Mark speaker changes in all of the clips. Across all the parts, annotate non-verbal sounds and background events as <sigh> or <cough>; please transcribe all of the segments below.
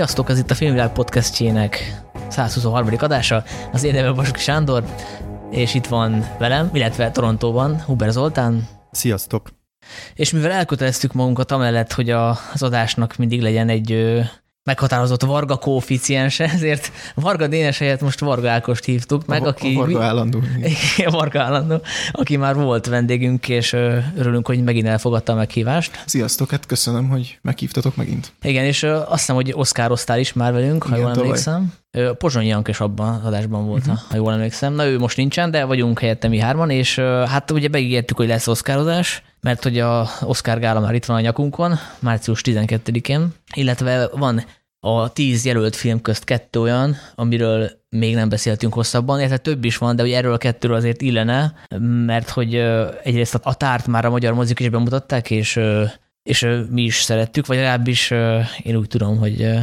Speaker 1: Sziasztok, ez itt a Filmvilág podcastjének 123. adása. Az én nevem Vasuk Sándor, és itt van velem, illetve Torontóban Huber Zoltán.
Speaker 2: Sziasztok!
Speaker 1: És mivel elköteleztük magunkat amellett, hogy a, az adásnak mindig legyen egy meghatározott Varga koeficiense, ezért Varga Dénes helyett most Varga Ákost hívtuk meg,
Speaker 2: a,
Speaker 1: aki...
Speaker 2: A Varga állandó.
Speaker 1: Igen, <laughs> Varga állandó, aki már volt vendégünk, és örülünk, hogy megint elfogadta a meghívást.
Speaker 2: Sziasztok, hát köszönöm, hogy meghívtatok megint.
Speaker 1: Igen, és azt hiszem, hogy oszkároztál is már velünk, Igen, ha jól emlékszem. Pozsonyi Jank is abban adásban volt, uh-huh. ha jól emlékszem. Na ő most nincsen, de vagyunk helyette mi hárman, és hát ugye beígértük, hogy lesz oszkározás, mert hogy a Oscar gála már itt van a nyakunkon, március 12-én, illetve van a tíz jelölt film közt kettő olyan, amiről még nem beszéltünk hosszabban, illetve több is van, de hogy erről a kettőről azért illene, mert hogy egyrészt a tárt már a magyar mozik is bemutatták, és, és mi is szerettük, vagy legalábbis én úgy tudom, hogy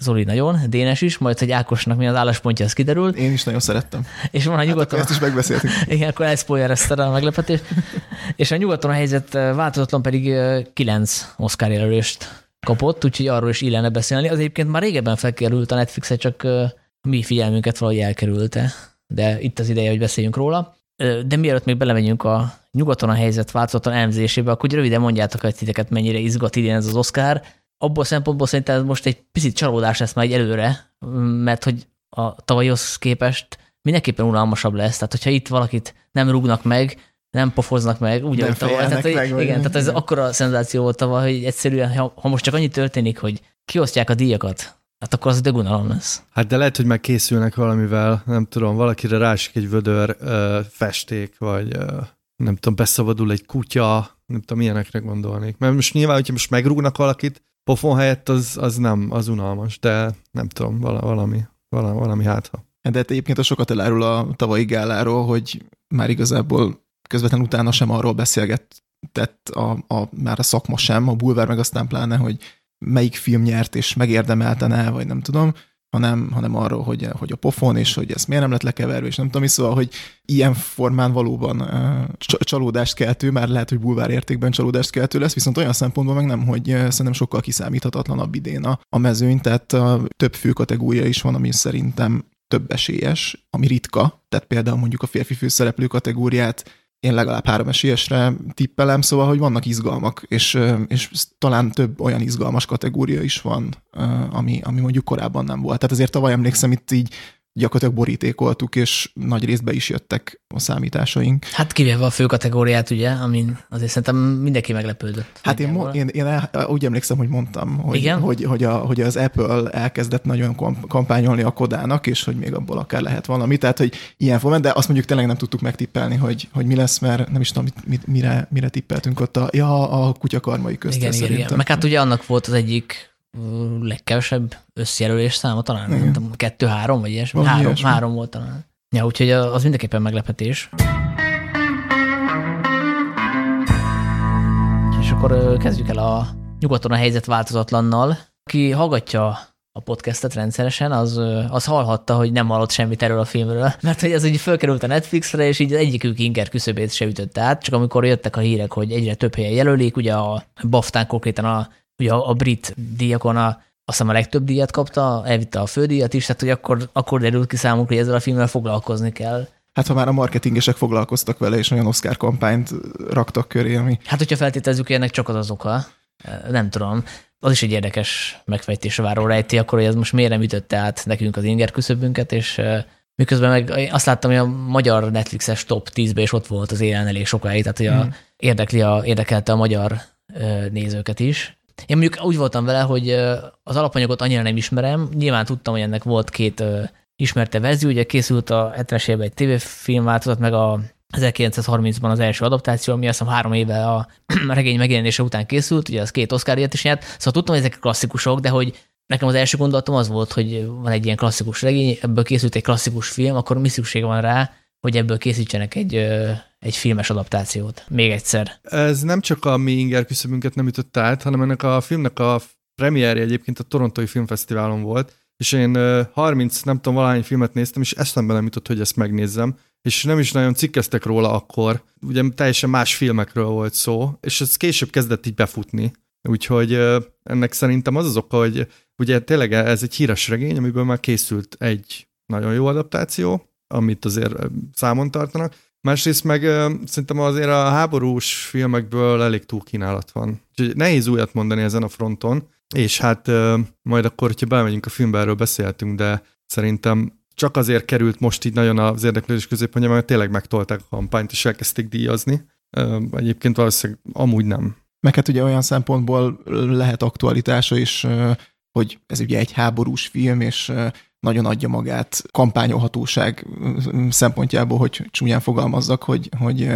Speaker 1: Zoli nagyon, Dénes is, majd hogy Ákosnak mi az álláspontja, az kiderül.
Speaker 2: Én is nagyon szerettem.
Speaker 1: És van a nyugaton...
Speaker 2: Hát ezt is megbeszéltük. <laughs>
Speaker 1: Igen, akkor elszpoilerezted a meglepetés. <laughs> és a nyugaton a helyzet változatlan pedig kilenc Oscar jelölést kapott, úgyhogy arról is illene beszélni. Az egyébként már régebben felkerült a Netflixre, csak mi figyelmünket valahogy elkerülte. De itt az ideje, hogy beszéljünk róla. De mielőtt még belemegyünk a nyugaton a helyzet változatlan elemzésébe, akkor röviden mondjátok, hogy titeket mennyire izgat idén ez az Oscar. Abból a szempontból szerintem ez most egy picit csalódás lesz már egy előre, mert hogy a tavalyhoz képest mindenképpen unalmasabb lesz. Tehát, hogyha itt valakit nem rúgnak meg, nem pofoznak meg, úgy,
Speaker 2: nem tavaly. Tehát,
Speaker 1: hogy,
Speaker 2: meg,
Speaker 1: igen, tehát ez akkora szenzáció volt tavaly, hogy egyszerűen, ha, ha most csak annyi történik, hogy kiosztják a díjakat, hát akkor az dögunalom lesz.
Speaker 2: Hát de lehet, hogy meg készülnek valamivel, nem tudom, valakire rásik egy vödör ö, festék, vagy ö, nem tudom, beszabadul egy kutya, nem tudom, ilyenekre gondolnék. Mert most nyilván, hogyha most megrúgnak valakit, pofon helyett az, az nem, az unalmas, de nem tudom, valami, valami, valami hátha. De hát egyébként a sokat elárul a tavalyi gáláról, hogy már igazából közvetlen utána sem arról beszélgetett a, a, már a szakma sem, a bulvár meg aztán pláne, hogy melyik film nyert és megérdemelten vagy nem tudom, hanem, hanem arról, hogy, hogy a pofon, és hogy ez miért nem lett lekeverve, és nem tudom, szóval, hogy ilyen formán valóban csalódást keltő, már lehet, hogy bulvár értékben csalódást keltő lesz, viszont olyan szempontból meg nem, hogy szerintem sokkal kiszámíthatatlanabb idén a, a mezőny, tehát több fő kategória is van, ami szerintem több esélyes, ami ritka, tehát például mondjuk a férfi főszereplő kategóriát én legalább három esélyesre tippelem, szóval, hogy vannak izgalmak, és, és talán több olyan izgalmas kategória is van, ami, ami mondjuk korábban nem volt. Tehát azért tavaly emlékszem, itt így gyakorlatilag borítékoltuk, és nagy részbe is jöttek a számításaink.
Speaker 1: Hát kivéve a fő kategóriát, ugye, amin azért szerintem mindenki meglepődött.
Speaker 2: Hát én, én, én el, úgy emlékszem, hogy mondtam, hogy, Igen? Hogy, hogy, a, hogy az Apple elkezdett nagyon kampányolni a kodának, és hogy még abból akár lehet valami. Tehát, hogy ilyen formán, de azt mondjuk tényleg nem tudtuk megtippelni, hogy, hogy mi lesz, mert nem is tudom, mit, mit, mire, mire tippeltünk ott a, ja, a kutyakarmai közt.
Speaker 1: Igen, igen, igen. Meg hát ugye annak volt az egyik legkevesebb összjelölés száma talán, Igen. nem tudom, kettő-három, vagy ilyesmi. három, ilyesmi. három volt talán. Ja, úgyhogy az mindenképpen meglepetés. És akkor kezdjük el a nyugaton a helyzet változatlannal. Aki hallgatja a podcastet rendszeresen, az, az hallhatta, hogy nem hallott semmit erről a filmről, <laughs> mert hogy ez így fölkerült a Netflixre, és így az egyikük inger küszöbét se ütötte át, csak amikor jöttek a hírek, hogy egyre több helyen jelölik, ugye a Baftán konkrétan a ugye a, a brit díjakon a, azt hiszem a legtöbb díjat kapta, elvitte a fődíjat is, tehát hogy akkor, akkor derült ki számunkra, hogy ezzel a filmmel foglalkozni kell.
Speaker 2: Hát ha már a marketingesek foglalkoztak vele, és olyan Oscar kampányt raktak köré, ami...
Speaker 1: Hát hogyha feltételezzük, hogy ennek csak az az oka, nem tudom, az is egy érdekes megfejtésre váró rejti, akkor hogy ez most miért nem ütötte át nekünk az inger küszöbünket, és miközben meg azt láttam, hogy a magyar Netflixes top 10-ben is ott volt az élen elég sokáig, tehát hogy a, hmm. érdekli a, érdekelte a magyar nézőket is. Én mondjuk úgy voltam vele, hogy az alapanyagot annyira nem ismerem. Nyilván tudtam, hogy ennek volt két ismerte verzió. Ugye készült a 70-es évben egy tévéfilm változat, meg a 1930-ban az első adaptáció, ami azt hiszem három éve a <clears throat> regény megjelenése után készült, ugye az két Oscar is nyert. Szóval tudtam, hogy ezek klasszikusok, de hogy nekem az első gondolatom az volt, hogy van egy ilyen klasszikus regény, ebből készült egy klasszikus film, akkor mi szükség van rá, hogy ebből készítsenek egy, egy filmes adaptációt. Még egyszer.
Speaker 2: Ez nem csak a mi inger küszöbünket nem ütött át, hanem ennek a filmnek a premierje egyébként a Torontói Filmfesztiválon volt, és én 30, nem tudom, valahány filmet néztem, és eszembe nem jutott, hogy ezt megnézzem, és nem is nagyon cikkeztek róla akkor, ugye teljesen más filmekről volt szó, és ez később kezdett így befutni, Úgyhogy ennek szerintem az az oka, hogy ugye tényleg ez egy híres regény, amiből már készült egy nagyon jó adaptáció, amit azért számon tartanak. Másrészt meg szerintem azért a háborús filmekből elég túl kínálat van. Úgyhogy nehéz újat mondani ezen a fronton, és hát majd akkor, hogyha belemegyünk a filmbe, erről beszéltünk, de szerintem csak azért került most így nagyon az érdeklődés középpontja, mert tényleg megtolták a kampányt, és elkezdték díjazni. Egyébként valószínűleg amúgy nem.
Speaker 3: Meg hát ugye olyan szempontból lehet aktualitása is, hogy ez ugye egy háborús film, és nagyon adja magát kampányolhatóság szempontjából, hogy csúnyán fogalmazzak, hogy, hogy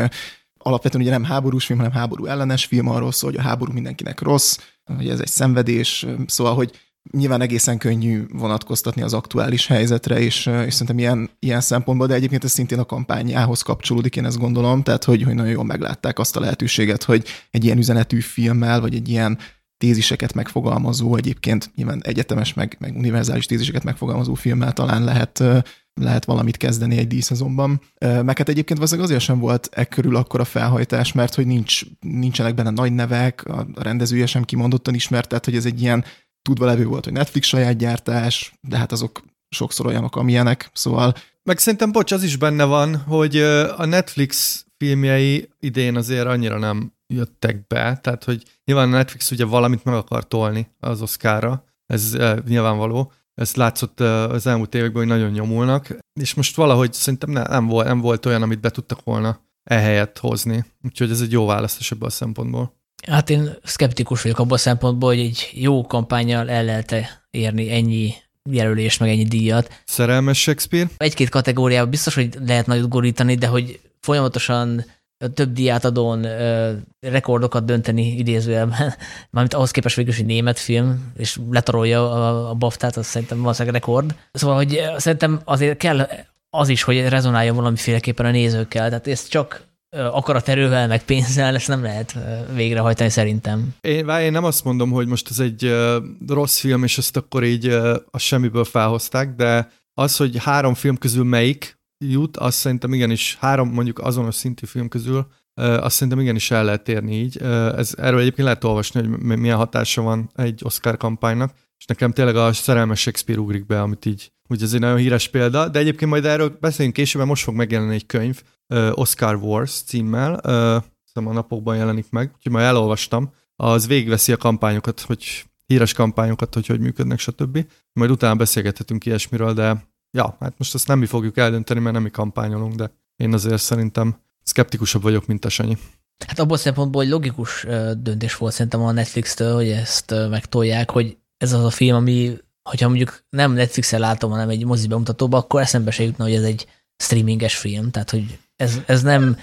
Speaker 3: alapvetően ugye nem háborús film, hanem háború ellenes film, arról szól, hogy a háború mindenkinek rossz, hogy ez egy szenvedés, szóval, hogy nyilván egészen könnyű vonatkoztatni az aktuális helyzetre, és, és szerintem ilyen, ilyen szempontból, de egyébként ez szintén a kampányához kapcsolódik, én ezt gondolom, tehát hogy, hogy nagyon jól meglátták azt a lehetőséget, hogy egy ilyen üzenetű filmmel, vagy egy ilyen téziseket megfogalmazó, egyébként nyilván egyetemes, meg, meg univerzális téziseket megfogalmazó filmmel talán lehet, lehet valamit kezdeni egy díszezonban. Meg hát egyébként valószínűleg azért sem volt e körül a felhajtás, mert hogy nincs, nincsenek benne nagy nevek, a rendezője sem kimondottan ismert, tehát hogy ez egy ilyen tudva levő volt, hogy Netflix saját gyártás, de hát azok sokszor olyanok, amilyenek, szóval...
Speaker 2: Meg szerintem, bocs, az is benne van, hogy a Netflix filmjei idén azért annyira nem jöttek be, tehát hogy nyilván a Netflix ugye valamit meg akar tolni az Oscarra, ez nyilvánvaló, ez látszott az elmúlt években, hogy nagyon nyomulnak, és most valahogy szerintem nem, nem, volt, nem volt olyan, amit be tudtak volna ehelyett hozni, úgyhogy ez egy jó választás ebből a szempontból.
Speaker 1: Hát én szkeptikus vagyok abban a szempontból, hogy egy jó kampányjal el lehet érni ennyi jelölés, meg ennyi díjat.
Speaker 2: Szerelmes Shakespeare?
Speaker 1: Egy-két kategóriában biztos, hogy lehet nagyot gorítani, de hogy folyamatosan több diát adón ö, rekordokat dönteni idézőjelben, <laughs> mármint ahhoz képest végül is egy német film, és letarolja a, a baftát, az szerintem valószínűleg rekord. Szóval, hogy szerintem azért kell az is, hogy rezonáljon valamiféleképpen a nézőkkel, tehát ezt csak akaraterővel, meg pénzzel, ezt nem lehet végrehajtani szerintem.
Speaker 2: Én, én nem azt mondom, hogy most ez egy rossz film, és ezt akkor így a semmiből felhozták, de az, hogy három film közül melyik jut, azt szerintem igenis három mondjuk azonos szintű film közül, azt szerintem igenis el lehet érni így. Ez, erről egyébként lehet olvasni, hogy milyen hatása van egy Oscar kampánynak, és nekem tényleg a szerelmes Shakespeare ugrik be, amit így, úgy ez egy nagyon híres példa, de egyébként majd erről beszélünk később, mert most fog megjelenni egy könyv, Oscar Wars címmel, uh, a napokban jelenik meg, úgyhogy majd elolvastam, az végigveszi a kampányokat, hogy híres kampányokat, hogy hogy működnek, stb. Majd utána beszélgethetünk ilyesmiről, de ja, hát most azt nem mi fogjuk eldönteni, mert nem mi kampányolunk, de én azért szerintem szkeptikusabb vagyok, mint a Sanyi.
Speaker 1: Hát abból szempontból, hogy logikus döntés volt szerintem a Netflix-től, hogy ezt megtolják, hogy ez az a film, ami, hogyha mondjuk nem Netflix-el látom, hanem egy mozi bemutatóba, akkor eszembe se jutna, hogy ez egy streaminges film, tehát hogy ez, ez nem,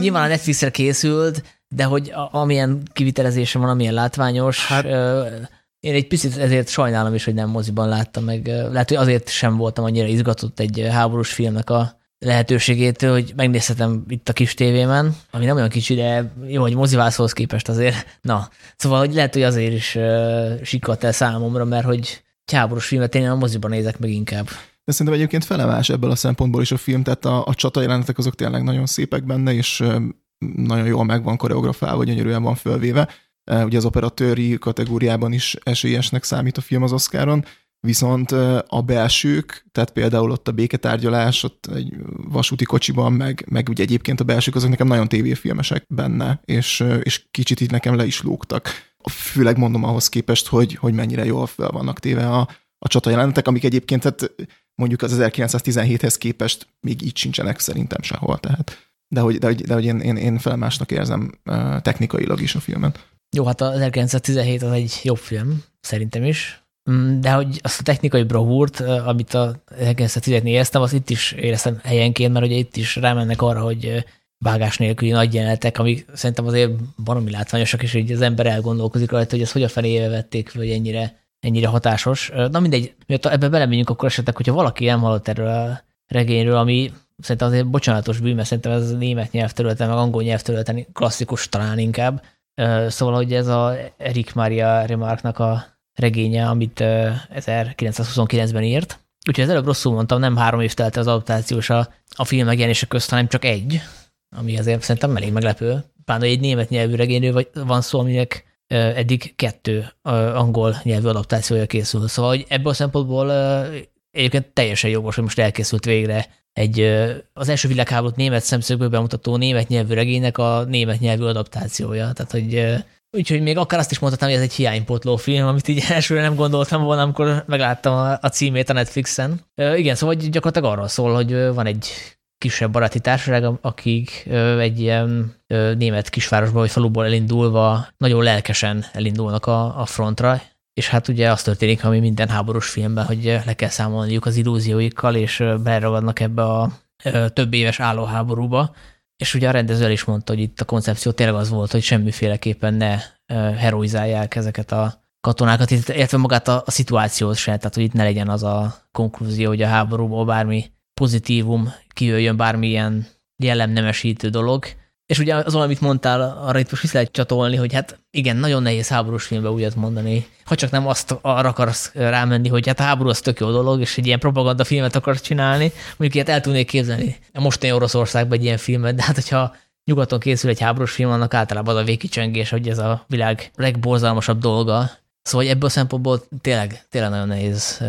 Speaker 1: nyilván a netflix készült, de hogy a, amilyen kivitelezése van, amilyen látványos, hát, én egy picit ezért sajnálom is, hogy nem moziban láttam meg. Lehet, hogy azért sem voltam annyira izgatott egy háborús filmnek a lehetőségétől, hogy megnézhetem itt a kis tévémen, ami nem olyan kicsi, de jó, hogy mozivászhoz képest azért. Na, szóval hogy lehet, hogy azért is uh, sikadt el számomra, mert hogy háborús filmet én a moziban nézek meg inkább.
Speaker 3: De szerintem egyébként felemás ebből a szempontból is a film, tehát a, a csata jelenetek azok tényleg nagyon szépek benne, és nagyon jól meg van koreografálva, gyönyörűen van fölvéve. Ugye az operatőri kategóriában is esélyesnek számít a film az Oscaron, viszont a belsők, tehát például ott a béketárgyalás, ott egy vasúti kocsiban, meg, meg ugye egyébként a belsők azok nekem nagyon tévéfilmesek benne, és, és kicsit itt nekem le is lógtak. Főleg mondom ahhoz képest, hogy, hogy mennyire jól fel vannak téve a, a csata jelenetek, amik egyébként hát mondjuk az 1917-hez képest még így sincsenek szerintem sehol. Tehát. De hogy, de hogy, de hogy én, én, én felemásnak érzem technikailag is a filmet.
Speaker 1: Jó, hát az 1917 az egy jobb film, szerintem is. Mm, de hogy azt a technikai bravúrt, amit a 1917-nél éreztem, az itt is éreztem helyenként, mert ugye itt is rámennek arra, hogy vágás nélküli nagy jelenetek, amik szerintem azért baromi látványosak, és így az ember elgondolkozik rajta, hogy ezt hogy a fenébe vették, vagy ennyire ennyire hatásos. Na mindegy, miatt ebbe belemegyünk, akkor esetleg, hogyha valaki nem hallott erről a regényről, ami szerintem azért bocsánatos bűn, mert szerintem ez német nyelvterületen, meg angol nyelvterületen klasszikus talán inkább. Szóval, hogy ez a Erik Maria Remarknak a regénye, amit 1929-ben írt. Úgyhogy az előbb rosszul mondtam, nem három év telt az adaptációs a, a film megjelenése közt, hanem csak egy, ami azért szerintem elég meglepő. Pláne egy német nyelvű regényről van szó, aminek eddig kettő angol nyelvű adaptációja készül. Szóval hogy ebből a szempontból egyébként teljesen jogos, hogy most elkészült végre egy az első világháborút német szemszögből bemutató német nyelvű regénynek a német nyelvű adaptációja. Tehát, hogy Úgyhogy még akár azt is mondhatnám, hogy ez egy hiánypotló film, amit így elsőre nem gondoltam volna, amikor megláttam a, címét a Netflixen. Igen, szóval gyakorlatilag arról szól, hogy van egy kisebb baráti társaság, akik egy ilyen német kisvárosba vagy faluból elindulva nagyon lelkesen elindulnak a, a frontra, és hát ugye az történik, ami minden háborús filmben, hogy le kell számolniuk az illúzióikkal, és beragadnak ebbe a több éves állóháborúba, és ugye a rendező el is mondta, hogy itt a koncepció tényleg az volt, hogy semmiféleképpen ne heroizálják ezeket a katonákat, illetve magát a, a szituációt se, tehát hogy itt ne legyen az a konklúzió, hogy a háborúból bármi pozitívum kijöjjön, bármilyen jellemnemesítő dolog, és ugye az, amit mondtál, arra itt most vissza lehet csatolni, hogy hát igen, nagyon nehéz háborús filmbe újat mondani. Ha csak nem azt arra akarsz rámenni, hogy hát a háború az tök jó dolog, és egy ilyen propaganda filmet akarsz csinálni, mondjuk ilyet el tudnék képzelni. A mostani Oroszországban egy ilyen filmet, de hát hogyha nyugaton készül egy háborús film, annak általában az a végkicsengés, hogy ez a világ legborzalmasabb dolga. Szóval ebből a szempontból tényleg, tényleg nagyon nehéz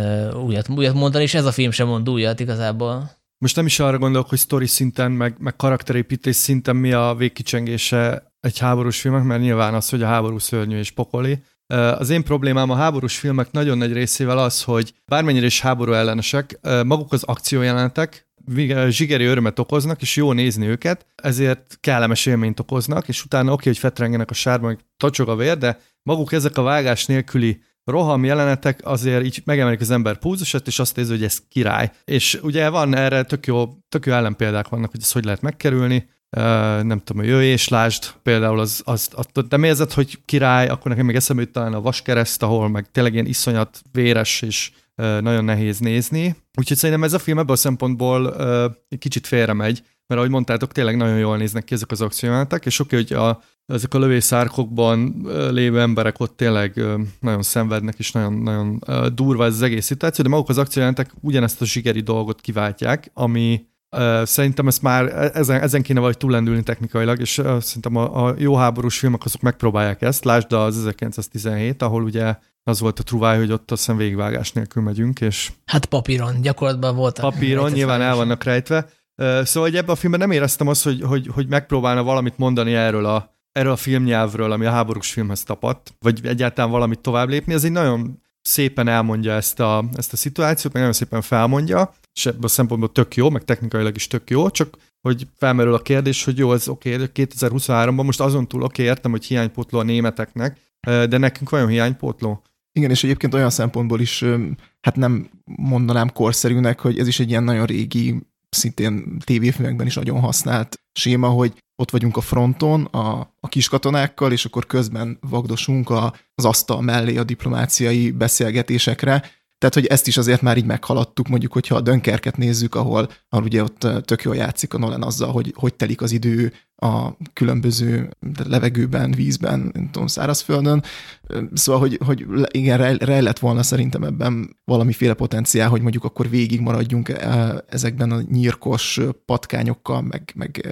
Speaker 1: újat, újat mondani, és ez a film sem mond újat igazából.
Speaker 2: Most nem is arra gondolok, hogy sztori szinten, meg, meg karakterépítés szinten mi a végkicsengése egy háborús filmek, mert nyilván az, hogy a háború szörnyű és pokoli. Az én problémám a háborús filmek nagyon nagy részével az, hogy bármennyire is háború ellenesek, maguk az akciójelenetek zsigeri örömet okoznak, és jó nézni őket, ezért kellemes élményt okoznak, és utána oké, okay, hogy fetrengenek a sárban, tocsog a vér, de maguk ezek a vágás nélküli roham jelenetek azért így megemelik az ember púzusát, és azt érzi, hogy ez király. És ugye van erre tök jó, tök jó ellenpéldák vannak, hogy ezt hogy lehet megkerülni. Uh, nem tudom, a jöjj és lásd, például az, az, az nem érzed, hogy király, akkor nekem még eszembe jut talán a vaskereszt, ahol meg tényleg ilyen iszonyat véres és uh, nagyon nehéz nézni. Úgyhogy szerintem ez a film ebből a szempontból uh, egy kicsit félre megy, mert ahogy mondtátok, tényleg nagyon jól néznek ki ezek az akciójátek, és oké, hogy a, ezek a lövészárkokban lévő emberek ott tényleg nagyon szenvednek, és nagyon, nagyon durva ez az egész szituáció, de maguk az akciójelentek ugyanezt a zsigeri dolgot kiváltják, ami szerintem ezt már e, ezen, ezen kéne valahogy túlendülni technikailag, és szerintem a, a jó háborús filmek azok megpróbálják ezt. Lásd az 1917, ahol ugye az volt a truváj, hogy ott azt hiszem végvágás nélkül megyünk, és...
Speaker 1: Hát papíron, gyakorlatban volt.
Speaker 2: Papíron, nyilván el vannak rejtve. Szóval hogy ebben a filmben nem éreztem azt, hogy, hogy, hogy megpróbálna valamit mondani erről a, erről a filmnyelvről, ami a háborús filmhez tapadt, vagy egyáltalán valamit tovább lépni. Ez egy nagyon szépen elmondja ezt a, ezt a szituációt, meg nagyon szépen felmondja, és ebből a szempontból tök jó, meg technikailag is tök jó, csak hogy felmerül a kérdés, hogy jó, ez oké, okay, 2023-ban most azon túl oké, okay, értem, hogy hiánypótló a németeknek, de nekünk vajon hiánypótló?
Speaker 3: Igen, és egyébként olyan szempontból is, hát nem mondanám korszerűnek, hogy ez is egy ilyen nagyon régi szintén tévéfilmekben is nagyon használt séma, hogy ott vagyunk a fronton a, a kiskatonákkal, és akkor közben vagdosunk a, az asztal mellé a diplomáciai beszélgetésekre, tehát, hogy ezt is azért már így meghaladtuk, mondjuk, hogyha a Dönkerket nézzük, ahol, ahol ugye ott tök jól játszik a Nolan azzal, hogy hogy telik az idő a különböző levegőben, vízben, nem tudom, szárazföldön. Szóval, hogy, hogy igen, rejlett volna szerintem ebben valamiféle potenciál, hogy mondjuk akkor végig maradjunk ezekben a nyírkos patkányokkal, meg, meg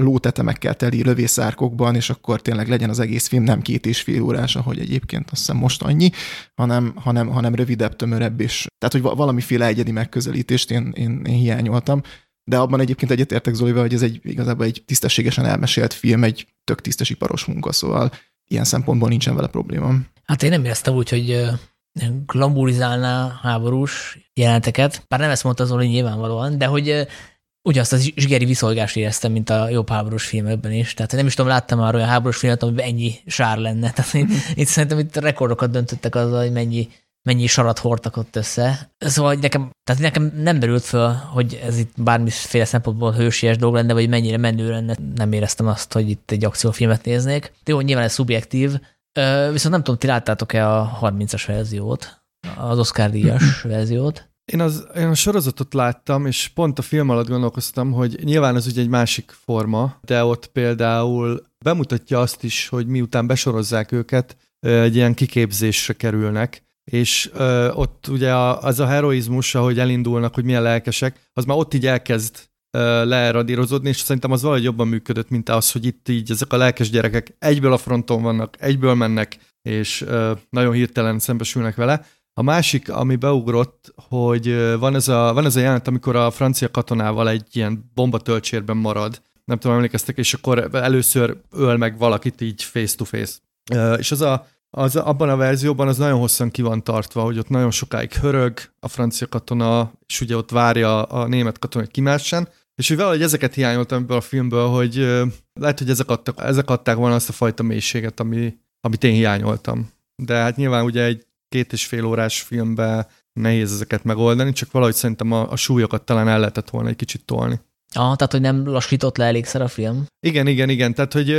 Speaker 3: lótetemekkel teli lövészárkokban, és akkor tényleg legyen az egész film nem két és fél órás, ahogy egyébként azt hiszem most annyi, hanem, hanem, hanem rövidebb, tömörebb, és tehát, hogy valamiféle egyedi megközelítést én, én, én hiányoltam. De abban egyébként egyetértek Zolival, hogy ez egy igazából egy tisztességesen elmesélt film, egy tök tisztesiparos munka, szóval ilyen szempontból nincsen vele probléma.
Speaker 1: Hát én nem éreztem úgy, hogy glamorizálná háborús jelenteket, bár nem ezt mondta Zoli nyilvánvalóan, de hogy ugyanazt a zsigeri viszolgást éreztem, mint a jobb háborús filmekben is. Tehát nem is tudom, láttam már olyan háborús filmet, amiben ennyi sár lenne. Tehát itt, <laughs> itt szerintem itt rekordokat döntöttek azzal, hogy mennyi, mennyi sarat hordtak ott össze. Szóval nekem, tehát nekem nem berült föl, hogy ez itt bármiféle szempontból hősies dolog lenne, vagy mennyire menő lenne. Nem éreztem azt, hogy itt egy akciófilmet néznék. De jó, nyilván ez szubjektív. Viszont nem tudom, ti láttátok-e a 30-as verziót, az Oscar díjas <clears throat> verziót?
Speaker 2: Én, az, én a sorozatot láttam, és pont a film alatt gondolkoztam, hogy nyilván ez ugye egy másik forma, de ott például bemutatja azt is, hogy miután besorozzák őket, egy ilyen kiképzésre kerülnek, és ö, ott ugye az a heroizmus, ahogy elindulnak, hogy milyen lelkesek, az már ott így elkezd leradírozódni, és szerintem az valahogy jobban működött, mint az, hogy itt így ezek a lelkes gyerekek egyből a fronton vannak, egyből mennek, és nagyon hirtelen szembesülnek vele. A másik, ami beugrott, hogy van ez a, van ez a jelent, amikor a francia katonával egy ilyen bombatölcsérben marad, nem tudom, emlékeztek, és akkor először öl meg valakit így face to face. És az a, az abban a verzióban az nagyon hosszan ki van tartva, hogy ott nagyon sokáig hörög a francia katona, és ugye ott várja a német katona, hogy kimássen, és hogy valahogy ezeket hiányoltam ebből a filmből, hogy lehet, hogy ezek adtak, ezek adták volna azt a fajta mélységet, ami, amit én hiányoltam. De hát nyilván ugye egy két és fél órás filmben nehéz ezeket megoldani, csak valahogy szerintem a, a súlyokat talán el lehetett volna egy kicsit tolni.
Speaker 1: Ah, tehát, hogy nem lassított le elégszer a film.
Speaker 2: Igen, igen, igen. Tehát, hogy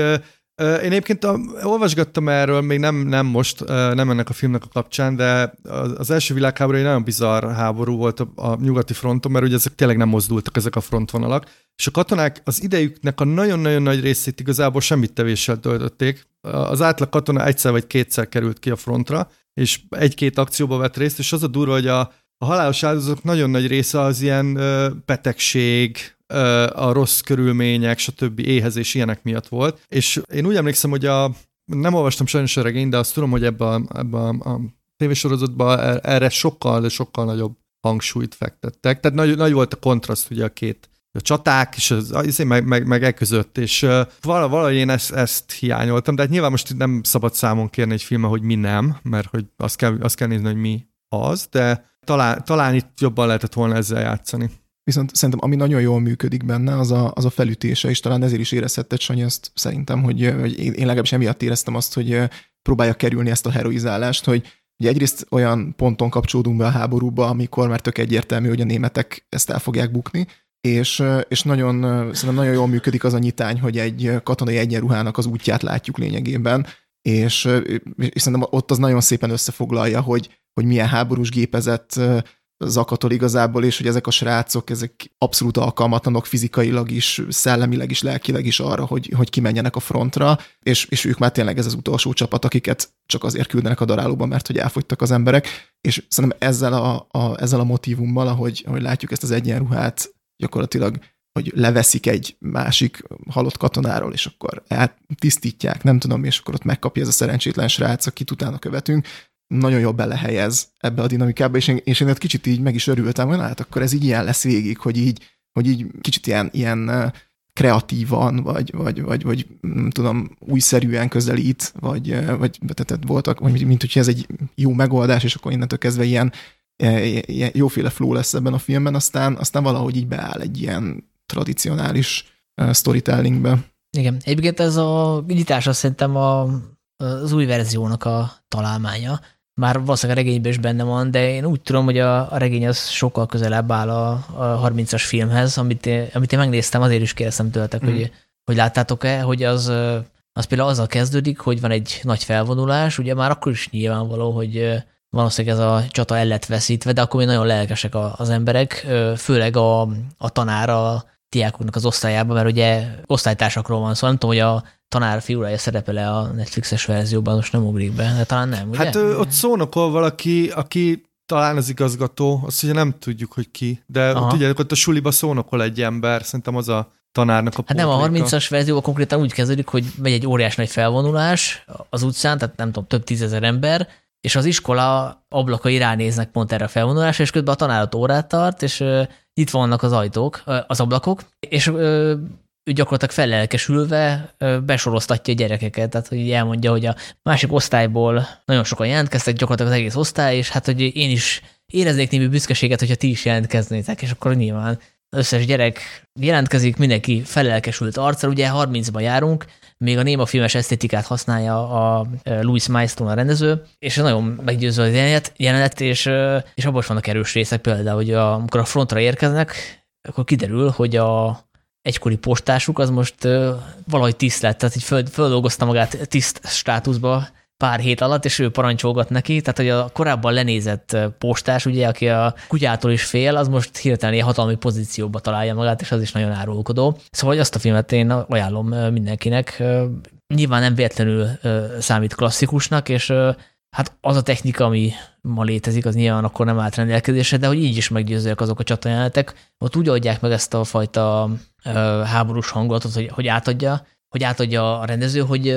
Speaker 2: én egyébként a, olvasgattam erről, még nem, nem most, nem ennek a filmnek a kapcsán, de az első világháború egy nagyon bizarr háború volt a, a nyugati fronton, mert ugye ezek tényleg nem mozdultak, ezek a frontvonalak, és a katonák az idejüknek a nagyon-nagyon nagy részét igazából semmit tevéssel töltötték. Az átlag katona egyszer vagy kétszer került ki a frontra, és egy-két akcióba vett részt, és az a durva, hogy a, a halálos áldozatok nagyon nagy része az ilyen ö, betegség, a rossz körülmények, stb. éhezés ilyenek miatt volt. És én úgy emlékszem, hogy a, nem olvastam sajnos a regényt, de azt tudom, hogy ebben a, ebbe a, a tévésorozatban er, erre sokkal, de sokkal nagyobb hangsúlyt fektettek. Tehát nagy, nagy volt a kontraszt ugye a két a csaták, és az, az meg, meg, meg e között, és uh, valahogy én ezt, ezt hiányoltam, de hát nyilván most nem szabad számon kérni egy filme, hogy mi nem, mert hogy azt kell, azt kell nézni, hogy mi az, de talán, talán itt jobban lehetett volna ezzel játszani.
Speaker 3: Viszont szerintem ami nagyon jól működik benne, az a, az a felütése, és talán ezért is érezhetett Sanyi azt szerintem, hogy, hogy én legalábbis emiatt éreztem azt, hogy próbálja kerülni ezt a heroizálást, hogy Ugye egyrészt olyan ponton kapcsolódunk be a háborúba, amikor már tök egyértelmű, hogy a németek ezt el fogják bukni, és, és nagyon, szerintem nagyon jól működik az a nyitány, hogy egy katonai egyenruhának az útját látjuk lényegében, és, és szerintem ott az nagyon szépen összefoglalja, hogy, hogy milyen háborús gépezet zakatol igazából, és hogy ezek a srácok, ezek abszolút alkalmatlanok fizikailag is, szellemileg is, lelkileg is arra, hogy, hogy kimenjenek a frontra, és, és ők már tényleg ez az utolsó csapat, akiket csak azért küldenek a darálóba, mert hogy elfogytak az emberek, és szerintem ezzel a, a, ezzel a motivummal, ahogy, ahogy látjuk ezt az egyenruhát, gyakorlatilag hogy leveszik egy másik halott katonáról, és akkor eltisztítják, nem tudom, és akkor ott megkapja ez a szerencsétlen srác, akit utána követünk, nagyon jól belehelyez ebbe a dinamikába, és én, és én egy kicsit így meg is örültem, hogy hát akkor ez így ilyen lesz végig, hogy így, hogy így kicsit ilyen, ilyen kreatívan, vagy, vagy, vagy, vagy nem tudom, újszerűen közelít, vagy, vagy tehát voltak, vagy mint hogyha ez egy jó megoldás, és akkor innentől kezdve ilyen, ilyen jóféle flow lesz ebben a filmben, aztán, aztán valahogy így beáll egy ilyen tradicionális storytellingbe.
Speaker 1: Igen, egyébként ez a nyitás azt szerintem a, az új verziónak a találmánya, már valószínűleg a regényben is benne van, de én úgy tudom, hogy a, a regény az sokkal közelebb áll a, a 30-as filmhez, amit én, amit én megnéztem, azért is kérdeztem tőletek, mm. hogy, hogy láttátok-e, hogy az, az például azzal kezdődik, hogy van egy nagy felvonulás, ugye már akkor is nyilvánvaló, hogy valószínűleg ez a csata el lett veszítve, de akkor még nagyon lelkesek az emberek, főleg a, a tanár a diákoknak az osztályában, mert ugye osztálytársakról van szó, szóval nem tudom, hogy a tanár figurája szerepele a Netflixes verzióban, most nem ugrik be, de talán nem, ugye?
Speaker 2: Hát ö, ott szónokol valaki, aki talán az igazgató, azt ugye nem tudjuk, hogy ki, de Aha. tudjátok, ott a suliba szónokol egy ember, szerintem az a tanárnak a
Speaker 1: Hát nem, a 30-as verzióban konkrétan úgy kezdődik, hogy megy egy óriás nagy felvonulás az utcán, tehát nem tudom, több tízezer ember, és az iskola ablakai ránéznek pont erre a felvonulásra, és közben a tanárat órát tart, és itt vannak az ajtók, az ablakok, és ő gyakorlatilag fellelkesülve besoroztatja a gyerekeket, tehát hogy elmondja, hogy a másik osztályból nagyon sokan jelentkeztek, gyakorlatilag az egész osztály, és hát hogy én is éreznék némi büszkeséget, hogyha ti is jelentkeznétek, és akkor nyilván összes gyerek jelentkezik, mindenki felelkesült arccal, ugye 30-ban járunk, még a néma filmes esztétikát használja a Louis Milestone a rendező, és nagyon meggyőző az jelenet, és, és abban is vannak erős részek, például, hogy amikor a frontra érkeznek, akkor kiderül, hogy a, egykori postásuk az most uh, valahogy tiszt lett, tehát így föl, földolgozta magát tiszt státuszba pár hét alatt, és ő parancsolgat neki, tehát hogy a korábban lenézett postás, ugye, aki a kutyától is fél, az most hirtelen ilyen hatalmi pozícióba találja magát, és az is nagyon árulkodó. Szóval hogy azt a filmet én ajánlom mindenkinek. Nyilván nem véletlenül számít klasszikusnak, és hát az a technika, ami ma létezik, az nyilván akkor nem állt rendelkezésre, de hogy így is meggyőzőek azok a csatajelenetek, ott úgy adják meg ezt a fajta háborús hangulatot, hogy, hogy átadja, hogy átadja a rendező, hogy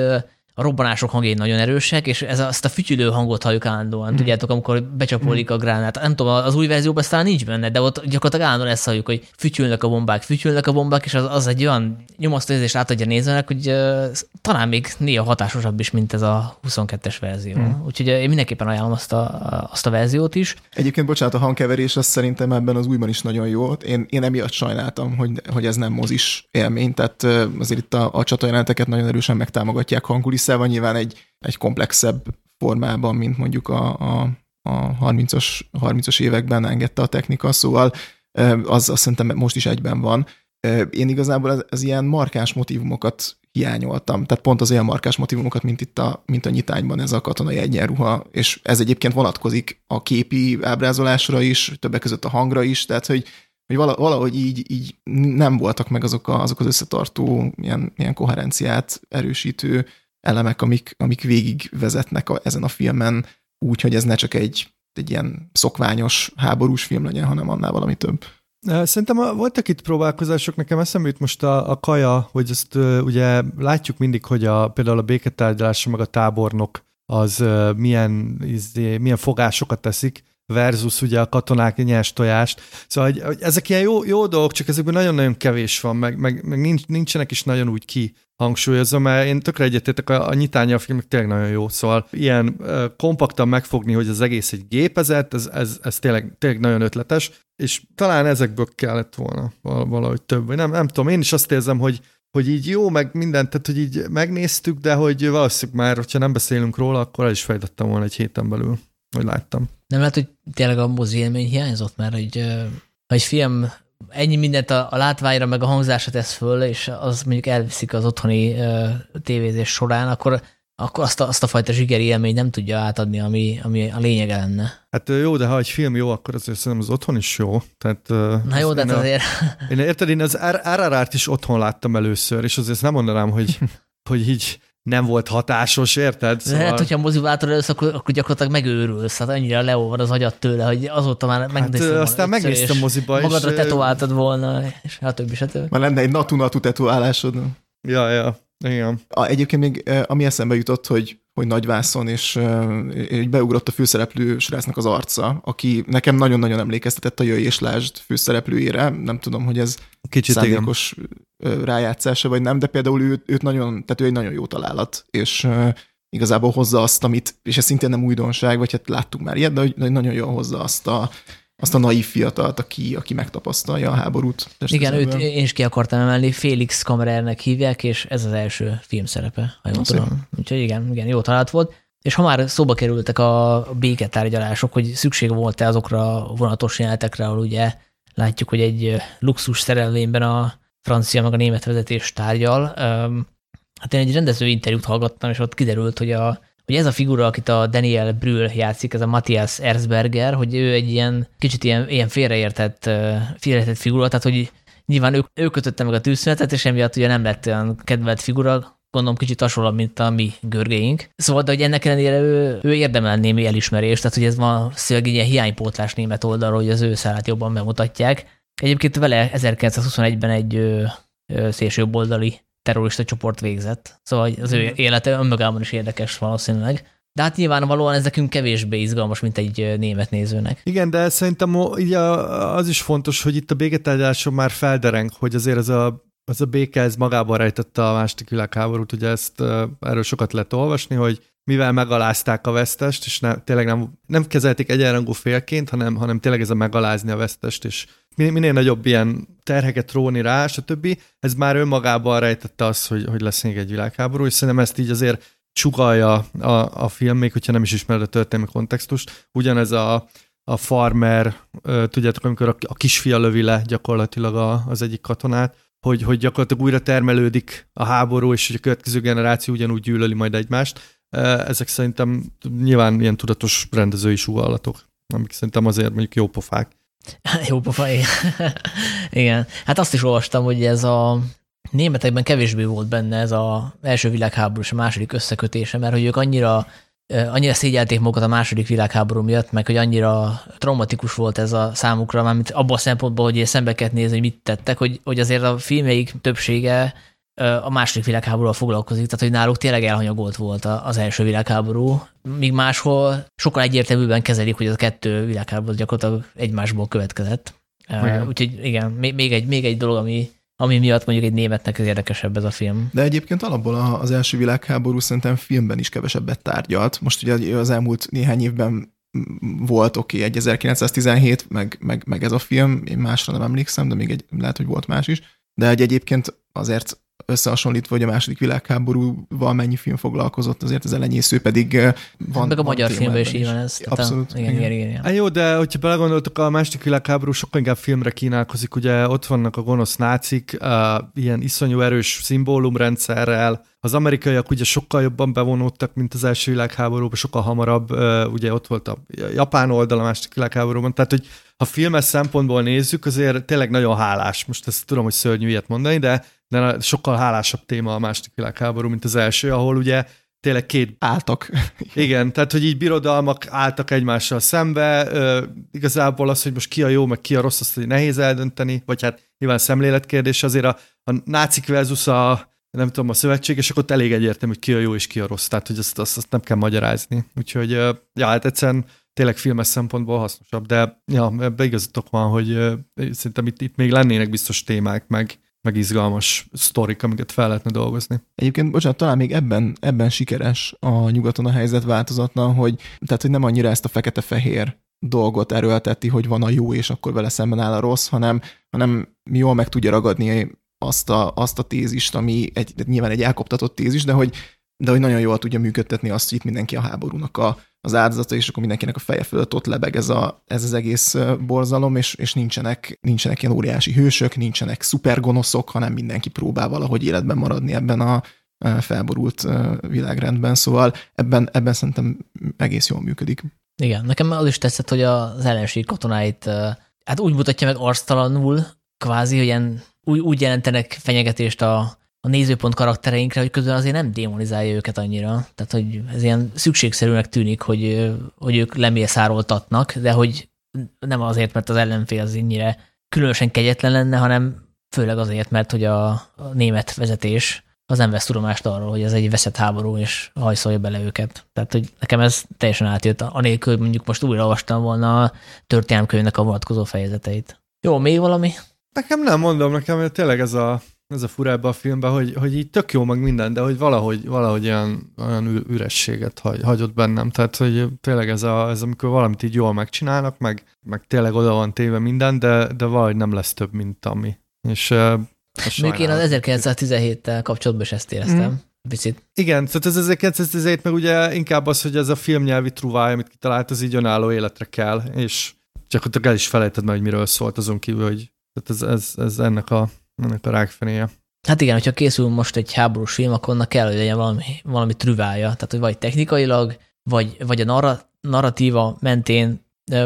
Speaker 1: a robbanások hangjai nagyon erősek, és ez a, ezt a fütyülő hangot halljuk állandóan. Mm. Tudjátok, amikor becsapódik mm. a gránát. Nem tudom, az új verzióban aztán nincs benne, de ott gyakorlatilag állandóan ezt halljuk, hogy fütyülnek a bombák, fütyülnek a bombák, és az, az egy olyan nyomasztó érzést átadja nézőnek, hogy uh, talán még néha hatásosabb is, mint ez a 22-es verzió. Mm. Úgyhogy uh, én mindenképpen ajánlom azt a, azt a verziót is.
Speaker 3: Egyébként, bocsánat, a hangkeverés az szerintem ebben az újban is nagyon jó. Én, én emiatt sajnáltam, hogy, hogy ez nem mozis élmény, tehát uh, azért itt a, a nagyon erősen megtámogatják hangulis van nyilván egy, egy komplexebb formában, mint mondjuk a, a, a 30-as, 30 években engedte a technika, szóval az azt szerintem most is egyben van. Én igazából az, az ilyen markáns motivumokat hiányoltam. Tehát pont az olyan markás motivumokat, mint itt a, mint a nyitányban ez a katonai egyenruha, és ez egyébként vonatkozik a képi ábrázolásra is, többek között a hangra is, tehát hogy, hogy valahogy így, így nem voltak meg azok, a, azok az összetartó, ilyen, ilyen koherenciát erősítő elemek, amik, amik végig vezetnek a, ezen a filmen, úgy, hogy ez ne csak egy, egy ilyen szokványos háborús film legyen, hanem annál valami több.
Speaker 2: Szerintem voltak itt próbálkozások, nekem eszembe jut most a, a kaja, hogy ezt ugye látjuk mindig, hogy a, például a béketárgyalásra meg a tábornok az milyen, izé, milyen fogásokat teszik, versus ugye a katonák nyers tojást. Szóval hogy, hogy ezek ilyen jó, jó dolgok, csak ezekben nagyon-nagyon kevés van, meg, meg, meg nincs, nincsenek is nagyon úgy ki hangsúlyozom, mert én tökre egyetértek, a, a nyitánya a filmek tényleg nagyon jó, szóval ilyen uh, kompaktan megfogni, hogy az egész egy gépezet, ez, ez, ez tényleg, tényleg nagyon ötletes, és talán ezekből kellett volna valahogy több, vagy nem, nem tudom, én is azt érzem, hogy hogy így jó, meg mindent, tehát hogy így megnéztük, de hogy valószínűleg már, hogyha nem beszélünk róla, akkor el is fejtettem volna egy héten belül, hogy láttam.
Speaker 1: Nem lehet, hogy tényleg a mozi élmény hiányzott, mert hogy, ha egy film ennyi mindent a, a látványra, meg a hangzásra tesz föl, és az mondjuk elviszik az otthoni uh, tévézés során, akkor akkor azt a, azt a fajta zsigeri élmény nem tudja átadni, ami, ami a lényege lenne.
Speaker 2: Hát jó, de ha egy film jó, akkor azért szerintem az otthon is jó. Tehát,
Speaker 1: Na jó, de hát azért...
Speaker 2: Én érted, én az RRR-t is otthon láttam először, és azért nem mondanám, hogy, <laughs> hogy így nem volt hatásos, érted?
Speaker 1: Szóval... Lehet, hogyha mozivátor elősz, akkor, akkor gyakorlatilag megőrülsz. Hát annyira leolvad az agyat tőle, hogy azóta már megnéztem
Speaker 2: hát, aztán megnéztem moziba
Speaker 1: is. Magadra tetováltad volna, és hát többi, stb.
Speaker 3: Már lenne egy natu-natu tetoválásod.
Speaker 2: Ja, ja. Igen.
Speaker 3: A, egyébként még ami eszembe jutott, hogy, hogy nagyvászon, és, és beugrott a főszereplő srácnak az arca, aki nekem nagyon-nagyon emlékeztetett a Jöjj és Lásd főszereplőjére. Nem tudom, hogy ez Kicsit szándékos igen. rájátszása, vagy nem, de például ő, őt nagyon, tehát ő egy nagyon jó találat, és igazából hozza azt, amit, és ez szintén nem újdonság, vagy hát láttuk már ilyet, de hogy nagyon jól hozza azt a, azt a naív fiatalt, aki, aki megtapasztalja a háborút.
Speaker 1: Igen, őt én is ki akartam emelni, Félix Kamerernek hívják, és ez az első filmszerepe, ha jól tudom. Úgyhogy igen, igen, jó talált volt. És ha már szóba kerültek a béketárgyalások, hogy szükség volt-e azokra a vonatos jelenetekre, ahol ugye látjuk, hogy egy luxus szerelvényben a francia meg a német vezetés tárgyal. Hát én egy rendező interjút hallgattam, és ott kiderült, hogy a hogy ez a figura, akit a Daniel Brühl játszik, ez a Matthias Erzberger, hogy ő egy ilyen kicsit ilyen, ilyen félreértett, félreértett figura, tehát hogy nyilván ő, ő kötötte meg a tűzszünetet, és emiatt ugye nem lett olyan kedvelt figura, gondolom kicsit hasonló, mint a mi görgéink. Szóval, de hogy ennek ellenére ő, ő érdemel némi elismerést, tehát hogy ez van szöveg ilyen hiánypótlás német oldalról, hogy az ő szállát jobban bemutatják. Egyébként vele 1921-ben egy ö, ö, szélsőjobboldali terrorista csoport végzett. Szóval az ő élete önmagában is érdekes valószínűleg. De hát nyilvánvalóan ez nekünk kevésbé izgalmas, mint egy német nézőnek.
Speaker 2: Igen, de szerintem így az is fontos, hogy itt a béketárgyaláson már feldereng, hogy azért ez a, az a béke ez magában rejtette a második világháborút, ugye ezt erről sokat lehet olvasni, hogy mivel megalázták a vesztest, és ne, tényleg nem, nem kezelték egyenrangú félként, hanem, hanem tényleg ez a megalázni a vesztest, és minél nagyobb ilyen terheket róni rá, stb. Ez már önmagában rejtette azt, hogy, hogy lesz még egy világháború, és szerintem ezt így azért csugalja a, a film, még hogyha nem is ismered a történelmi kontextust. Ugyanez a, a farmer, tudjátok, amikor a, a kisfia lövi le gyakorlatilag a, az egyik katonát, hogy, hogy gyakorlatilag újra termelődik a háború, és hogy a következő generáció ugyanúgy gyűlöli majd egymást. Ezek szerintem nyilván ilyen tudatos rendezői sugallatok, amik szerintem azért mondjuk jó pofák. <laughs>
Speaker 1: Jó pofa, <laughs> igen. Hát azt is olvastam, hogy ez a németekben kevésbé volt benne ez a első világháború és a második összekötése, mert hogy ők annyira annyira szégyelték magukat a második világháború miatt, meg hogy annyira traumatikus volt ez a számukra, mármint abban a szempontból, hogy szembe kellett nézni, hogy mit tettek, hogy, hogy azért a filmjeik többsége a második világháborúval foglalkozik, tehát hogy náluk tényleg elhanyagolt volt az első világháború, míg máshol sokkal egyértelműbben kezelik, hogy az a kettő világháború gyakorlatilag egymásból következett. Igen. Úgyhogy igen, még egy, még egy dolog, ami, ami miatt mondjuk egy németnek ez érdekesebb ez a film.
Speaker 3: De egyébként alapból az első világháború szerintem filmben is kevesebbet tárgyalt. Most ugye az elmúlt néhány évben volt, oké, okay, egy 1917, meg, meg, meg ez a film, én másra nem emlékszem, de még egy, lehet, hogy volt más is, de egy egyébként azért összehasonlítva, hogy a második világháborúval mennyi film foglalkozott, azért az elenyésző pedig van.
Speaker 1: Meg a magyar filmben is így van ez.
Speaker 3: Abszolút.
Speaker 1: A, igen, igen, igen, igen.
Speaker 2: Hát jó, de hogyha belegondoltok, a második világháború sokkal inkább filmre kínálkozik, ugye ott vannak a gonosz nácik, uh, ilyen iszonyú erős szimbólumrendszerrel, az amerikaiak ugye sokkal jobban bevonódtak, mint az első világháborúban, sokkal hamarabb, uh, ugye ott volt a japán oldal a második világháborúban, tehát hogy ha filmes szempontból nézzük, azért tényleg nagyon hálás. Most ezt tudom, hogy szörnyű ilyet mondani, de de sokkal hálásabb téma a második világháború, mint az első, ahol ugye tényleg két...
Speaker 3: Álltak. <laughs>
Speaker 2: Igen, tehát hogy így birodalmak álltak egymással szembe, ö, igazából az, hogy most ki a jó, meg ki a rossz, azt nehéz eldönteni, vagy hát nyilván szemléletkérdés, azért a, a nácik versus a nem tudom, a szövetségesek ott elég egyértelmű, hogy ki a jó és ki a rossz, tehát hogy azt, azt, azt nem kell magyarázni. Úgyhogy, ja, hát egyszerűen tényleg filmes szempontból hasznosabb, de ja, ebbe igazatok van, hogy szerintem itt, itt még lennének biztos témák, meg, meg izgalmas sztorik, amiket fel lehetne dolgozni.
Speaker 3: Egyébként, bocsánat, talán még ebben, ebben sikeres a nyugaton a helyzet változatlan, hogy, tehát, hogy nem annyira ezt a fekete-fehér dolgot erőlteti, hogy van a jó, és akkor vele szemben áll a rossz, hanem, hanem jól meg tudja ragadni azt a, azt a tézist, ami egy, nyilván egy elkoptatott tézis, de hogy, de hogy nagyon jól tudja működtetni azt, hogy itt mindenki a háborúnak a, az áldozata, és akkor mindenkinek a feje fölött ott lebeg ez, a, ez az egész borzalom, és, és nincsenek, nincsenek ilyen óriási hősök, nincsenek szupergonoszok, hanem mindenki próbál valahogy életben maradni ebben a felborult világrendben, szóval ebben, ebben szerintem egész jól működik.
Speaker 1: Igen, nekem az is tetszett, hogy az ellenség katonáit hát úgy mutatja meg arctalanul, kvázi, hogy ilyen, úgy, úgy jelentenek fenyegetést a, a nézőpont karaktereinkre, hogy közben azért nem démonizálja őket annyira. Tehát, hogy ez ilyen szükségszerűnek tűnik, hogy, hogy ők lemészároltatnak, de hogy nem azért, mert az ellenfél az ennyire különösen kegyetlen lenne, hanem főleg azért, mert hogy a, a német vezetés az nem vesz tudomást arról, hogy ez egy veszett háború, és hajszolja bele őket. Tehát, hogy nekem ez teljesen átjött, anélkül, hogy mondjuk most újra olvastam volna a történelmkönyvnek a vonatkozó fejezeteit. Jó, még valami?
Speaker 2: Nekem nem mondom, nekem tényleg ez a ez a fura ebbe a filmben, hogy, hogy így tök jó meg minden, de hogy valahogy, valahogy olyan, olyan ürességet hagy, hagyott bennem. Tehát, hogy tényleg ez, a, ez amikor valamit így jól megcsinálnak, meg, meg tényleg oda van téve minden, de, de valahogy nem lesz több, mint ami. És
Speaker 1: Még én az 1917-tel kapcsolatban is ezt éreztem. Mm. Picit.
Speaker 2: Igen, tehát ez 1917 meg ugye inkább az, hogy ez a filmnyelvi truváj, amit kitalált, az így önálló életre kell, és csak ott el is felejted meg, hogy miről szólt azon kívül, hogy tehát ez, ez, ez ennek a ennek a rákfenéje.
Speaker 1: Hát igen, hogyha készül most egy háborús film, akkor annak kell, hogy legyen valami, valami trüvája. Tehát, hogy vagy technikailag, vagy, vagy a narra, narratíva mentén,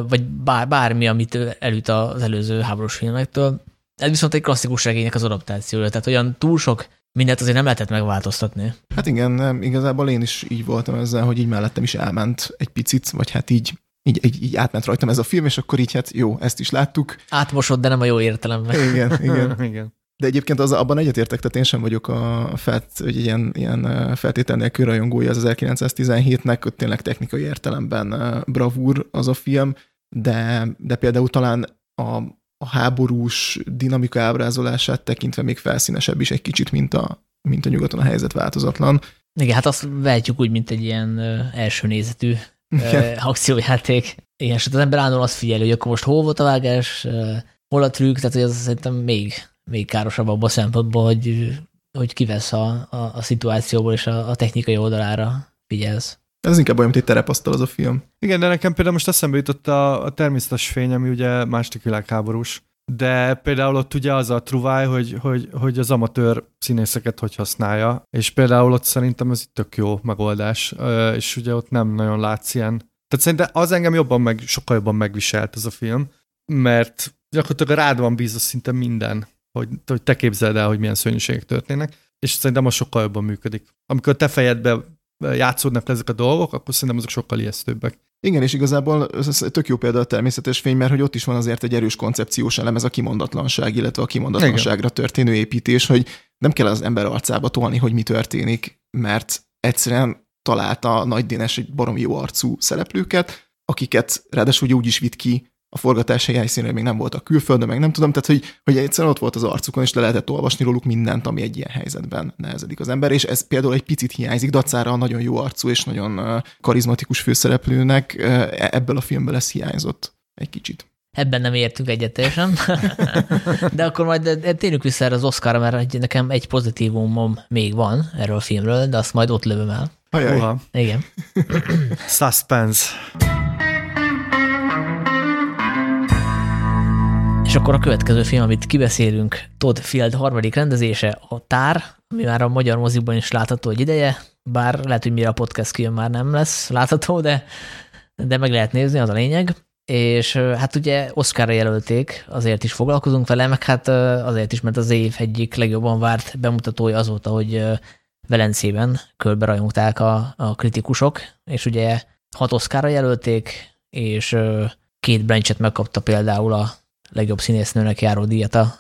Speaker 1: vagy bár, bármi, amit elüt az előző háborús filmektől. Ez viszont egy klasszikus regénynek az adaptációja, tehát olyan túl sok mindent azért nem lehetett megváltoztatni.
Speaker 3: Hát igen, nem, igazából én is így voltam ezzel, hogy így mellettem is elment egy picit, vagy hát így így, így, így átment rajtam ez a film, és akkor így hát jó, ezt is láttuk.
Speaker 1: Átmosod, de nem a jó értelemben.
Speaker 3: Igen, igen. <laughs> igen. De egyébként az, abban egyetértek, tehát én sem vagyok a felt, hogy ilyen, ilyen feltétel nélkül rajongója az 1917-nek, hogy tényleg technikai értelemben bravúr az a film, de, de például talán a, a háborús dinamika ábrázolását tekintve még felszínesebb is egy kicsit, mint a, mint a nyugaton a helyzet változatlan.
Speaker 1: Igen, hát azt vehetjük úgy, mint egy ilyen első nézetű <laughs> akciójáték. Igen, és az ember állandóan azt figyeli, hogy akkor most hol volt a vágás, hol a trükk, tehát hogy az szerintem még, még károsabb abban a szempontból, hogy, hogy kivesz a, a, a szituációból és a, a technikai oldalára figyelsz.
Speaker 3: Ez inkább olyan, mint egy terepasztal az a film.
Speaker 2: Igen, de nekem például most eszembe jutott a, a természetes fény, ami ugye második világháborús. De például ott ugye az a truváj, hogy, hogy, hogy az amatőr színészeket hogy használja, és például ott szerintem ez egy tök jó megoldás, és ugye ott nem nagyon látsz ilyen. Tehát szerintem az engem jobban meg, sokkal jobban megviselt ez a film, mert gyakorlatilag rád van bízva szinte minden, hogy, hogy te képzeld el, hogy milyen szörnyűségek történnek, és szerintem az sokkal jobban működik. Amikor te fejedbe játszódnak ezek a dolgok, akkor szerintem azok sokkal ijesztőbbek.
Speaker 3: Igen, és igazából ez tök jó példa a természetes fény, mert hogy ott is van azért egy erős koncepciós elem, ez a kimondatlanság, illetve a kimondatlanságra Igen. történő építés, hogy nem kell az ember arcába tolni, hogy mi történik, mert egyszerűen találta a Nagy Dénes egy baromi jó arcú szereplőket, akiket ráadásul úgy is vitt ki a forgatási helyszínre még nem voltak külföldön, meg nem tudom, tehát hogy, hogy egyszerűen ott volt az arcukon, és le lehetett olvasni róluk mindent, ami egy ilyen helyzetben nehezedik az ember, és ez például egy picit hiányzik, dacára a nagyon jó arcú és nagyon karizmatikus főszereplőnek ebből a filmből ez hiányzott egy kicsit.
Speaker 1: Ebben nem értünk egyetesen. De akkor majd térjünk vissza erre az Oscarra, mert nekem egy pozitívumom még van erről a filmről, de azt majd ott lövöm el.
Speaker 3: Ajaj.
Speaker 1: Igen.
Speaker 2: Suspense.
Speaker 1: És akkor a következő film, amit kibeszélünk, Todd Field harmadik rendezése, a Tár, ami már a magyar moziban is látható egy ideje, bár lehet, hogy mire a podcast kijön már nem lesz látható, de, de meg lehet nézni, az a lényeg. És hát ugye Oscarra jelölték, azért is foglalkozunk vele, meg hát azért is, mert az év egyik legjobban várt bemutatója azóta, hogy Velencében körbe rajongták a, a kritikusok, és ugye hat Oscarra jelölték, és két Blanchett megkapta például a legjobb színésznőnek járó díjat a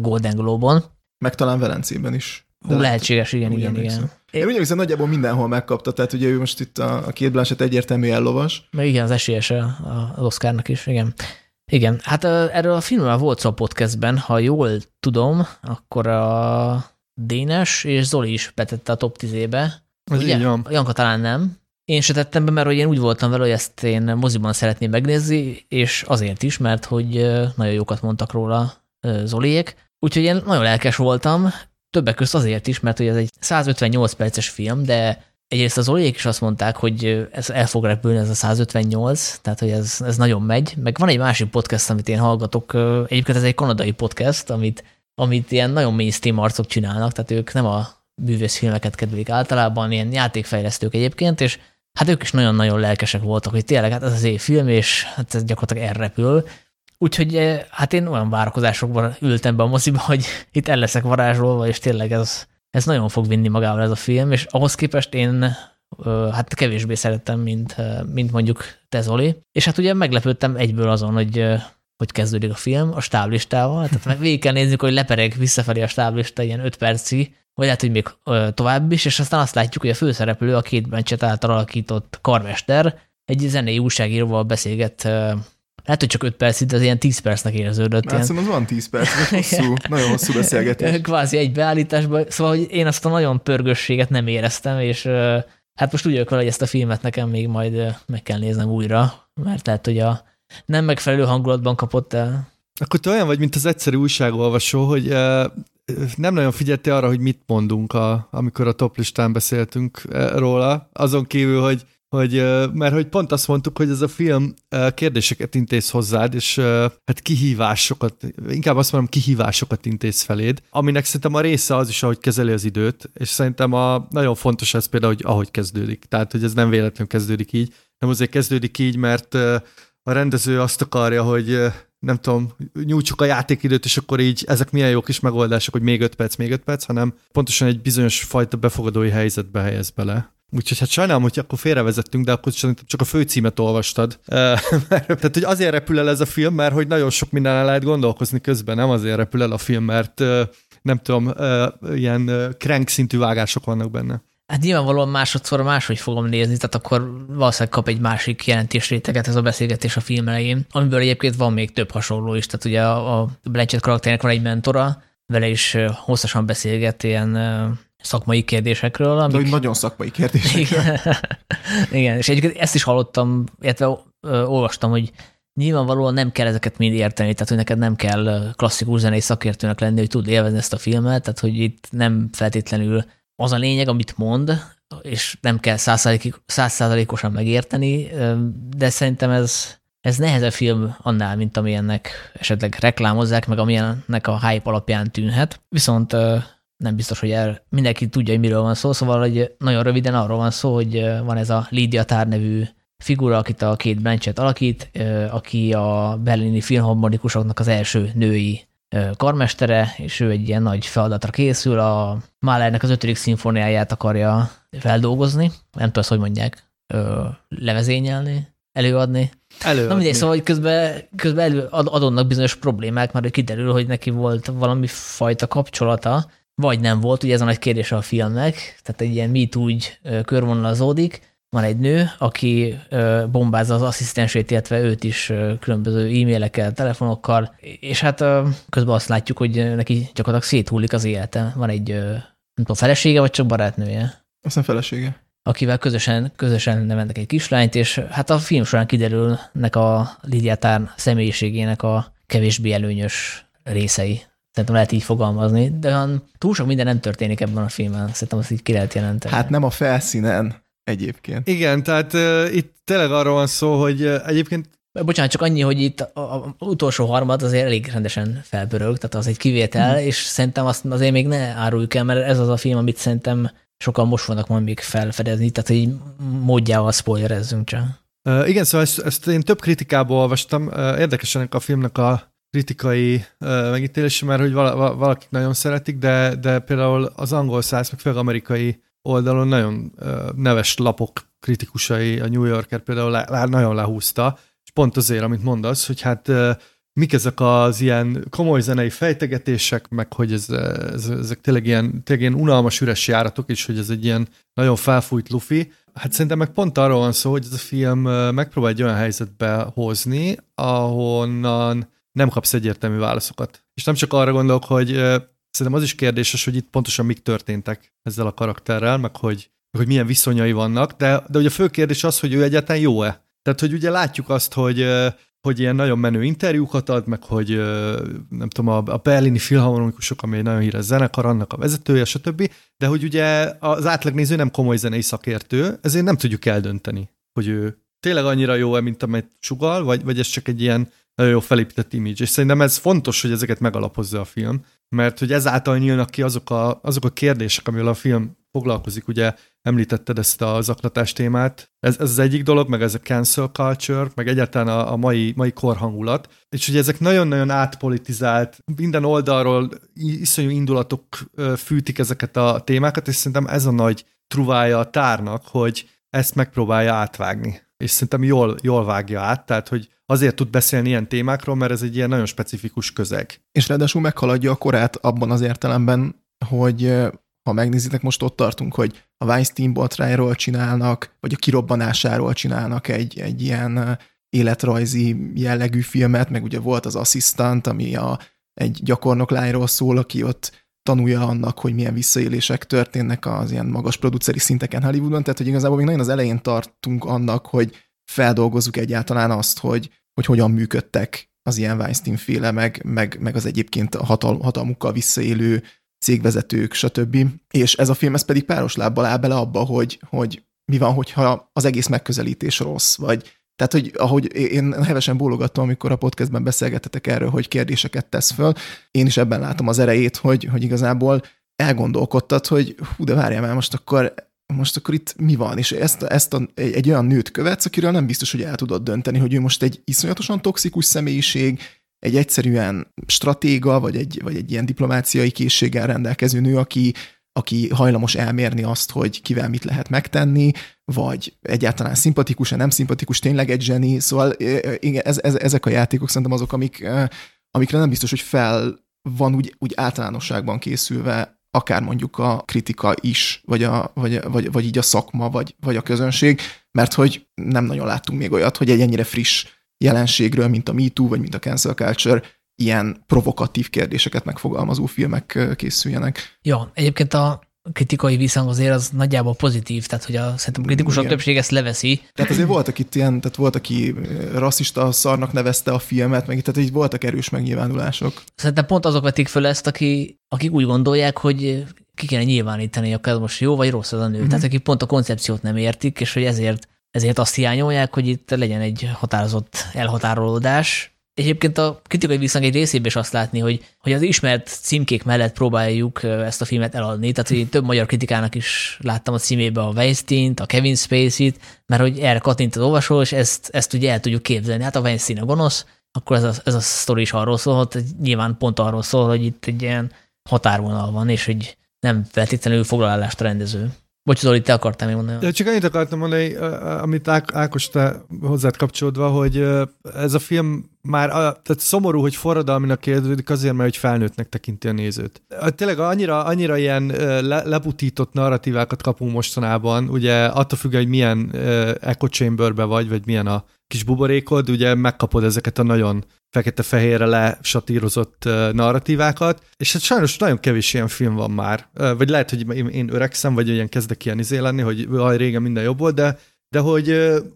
Speaker 1: Golden Globe-on.
Speaker 3: Meg talán Velencében is.
Speaker 1: De lehetséges, igen, igen, igen.
Speaker 3: Én úgy emlékszem, nagyjából mindenhol megkapta, tehát ugye ő most itt a, a két Blanchett egyértelmű ellovas.
Speaker 1: Meg igen, az esélyes az Oscarnak is, igen. Igen, hát erről a filmről volt szó a podcastben, ha jól tudom, akkor a Dénes és Zoli is betette a top 10-ébe.
Speaker 2: Ez Ugye? így van.
Speaker 1: Janka talán nem. Én se tettem be, mert hogy én úgy voltam vele, hogy ezt én moziban szeretném megnézni, és azért is, mert hogy nagyon jókat mondtak róla Zoliék. Úgyhogy én nagyon lelkes voltam, többek között azért is, mert hogy ez egy 158 perces film, de egyrészt az Zoliék is azt mondták, hogy ez el fog repülni, ez a 158, tehát hogy ez, ez nagyon megy. Meg van egy másik podcast, amit én hallgatok, egyébként ez egy kanadai podcast, amit, amit ilyen nagyon mainstream arcok csinálnak, tehát ők nem a művészfilmeket kedvelik általában, ilyen játékfejlesztők egyébként, és hát ők is nagyon-nagyon lelkesek voltak, hogy tényleg hát ez az év film, és hát ez gyakorlatilag elrepül. Úgyhogy eh, hát én olyan várakozásokban ültem be a moziba, hogy itt el leszek varázsolva, és tényleg ez, ez nagyon fog vinni magával ez a film, és ahhoz képest én hát kevésbé szerettem, mint, mint mondjuk te Zoli. És hát ugye meglepődtem egyből azon, hogy hogy kezdődik a film, a stáblistával, tehát meg végig kell nézzük, hogy lepereg visszafelé a stáblista ilyen 5 percig, vagy lehet, hogy még tovább is, és aztán azt látjuk, hogy a főszereplő a két Blanchett által alakított karmester egy zenei újságíróval beszélget lehet, hogy csak 5 perc, de az ilyen 10 percnek érződött.
Speaker 3: Már ilyen... az van 10 perc, <laughs> hosszú, nagyon hosszú beszélgetés. <laughs>
Speaker 1: Kvázi egy beállításban, szóval hogy én azt a nagyon pörgősséget nem éreztem, és hát most úgy vagyok vele, hogy ezt a filmet nekem még majd meg kell néznem újra, mert lehet, hogy a nem megfelelő hangulatban kapott el.
Speaker 2: Akkor te olyan vagy, mint az egyszerű újságolvasó, hogy nem nagyon figyeltél arra, hogy mit mondunk, a, amikor a top listán beszéltünk róla, azon kívül, hogy, hogy mert hogy pont azt mondtuk, hogy ez a film kérdéseket intéz hozzád, és hát kihívásokat, inkább azt mondom, kihívásokat intéz feléd, aminek szerintem a része az is, ahogy kezeli az időt, és szerintem a, nagyon fontos ez például, hogy ahogy kezdődik. Tehát, hogy ez nem véletlenül kezdődik így, nem azért kezdődik így, mert a rendező azt akarja, hogy nem tudom, nyújtsuk a játékidőt, és akkor így ezek milyen jó kis megoldások, hogy még öt perc, még öt perc, hanem pontosan egy bizonyos fajta befogadói helyzetbe helyez bele. Úgyhogy hát sajnálom, hogy akkor félrevezettünk, de akkor csak a főcímet olvastad. <laughs> Tehát, hogy azért repül el ez a film, mert hogy nagyon sok minden lehet gondolkozni közben, nem azért repül el a film, mert nem tudom, ilyen crank szintű vágások vannak benne.
Speaker 1: Hát nyilvánvalóan másodszor máshogy fogom nézni, tehát akkor valószínűleg kap egy másik jelentés réteget ez a beszélgetés a film elején, amiből egyébként van még több hasonló is, tehát ugye a, a Blanchett karakternek van egy mentora, vele is hosszasan beszélget ilyen szakmai kérdésekről.
Speaker 3: Amik... De, nagyon szakmai kérdésekről.
Speaker 1: Igen. <laughs> Igen, és egyébként ezt is hallottam, illetve olvastam, hogy nyilvánvalóan nem kell ezeket mind érteni, tehát hogy neked nem kell klasszikus zenei szakértőnek lenni, hogy tud élvezni ezt a filmet, tehát hogy itt nem feltétlenül az a lényeg, amit mond, és nem kell százszázalékosan megérteni, de szerintem ez, ez nehezebb film annál, mint amilyennek esetleg reklámozzák, meg amilyennek a hype alapján tűnhet. Viszont nem biztos, hogy el, mindenki tudja, hogy miről van szó, szóval hogy nagyon röviden arról van szó, hogy van ez a Lydia Tár nevű figura, akit a két Blanchett alakít, aki a berlini filmharmonikusoknak az első női karmestere, és ő egy ilyen nagy feladatra készül, a Mahlernek az ötödik szimfóniáját akarja feldolgozni, nem tudom, hogy mondják, levezényelni, előadni.
Speaker 2: Előadni.
Speaker 1: Na mindegy, szóval hogy közben, közben elő adonnak bizonyos problémák, mert kiderül, hogy neki volt valami fajta kapcsolata, vagy nem volt, ugye ez a nagy kérdés a filmnek, tehát egy ilyen mit úgy körvonalazódik, van egy nő, aki bombázza az asszisztensét, illetve őt is különböző e-mailekkel, telefonokkal, és hát közben azt látjuk, hogy neki gyakorlatilag széthullik az élete. Van egy, nem tudom, felesége, vagy csak barátnője?
Speaker 3: Azt a felesége.
Speaker 1: Akivel közösen, közösen nevelnek egy kislányt, és hát a film során kiderülnek a Lidiátár személyiségének a kevésbé előnyös részei. Szerintem lehet így fogalmazni, de túl sok minden nem történik ebben a filmben. Szerintem azt így ki lehet jelenteni.
Speaker 3: Hát nem a felszínen egyébként.
Speaker 2: Igen, tehát uh, itt tényleg arról van szó, hogy uh, egyébként
Speaker 1: Bocsánat, csak annyi, hogy itt az utolsó harmad azért elég rendesen felpörög, tehát az egy kivétel, mm. és szerintem azt azért még ne áruljuk el, mert ez az a film, amit szerintem sokan most vannak majd még felfedezni, tehát hogy módjával spoilerezzünk csak.
Speaker 2: Uh, igen, szóval ezt, ezt én több kritikából olvastam. Uh, érdekes a filmnek a kritikai uh, megítélése, mert hogy vala, valakik nagyon szeretik, de, de például az angol száz, meg főleg amerikai oldalon nagyon neves lapok kritikusai, a New Yorker például le, nagyon lehúzta, és pont azért, amit mondasz, hogy hát mik ezek az ilyen komoly zenei fejtegetések, meg hogy ez, ez, ezek tényleg ilyen, tényleg ilyen unalmas üres járatok, és hogy ez egy ilyen nagyon felfújt lufi. Hát szerintem meg pont arról van szó, hogy ez a film megpróbál egy olyan helyzetbe hozni, ahonnan nem kapsz egyértelmű válaszokat. És nem csak arra gondolok, hogy Szerintem az is kérdéses, hogy itt pontosan mik történtek ezzel a karakterrel, meg hogy, hogy milyen viszonyai vannak, de, de ugye a fő kérdés az, hogy ő egyáltalán jó-e. Tehát, hogy ugye látjuk azt, hogy, hogy ilyen nagyon menő interjúkat ad, meg hogy nem tudom, a, berlini filharmonikusok, ami egy nagyon híres zenekar, annak a vezetője, stb. De hogy ugye az átlagnéző nem komoly zenei szakértő, ezért nem tudjuk eldönteni, hogy ő tényleg annyira jó-e, mint amit sugal, vagy, vagy ez csak egy ilyen nagyon jó felépített image. És szerintem ez fontos, hogy ezeket megalapozza a film, mert hogy ezáltal nyílnak ki azok a, azok a kérdések, amivel a film foglalkozik, ugye említetted ezt a zaklatás témát. Ez, ez az egyik dolog, meg ez a cancel culture, meg egyáltalán a, a mai, mai korhangulat. És ugye ezek nagyon-nagyon átpolitizált, minden oldalról iszonyú indulatok fűtik ezeket a témákat, és szerintem ez a nagy truvája a tárnak, hogy ezt megpróbálja átvágni. És szerintem jól, jól vágja át, tehát hogy azért tud beszélni ilyen témákról, mert ez egy ilyen nagyon specifikus közeg.
Speaker 3: És ráadásul meghaladja a korát abban az értelemben, hogy ha megnézitek, most ott tartunk, hogy a Weinstein botrájról csinálnak, vagy a kirobbanásáról csinálnak egy, egy ilyen életrajzi jellegű filmet, meg ugye volt az Assistant, ami a, egy gyakornok lányról szól, aki ott tanulja annak, hogy milyen visszaélések történnek az ilyen magas produceri szinteken Hollywoodban, tehát hogy igazából még nagyon az elején tartunk annak, hogy feldolgozzuk egyáltalán azt, hogy, hogy hogyan működtek az ilyen Weinstein féle, meg, meg, meg az egyébként hatal, hatalmukkal visszaélő cégvezetők, stb. És ez a film ez pedig páros lábbal áll bele abba, hogy, hogy mi van, hogyha az egész megközelítés rossz, vagy tehát, hogy ahogy én hevesen bólogattam, amikor a podcastben beszélgetetek erről, hogy kérdéseket tesz föl, én is ebben látom az erejét, hogy, hogy igazából elgondolkodtad, hogy hú, de várjál már, most akkor most akkor itt mi van? És ezt, ezt a, egy, egy olyan nőt követsz, akiről nem biztos, hogy el tudod dönteni, hogy ő most egy iszonyatosan toxikus személyiség, egy egyszerűen stratéga, vagy egy, vagy egy ilyen diplomáciai készséggel rendelkező nő, aki, aki hajlamos elmérni azt, hogy kivel mit lehet megtenni, vagy egyáltalán szimpatikus-e, nem szimpatikus, tényleg egy zseni. Szóval igen, ez, ez, ezek a játékok szerintem azok, amik, amikre nem biztos, hogy fel van úgy, úgy általánosságban készülve akár mondjuk a kritika is, vagy, a, vagy, vagy, vagy így a szakma, vagy, vagy a közönség, mert hogy nem nagyon láttunk még olyat, hogy egy ennyire friss jelenségről, mint a MeToo, vagy mint a cancel culture, ilyen provokatív kérdéseket megfogalmazó filmek készüljenek.
Speaker 1: Ja, egyébként a kritikai visszhang azért az nagyjából pozitív, tehát hogy a, szerintem a kritikusok Igen. többség ezt leveszi.
Speaker 3: Tehát azért voltak itt ilyen, tehát volt, aki rasszista szarnak nevezte a filmet, meg tehát így voltak erős megnyilvánulások.
Speaker 1: Szerintem pont azok vetik föl ezt, aki, akik úgy gondolják, hogy ki kéne nyilvánítani, hogy ez most jó vagy rossz az a nő. Mm-hmm. Tehát akik pont a koncepciót nem értik, és hogy ezért, ezért azt hiányolják, hogy itt legyen egy határozott elhatárolódás, Egyébként a kritikai visszhang egy részében is azt látni, hogy, hogy az ismert címkék mellett próbáljuk ezt a filmet eladni. Tehát, hogy több magyar kritikának is láttam a címébe a Weinstein-t, a Kevin Spacey-t, mert hogy erre kattint az olvasó, és ezt, ezt ugye el tudjuk képzelni. Hát a Weinstein a gonosz, akkor ez a, ez a sztori is arról szól, hogy nyilván pont arról szól, hogy itt egy ilyen határvonal van, és hogy nem feltétlenül foglalást rendező. Bocs, Zoli, te akartál még mondani?
Speaker 2: De csak annyit akartam mondani, amit Ákos te hozzád kapcsolódva, hogy ez a film már tehát szomorú, hogy forradalminak kérdődik azért, mert hogy felnőttnek tekinti a nézőt. Tényleg annyira, annyira ilyen le, lebutított narratívákat kapunk mostanában, ugye attól függ, hogy milyen echo chamberbe vagy, vagy milyen a kis buborékod, ugye megkapod ezeket a nagyon fekete-fehérre lesatírozott narratívákat, és hát sajnos nagyon kevés ilyen film van már. Vagy lehet, hogy én öregszem, vagy olyan kezdek ilyen izé lenni, hogy régen minden jobb volt, de, de hogy,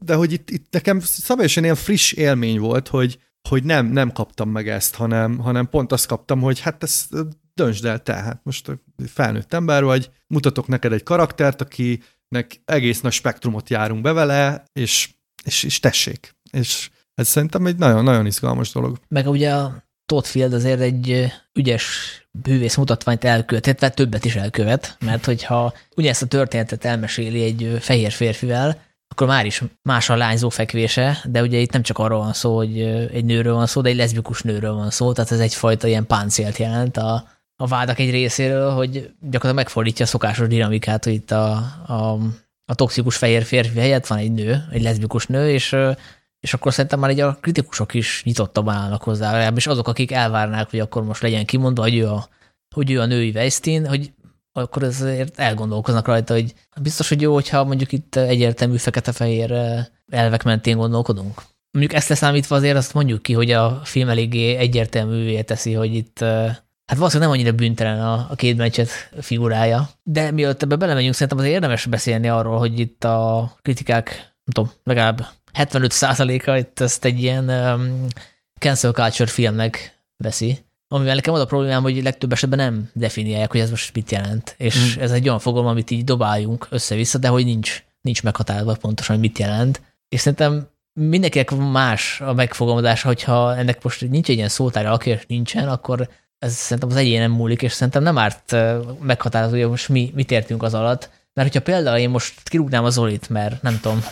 Speaker 2: de hogy itt, itt nekem szabályosan ilyen friss élmény volt, hogy, hogy nem, nem kaptam meg ezt, hanem, hanem pont azt kaptam, hogy hát ezt döntsd el te, hát most felnőtt ember vagy, mutatok neked egy karaktert, akinek egész nagy spektrumot járunk be vele, és, és, és tessék. És ez szerintem egy nagyon-nagyon izgalmas dolog.
Speaker 1: Meg ugye a Todd Field azért egy ügyes bűvész mutatványt elkövet, illetve többet is elkövet, mert hogyha ugye ezt a történetet elmeséli egy fehér férfivel, akkor már is más a lányzó fekvése, de ugye itt nem csak arról van szó, hogy egy nőről van szó, de egy leszbikus nőről van szó, tehát ez egyfajta ilyen páncélt jelent a, a vádak egy részéről, hogy gyakorlatilag megfordítja a szokásos dinamikát, hogy itt a, a, a toxikus fehér férfi helyett van egy nő, egy leszbikus nő, és és akkor szerintem már így a kritikusok is nyitottabban állnak hozzá, és azok, akik elvárnák, hogy akkor most legyen kimondva, hogy ő a, hogy ő a női Weinstein, hogy akkor ezért elgondolkoznak rajta, hogy biztos, hogy jó, hogyha mondjuk itt egyértelmű fekete-fehér elvek mentén gondolkodunk. Mondjuk ezt leszámítva azért azt mondjuk ki, hogy a film eléggé egyértelművé teszi, hogy itt hát valószínűleg nem annyira bűntelen a, a két meccset figurája. De mielőtt ebbe belemegyünk, szerintem azért érdemes beszélni arról, hogy itt a kritikák, nem tudom, legalább 75%-a itt ezt egy ilyen um, cancel culture filmnek veszi, amivel nekem az a problémám, hogy legtöbb esetben nem definiálják, hogy ez most mit jelent. És mm. ez egy olyan fogalom, amit így dobáljunk össze-vissza, de hogy nincs, nincs meghatározva pontosan, hogy mit jelent. És szerintem mindenkinek más a megfogalmazása, hogyha ennek most nincs egy ilyen szótárja, aki nincsen, akkor ez szerintem az egyénen múlik, és szerintem nem árt meghatározni, hogy most mi, mit értünk az alatt. Mert hogyha például én most kirúgnám az Zolit, mert nem tudom,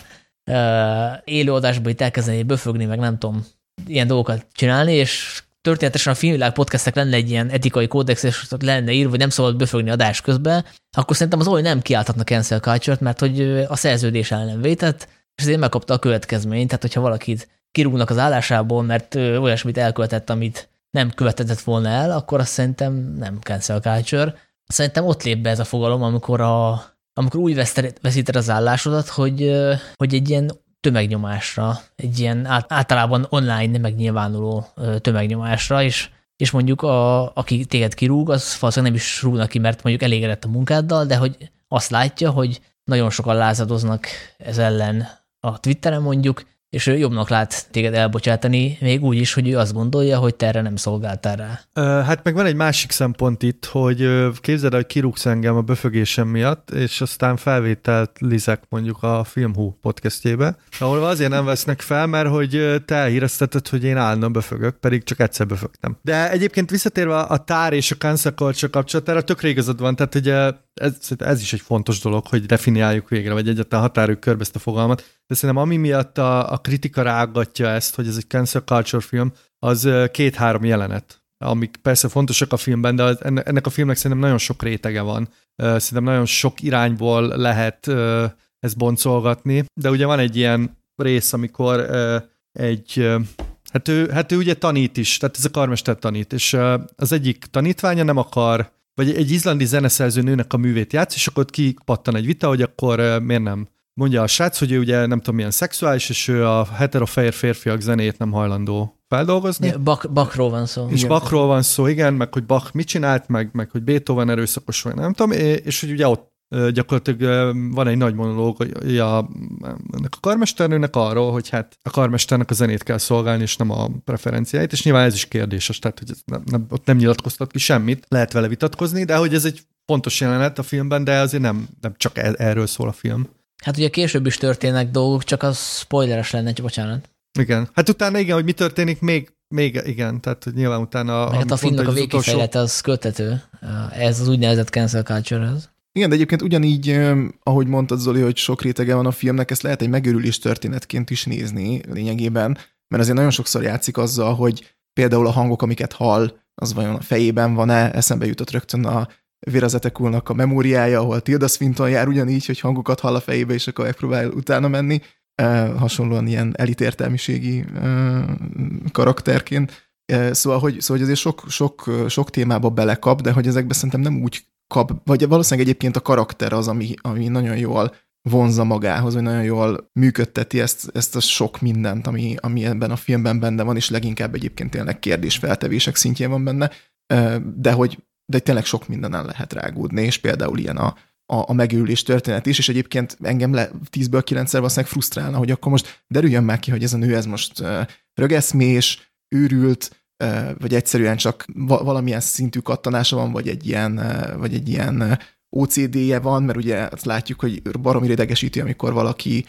Speaker 1: élőadásban itt elkezdeni böfögni, meg nem tudom, ilyen dolgokat csinálni, és történetesen a filmvilág podcastek lenne egy ilyen etikai kódex, és lenne írva, hogy nem szabad böfögni adás közben, akkor szerintem az olyan nem kiáltatnak cancel culture mert hogy a szerződés ellen vétett, és ezért megkapta a következményt, tehát hogyha valakit kirúgnak az állásából, mert olyasmit elkövetett, amit nem követett volna el, akkor azt szerintem nem cancel culture. Szerintem ott lép be ez a fogalom, amikor a, amikor úgy veszíted az állásodat, hogy, hogy egy ilyen tömegnyomásra, egy ilyen általában online megnyilvánuló tömegnyomásra, és, és mondjuk a, aki téged kirúg, az valószínűleg nem is rúgnak ki, mert mondjuk elégedett a munkáddal, de hogy azt látja, hogy nagyon sokan lázadoznak ez ellen a Twitteren mondjuk, és ő jobbnak lát téged elbocsátani, még úgy is, hogy ő azt gondolja, hogy te erre nem szolgáltál rá.
Speaker 2: Hát meg van egy másik szempont itt, hogy képzeld, hogy kirúgsz engem a böfögésem miatt, és aztán felvételt lizek mondjuk a Filmhú podcastjébe, ahol azért nem vesznek fel, mert hogy te elhírezteted, hogy én állna böfögök, pedig csak egyszer böfögtem. De egyébként visszatérve a tár és a cancel culture kapcsolatára, tökre igazad van, tehát ugye ez, ez is egy fontos dolog, hogy definiáljuk végre, vagy egyáltalán határjuk körbe ezt a fogalmat, de szerintem ami miatt a, a kritika rágatja ezt, hogy ez egy cancel culture film, az két-három jelenet, amik persze fontosak a filmben, de ennek a filmnek szerintem nagyon sok rétege van. Szerintem nagyon sok irányból lehet ezt boncolgatni, de ugye van egy ilyen rész, amikor egy Hát ő, hát ő ugye tanít is, tehát ez a karmester tanít, és az egyik tanítványa nem akar vagy egy izlandi zeneszerző nőnek a művét játsz, és akkor ott kipattan egy vita, hogy akkor miért nem mondja a srác, hogy ő ugye nem tudom milyen szexuális, és ő a heterofehér férfiak zenét nem hajlandó feldolgozni. Ja,
Speaker 1: Bach, Bachról van szó.
Speaker 2: És igen. Bachról van szó, igen, meg hogy Bach mit csinált, meg, meg hogy Beethoven erőszakos, vagy nem tudom, és hogy ugye ott gyakorlatilag van egy nagy monológia ennek a karmesternőnek arról, hogy hát a karmesternek a zenét kell szolgálni, és nem a preferenciáit, és nyilván ez is kérdéses, tehát hogy ez nem, nem, ott nem nyilatkoztat ki semmit, lehet vele vitatkozni, de hogy ez egy fontos jelenet a filmben, de azért nem, nem csak e- erről szól a film.
Speaker 1: Hát ugye később is történnek dolgok, csak az spoileres lenne, csak bocsánat.
Speaker 2: Igen. Hát utána igen, hogy mi történik, még, még igen, tehát hogy nyilván utána...
Speaker 1: Meg hát a filmnek a végkifejlete utolsó... az kötető, ez az úgynevezett cancel culture-hez.
Speaker 3: Igen, de egyébként ugyanígy, ahogy mondtad Zoli, hogy sok rétege van a filmnek, ezt lehet egy megörülés történetként is nézni lényegében, mert azért nagyon sokszor játszik azzal, hogy például a hangok, amiket hall, az vajon a fejében van-e, eszembe jutott rögtön a Vérezetek úrnak a memóriája, ahol Tilda Swinton jár ugyanígy, hogy hangokat hall a fejébe, és akkor megpróbál utána menni, uh, hasonlóan ilyen elitértelmiségi uh, karakterként. Uh, szóval, hogy, szóval, hogy azért sok, sok, sok témába belekap, de hogy ezekben szerintem nem úgy kap, vagy valószínűleg egyébként a karakter az, ami, ami nagyon jól vonza magához, vagy nagyon jól működteti ezt, ezt a sok mindent, ami, ami ebben a filmben benne van, és leginkább egyébként tényleg kérdésfeltevések szintjén van benne, de hogy de tényleg sok mindenen lehet rágódni, és például ilyen a, a, a megőrülés történet is, és egyébként engem le 10-ből 9-szer valószínűleg frusztrálna, hogy akkor most derüljön már ki, hogy ez a nő ez most rögeszmés, őrült, vagy egyszerűen csak valamilyen szintű kattanása van, vagy egy ilyen, vagy egy ilyen OCD-je van, mert ugye azt látjuk, hogy baromi idegesíti, amikor valaki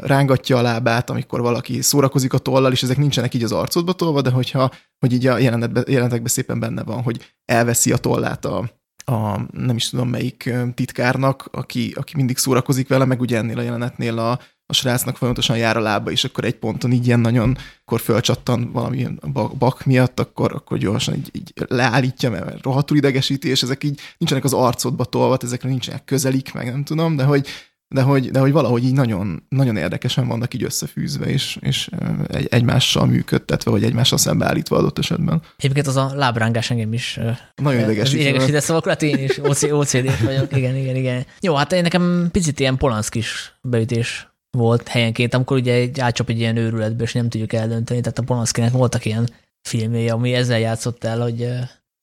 Speaker 3: rángatja a lábát, amikor valaki szórakozik a tollal, és ezek nincsenek így az arcodba tolva, de hogyha, hogy így a jelenetekben szépen benne van, hogy elveszi a tollát a, a nem is tudom melyik titkárnak, aki, aki mindig szórakozik vele, meg ugye ennél a jelenetnél a, a srácnak folyamatosan jár a lába, és akkor egy ponton így ilyen nagyon, akkor fölcsattan valami bak miatt, akkor, akkor gyorsan így, így leállítja, mert rohadtul idegesíti, és ezek így nincsenek az arcodba tolva, ezekre nincsenek közelik, meg nem tudom, de hogy, de hogy, de hogy valahogy így nagyon, nagyon érdekesen vannak így összefűzve, és, és egy, egymással működtetve, vagy egymással szembeállítva adott esetben.
Speaker 1: Egyébként az a lábrángás engem is
Speaker 3: nagyon idegesít.
Speaker 1: Idegesít, szóval hát én is OCD vagyok, igen, igen, igen. Jó, hát én nekem picit ilyen polanszkis beütés volt helyenként, amikor ugye egy, átcsap egy ilyen őrületbe, és nem tudjuk eldönteni, tehát a Polanszkinek voltak ilyen filmjei, ami ezzel játszott el, hogy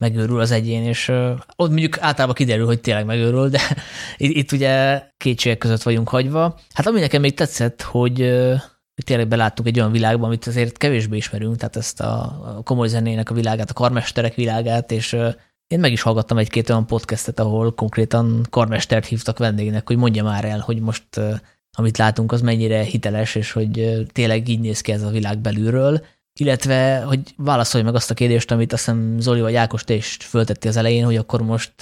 Speaker 1: megőrül az egyén, és ott mondjuk általában kiderül, hogy tényleg megőrül, de <laughs> itt, itt ugye kétségek között vagyunk hagyva. Hát ami nekem még tetszett, hogy tényleg beláttuk egy olyan világban, amit azért kevésbé ismerünk, tehát ezt a, komoly zenének a világát, a karmesterek világát, és én meg is hallgattam egy-két olyan podcastet, ahol konkrétan karmestert hívtak vendégnek, hogy mondja már el, hogy most amit látunk, az mennyire hiteles, és hogy tényleg így néz ki ez a világ belülről, illetve, hogy válaszolj meg azt a kérdést, amit azt hiszem Zoli vagy Ákos te is föltetti az elején, hogy akkor most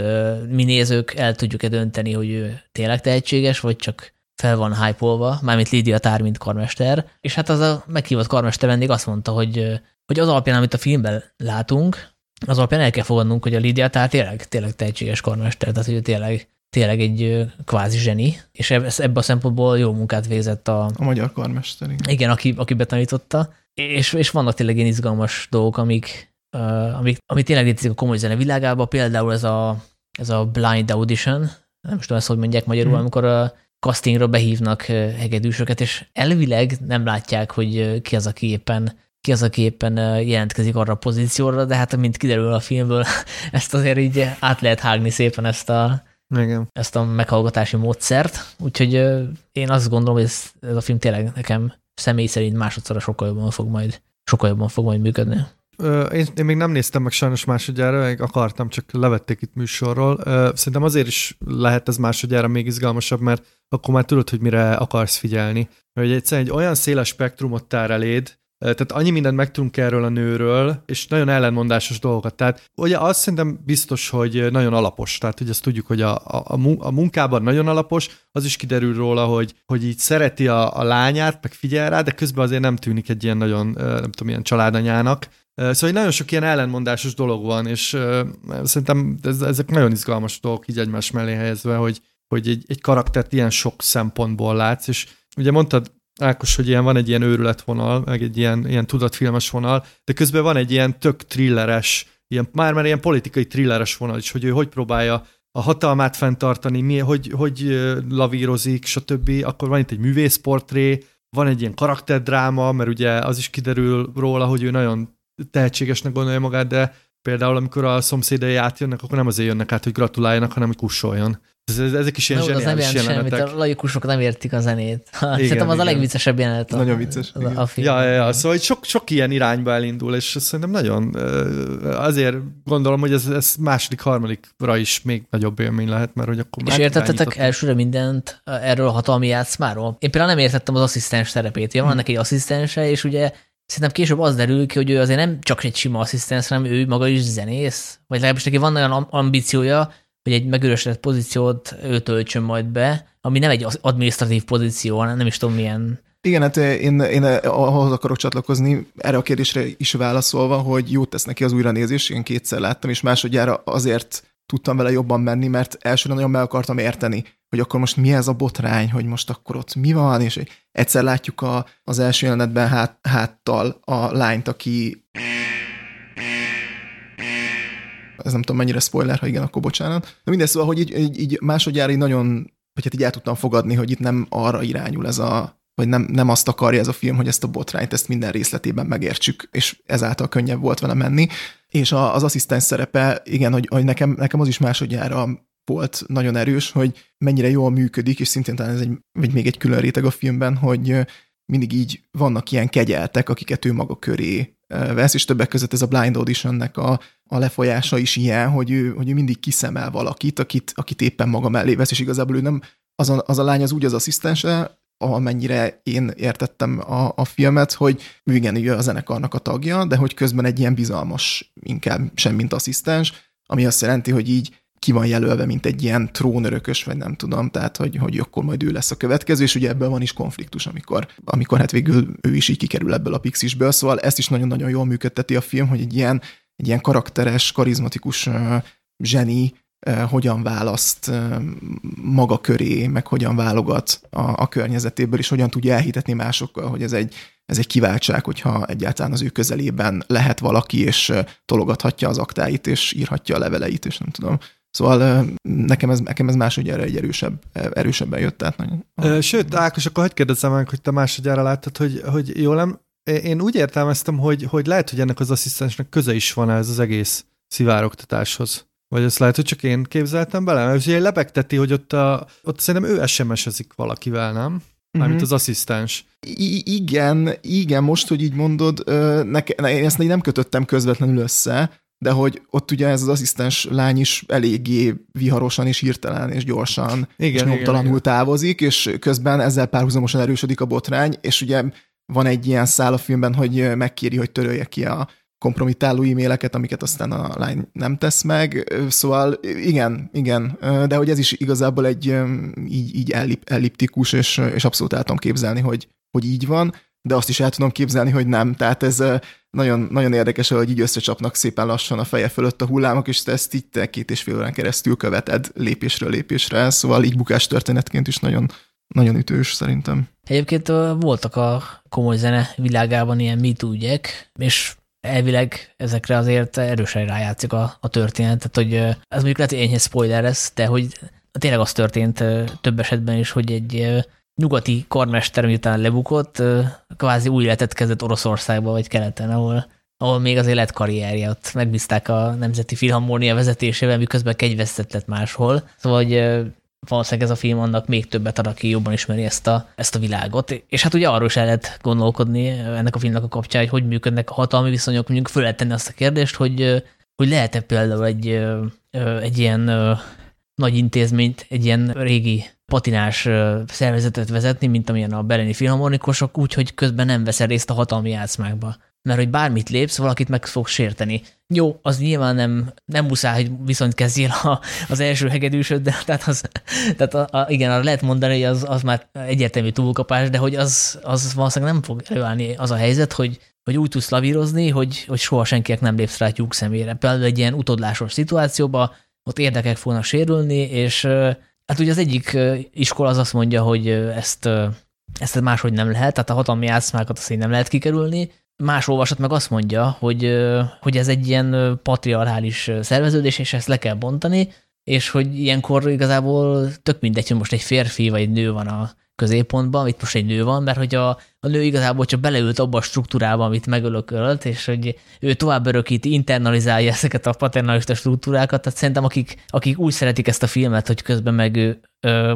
Speaker 1: mi nézők el tudjuk-e dönteni, hogy ő tényleg tehetséges, vagy csak fel van hype mármint Lídia Tár, mint karmester, és hát az a meghívott karmester vendég azt mondta, hogy, hogy az alapján, amit a filmben látunk, az alapján el kell fogadnunk, hogy a Lídia Tár tényleg, tényleg tehetséges karmester, tehát hogy ő tényleg, tényleg egy kvázi zseni, és ebben a szempontból jó munkát végzett a...
Speaker 3: A magyar karmester.
Speaker 1: Igen, igen aki, aki betanította és, és vannak tényleg ilyen izgalmas dolgok, amik, uh, amik, amik tényleg létezik a komoly zene világában, például ez a, ez a blind audition, nem is tudom ezt, hogy mondják magyarul, mm. amikor a castingra behívnak hegedűsöket, és elvileg nem látják, hogy ki az, aki éppen ki az, aki éppen jelentkezik arra a pozícióra, de hát mint kiderül a filmből, <laughs> ezt azért így át lehet hágni szépen ezt a,
Speaker 2: Igen.
Speaker 1: ezt a meghallgatási módszert. Úgyhogy én azt gondolom, hogy ez, ez a film tényleg nekem személy szerint másodszorra sokkal jobban fog majd, sokkal jobban fog majd működni.
Speaker 2: Én, én még nem néztem meg sajnos másodjára, még akartam, csak levették itt műsorról. Szerintem azért is lehet ez másodjára még izgalmasabb, mert akkor már tudod, hogy mire akarsz figyelni. Mert egyszerűen egy olyan széles spektrumot tár eléd, tehát annyi mindent megtudunk erről a nőről, és nagyon ellenmondásos dolgokat. Tehát ugye azt szerintem biztos, hogy nagyon alapos. Tehát, hogy ezt tudjuk, hogy a, a, a munkában nagyon alapos, az is kiderül róla, hogy, hogy így szereti a, a lányát, meg figyel rá, de közben azért nem tűnik egy ilyen nagyon, nem tudom, ilyen családanyának. Szóval nagyon sok ilyen ellenmondásos dolog van, és szerintem ez, ezek nagyon izgalmas dolgok így egymás mellé helyezve, hogy, hogy egy, egy karaktert ilyen sok szempontból látsz, és ugye mondtad, Ákos, hogy ilyen van egy ilyen őrületvonal, meg egy ilyen, ilyen tudatfilmes vonal, de közben van egy ilyen tök thrilleres, ilyen, már már ilyen politikai thrilleres vonal is, hogy ő hogy próbálja a hatalmát fenntartani, mi, hogy, hogy lavírozik, stb. Akkor van itt egy művészportré, van egy ilyen karakterdráma, mert ugye az is kiderül róla, hogy ő nagyon tehetségesnek gondolja magát, de például amikor a szomszédai átjönnek, akkor nem azért jönnek át, hogy gratuláljanak, hanem hogy kussoljon. Ez, ezek is ilyen no, zseniális az nem jelenetek. Semmit,
Speaker 1: a laikusok nem értik a zenét. <laughs> Igen, Szerintem az igen. a legviccesebb jelenet.
Speaker 3: Nagyon vicces.
Speaker 1: A, a film.
Speaker 2: Ja, ja, ja, szóval sok, sok ilyen irányba elindul, és szerintem nagyon azért gondolom, hogy ez, ez második, harmadikra is még nagyobb élmény lehet, mert hogy akkor
Speaker 1: És értettetek elsőre mindent erről a hatalmi játszmáról? Én például nem értettem az asszisztens szerepét. Ja, van hmm. neki egy asszisztense, és ugye Szerintem később az derül ki, hogy ő azért nem csak egy sima asszisztens, hanem ő maga is zenész, vagy legalábbis neki van olyan ambíciója, hogy egy megörösödött pozíciót ő töltsön majd be, ami nem egy administratív pozíció, hanem nem is tudom milyen.
Speaker 3: Igen, hát én, én ahhoz akarok csatlakozni, erre a kérdésre is válaszolva, hogy jót tesz neki az újranézés, én kétszer láttam, és másodjára azért tudtam vele jobban menni, mert elsőre nagyon meg akartam érteni, hogy akkor most mi ez a botrány, hogy most akkor ott mi van, és egyszer látjuk a, az első jelenetben hát, háttal a lányt, aki ez nem tudom mennyire spoiler, ha igen, akkor bocsánat. De mindez szóval, hogy így, így, így másodjára így nagyon, vagy hát így el tudtam fogadni, hogy itt nem arra irányul ez a, vagy nem, nem azt akarja ez a film, hogy ezt a botrányt, ezt minden részletében megértsük, és ezáltal könnyebb volt vele menni. És a, az asszisztens szerepe, igen, hogy, hogy nekem, nekem az is másodjára volt nagyon erős, hogy mennyire jól működik, és szintén talán ez egy, vagy még egy külön réteg a filmben, hogy mindig így vannak ilyen kegyeltek, akiket ő maga köré vesz, és többek között ez a Blind Auditionnek a, a lefolyása is ilyen, hogy ő, hogy ő mindig kiszemel valakit, akit, akit éppen maga mellé vesz, és igazából ő nem, az a, az a lány az úgy az asszisztense, amennyire én értettem a, a filmet, hogy igen, ő a zenekarnak a tagja, de hogy közben egy ilyen bizalmas, inkább sem mint asszisztens, ami azt jelenti, hogy így ki van jelölve, mint egy ilyen trónörökös, vagy nem tudom, tehát hogy, hogy akkor majd ő lesz a következő, és ugye ebből van is konfliktus, amikor, amikor hát végül ő is így kikerül ebből a pixisből, szóval ezt is nagyon-nagyon jól működteti a film, hogy egy ilyen, egy ilyen karakteres, karizmatikus zseni hogyan választ maga köré, meg hogyan válogat a, a környezetéből, és hogyan tudja elhitetni másokkal, hogy ez egy, ez egy kiváltság, hogyha egyáltalán az ő közelében lehet valaki, és tologathatja az aktáit, és írhatja a leveleit, és nem tudom. Szóval nekem ez, nekem ez másodjára egy erősebb, erősebben jött át.
Speaker 2: Nagyon. Sőt, Ákos, akkor hagyd kérdezzem meg, hogy te másodjára láttad, hogy, hogy jól nem? Én úgy értelmeztem, hogy, hogy lehet, hogy ennek az asszisztensnek köze is van ez az egész szivárogtatáshoz. Vagy ezt lehet, hogy csak én képzeltem bele? Mert ugye lebegteti, hogy ott, a, ott szerintem ő SMS-ezik valakivel, nem? Mármint uh-huh. az asszisztens.
Speaker 3: I- igen, igen, most, hogy így mondod, ne, én ezt nem kötöttem közvetlenül össze, de hogy ott ugye ez az asszisztens lány is eléggé viharosan és hirtelen és gyorsan igen, és nyomtalanul távozik, és közben ezzel párhuzamosan erősödik a botrány, és ugye van egy ilyen szál a filmben, hogy megkéri, hogy törölje ki a kompromittáló e-maileket, amiket aztán a lány nem tesz meg, szóval igen, igen, de hogy ez is igazából egy így, így elliptikus, és, és abszolút el tudom képzelni, hogy, hogy így van, de azt is el tudom képzelni, hogy nem. Tehát ez nagyon, nagyon érdekes, hogy így összecsapnak szépen lassan a feje fölött a hullámok, és te ezt így te két és fél órán keresztül követed lépésről lépésre, szóval így bukás történetként is nagyon, nagyon ütős szerintem.
Speaker 1: Egyébként voltak a komoly zene világában ilyen MeToo ügyek, és elvileg ezekre azért erősen rájátszik a, a történet, tehát hogy ez mondjuk lehet, hogy enyhe spoiler lesz, de hogy tényleg az történt több esetben is, hogy egy nyugati karmester, miután lebukott, kvázi új életet kezdett Oroszországba vagy keleten, ahol, ahol még azért lett karrierje, ott megbízták a Nemzeti Filharmónia vezetésével, miközben kegyvesztett lett máshol. Szóval, hogy valószínűleg ez a film annak még többet ad, aki jobban ismeri ezt a, ezt a világot. És hát ugye arról is el lehet gondolkodni ennek a filmnek a kapcsán, hogy hogy működnek a hatalmi viszonyok, mondjuk föl lehet tenni azt a kérdést, hogy, hogy lehet-e például egy, egy ilyen nagy intézményt, egy ilyen régi patinás szervezetet vezetni, mint amilyen a bereni filharmonikusok, úgyhogy közben nem veszel részt a hatalmi játszmákba. Mert hogy bármit lépsz, valakit meg fog sérteni. Jó, az nyilván nem, nem muszáj, hogy viszont kezdjél a, az első hegedűsöd, de tehát, az, tehát a, a, igen, lehet mondani, hogy az, az már egyértelmű túlkapás, de hogy az, az valószínűleg nem fog előállni az a helyzet, hogy, hogy úgy tudsz lavírozni, hogy, hogy soha senkinek nem lépsz rá tyúk szemére. Például egy ilyen utódlásos szituációban ott érdekek fognak sérülni, és Hát ugye az egyik iskola az azt mondja, hogy ezt, ezt máshogy nem lehet, tehát a hatalmi játszmákat azt nem lehet kikerülni. Más olvasat meg azt mondja, hogy, hogy ez egy ilyen patriarchális szerveződés, és ezt le kell bontani, és hogy ilyenkor igazából tök mindegy, hogy most egy férfi vagy egy nő van a középpontban, itt most egy nő van, mert hogy a, a nő igazából csak beleült abba a struktúrába, amit megölökölt, és hogy ő tovább örökíti, internalizálja ezeket a paternalista struktúrákat, tehát szerintem akik, akik úgy szeretik ezt a filmet, hogy közben meg ő,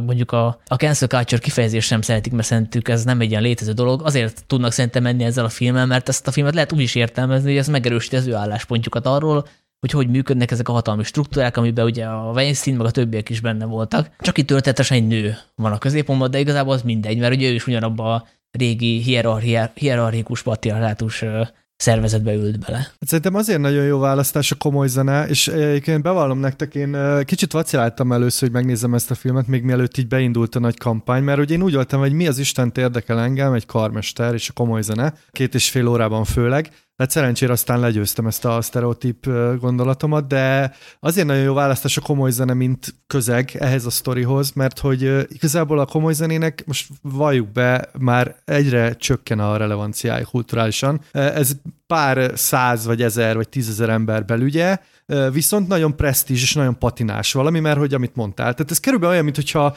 Speaker 1: mondjuk a, a cancel culture kifejezést sem szeretik, mert szerintük ez nem egy ilyen létező dolog, azért tudnak szerintem menni ezzel a filmmel, mert ezt a filmet lehet úgy is értelmezni, hogy ez megerősíti az ő álláspontjukat arról, hogy hogy működnek ezek a hatalmi struktúrák, amiben ugye a Weinstein meg a többiek is benne voltak. Csak itt történetesen egy nő van a középpontban, de igazából az mindegy, mert ugye ő is ugyanabban a régi hierarchikus patriarchátus szervezetbe ült bele.
Speaker 2: Hát szerintem azért nagyon jó választás a komoly zene, és egyébként bevallom nektek, én kicsit vaciláltam először, hogy megnézem ezt a filmet, még mielőtt így beindult a nagy kampány, mert ugye én úgy voltam, hogy mi az Istent érdekel engem, egy karmester és a komoly zene, két és fél órában főleg, Hát szerencsére aztán legyőztem ezt a sztereotíp gondolatomat, de azért nagyon jó választás a komoly zene, mint közeg ehhez a sztorihoz, mert hogy igazából a komoly zenének most valljuk be, már egyre csökken a relevanciája kulturálisan. Ez pár száz, vagy ezer, vagy tízezer ember belügye, viszont nagyon presztízs és nagyon patinás valami, mert hogy amit mondtál. Tehát ez körülbelül olyan, mintha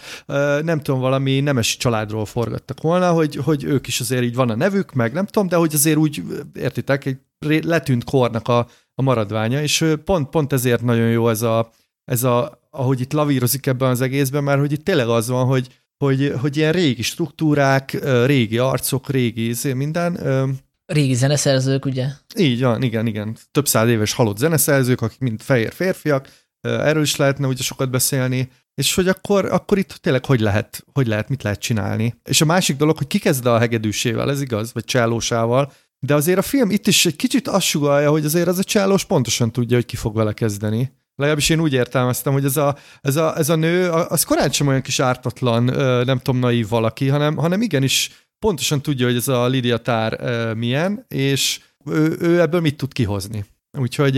Speaker 2: nem tudom, valami nemes családról forgattak volna, hogy, hogy ők is azért így van a nevük, meg nem tudom, de hogy azért úgy, értitek, egy letűnt kornak a, a maradványa, és pont, pont ezért nagyon jó ez a, ez a, ahogy itt lavírozik ebben az egészben, mert hogy itt tényleg az van, hogy, hogy, hogy ilyen régi struktúrák, régi arcok, régi izé, minden,
Speaker 1: Régi zeneszerzők, ugye?
Speaker 2: Így van, igen, igen. Több száz éves halott zeneszerzők, akik mind fehér férfiak, erről is lehetne ugye sokat beszélni, és hogy akkor, akkor itt tényleg hogy lehet, hogy lehet, mit lehet csinálni. És a másik dolog, hogy ki kezd a hegedűsével, ez igaz, vagy csellósával, de azért a film itt is egy kicsit azt sugalja, hogy azért az a csellós pontosan tudja, hogy ki fog vele kezdeni. Legalábbis én úgy értelmeztem, hogy ez a, ez a, ez a nő, az korán sem olyan kis ártatlan, nem tudom, naív valaki, hanem, hanem igenis pontosan tudja, hogy ez a Lydia Tár milyen, és ő, ő ebből mit tud kihozni. Úgyhogy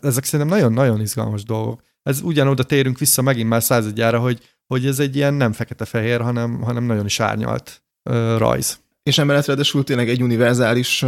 Speaker 2: ezek szerintem nagyon-nagyon izgalmas dolgok. Ez ugyanoda térünk vissza megint már századjára, hogy, hogy ez egy ilyen nem fekete-fehér, hanem, hanem nagyon is árnyalt uh, rajz.
Speaker 3: És emellett ráadásul tényleg egy univerzális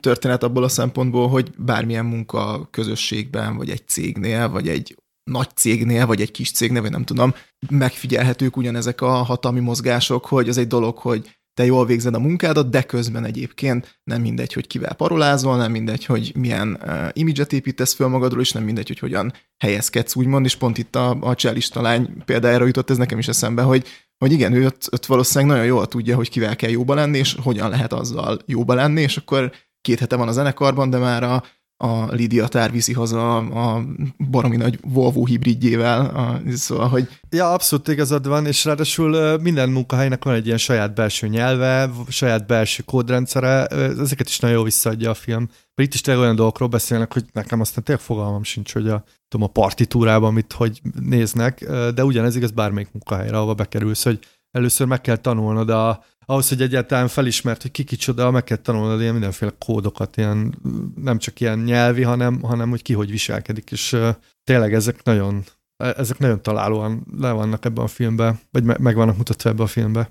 Speaker 3: történet abból a szempontból, hogy bármilyen munka közösségben, vagy egy cégnél, vagy egy nagy cégnél, vagy egy kis cégnél, vagy nem tudom, megfigyelhetők ugyanezek a hatalmi mozgások, hogy az egy dolog, hogy te jól végzed a munkádat, de közben egyébként nem mindegy, hogy kivel parolázol, nem mindegy, hogy milyen uh, imidzset építesz föl magadról, és nem mindegy, hogy hogyan helyezkedsz, úgymond, és pont itt a, a cselista lány példájára jutott ez nekem is eszembe, hogy, hogy igen, ő ott, ott valószínűleg nagyon jól tudja, hogy kivel kell jóba lenni, és hogyan lehet azzal jóba lenni, és akkor két hete van a zenekarban, de már a, a Lydia Tár viszi haza a baromi nagy Volvo hibridjével, a, szóval, hogy...
Speaker 2: Ja, abszolút igazad van, és ráadásul minden munkahelynek van egy ilyen saját belső nyelve, saját belső kódrendszere, ezeket is nagyon jól visszaadja a film. Mert itt is tényleg olyan dolgokról beszélnek, hogy nekem aztán tényleg fogalmam sincs, hogy a, tudom, a partitúrában mit hogy néznek, de ugyanez igaz bármelyik munkahelyre, ahova bekerülsz, hogy először meg kell tanulnod a, ahhoz, hogy egyáltalán felismert, hogy ki kicsoda, meg kell tanulnod ilyen mindenféle kódokat, ilyen, nem csak ilyen nyelvi, hanem, hanem hogy ki hogy viselkedik, és uh, tényleg ezek nagyon, e, ezek nagyon találóan le vannak ebben a filmben, vagy me, meg vannak mutatva ebben a filmben.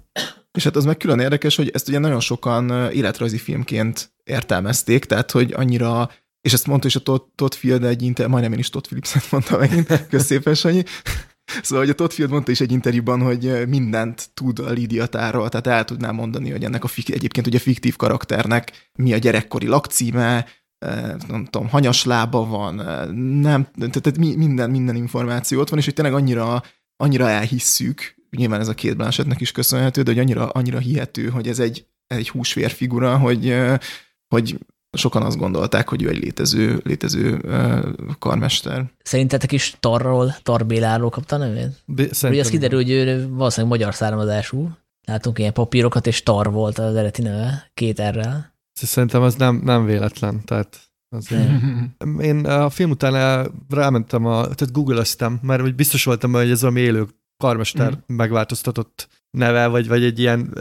Speaker 3: És hát az meg külön érdekes, hogy ezt ugye nagyon sokan életrajzi filmként értelmezték, tehát hogy annyira és ezt mondta is a Todd, Todd Field egy inter, majdnem én is Todd Phillips-et mondta megint, <laughs> köszépen Sanyi, Szóval, hogy a Todd Field mondta is egy interjúban, hogy mindent tud a Lydia Tárról, tehát el tudná mondani, hogy ennek a fik, egyébként ugye fiktív karakternek mi a gyerekkori lakcíme, nem tudom, hanyas lába van, nem, tehát minden, minden információ ott van, és hogy tényleg annyira, annyira elhisszük, nyilván ez a két Blanchettnek is köszönhető, de hogy annyira, annyira hihető, hogy ez egy, egy húsvér figura, hogy, hogy sokan azt gondolták, hogy ő egy létező, létező karmester.
Speaker 1: Szerintetek is Tarról, Tar Béláról kapta a nevét? Ugye az kiderül, hogy ő valószínűleg magyar származású. Látunk ilyen papírokat, és Tar volt az eredeti neve, két errel.
Speaker 2: Szerintem az nem, nem véletlen, tehát azért. <laughs> Én a film után rámentem, a, tehát googleztem, mert biztos voltam, hogy ez valami élő karmester mm. megváltoztatott neve, vagy, vagy egy ilyen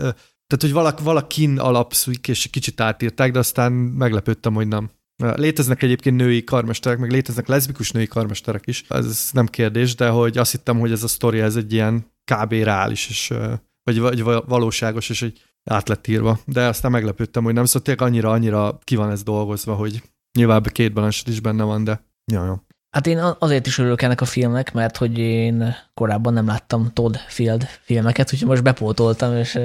Speaker 2: tehát, hogy valak, valakin alapszik, és kicsit átírták, de aztán meglepődtem, hogy nem. Léteznek egyébként női karmesterek, meg léteznek leszbikus női karmesterek is, ez nem kérdés, de hogy azt hittem, hogy ez a sztori, ez egy ilyen kb. reális, és, vagy, vagy valóságos, és egy át lett írva. De aztán meglepődtem, hogy nem, szóval tényleg annyira, annyira ki van ez dolgozva, hogy nyilván két baleset is benne van, de jó, jó.
Speaker 1: Hát én azért is örülök ennek a filmnek, mert hogy én korábban nem láttam Todd Field filmeket, úgyhogy most bepótoltam, és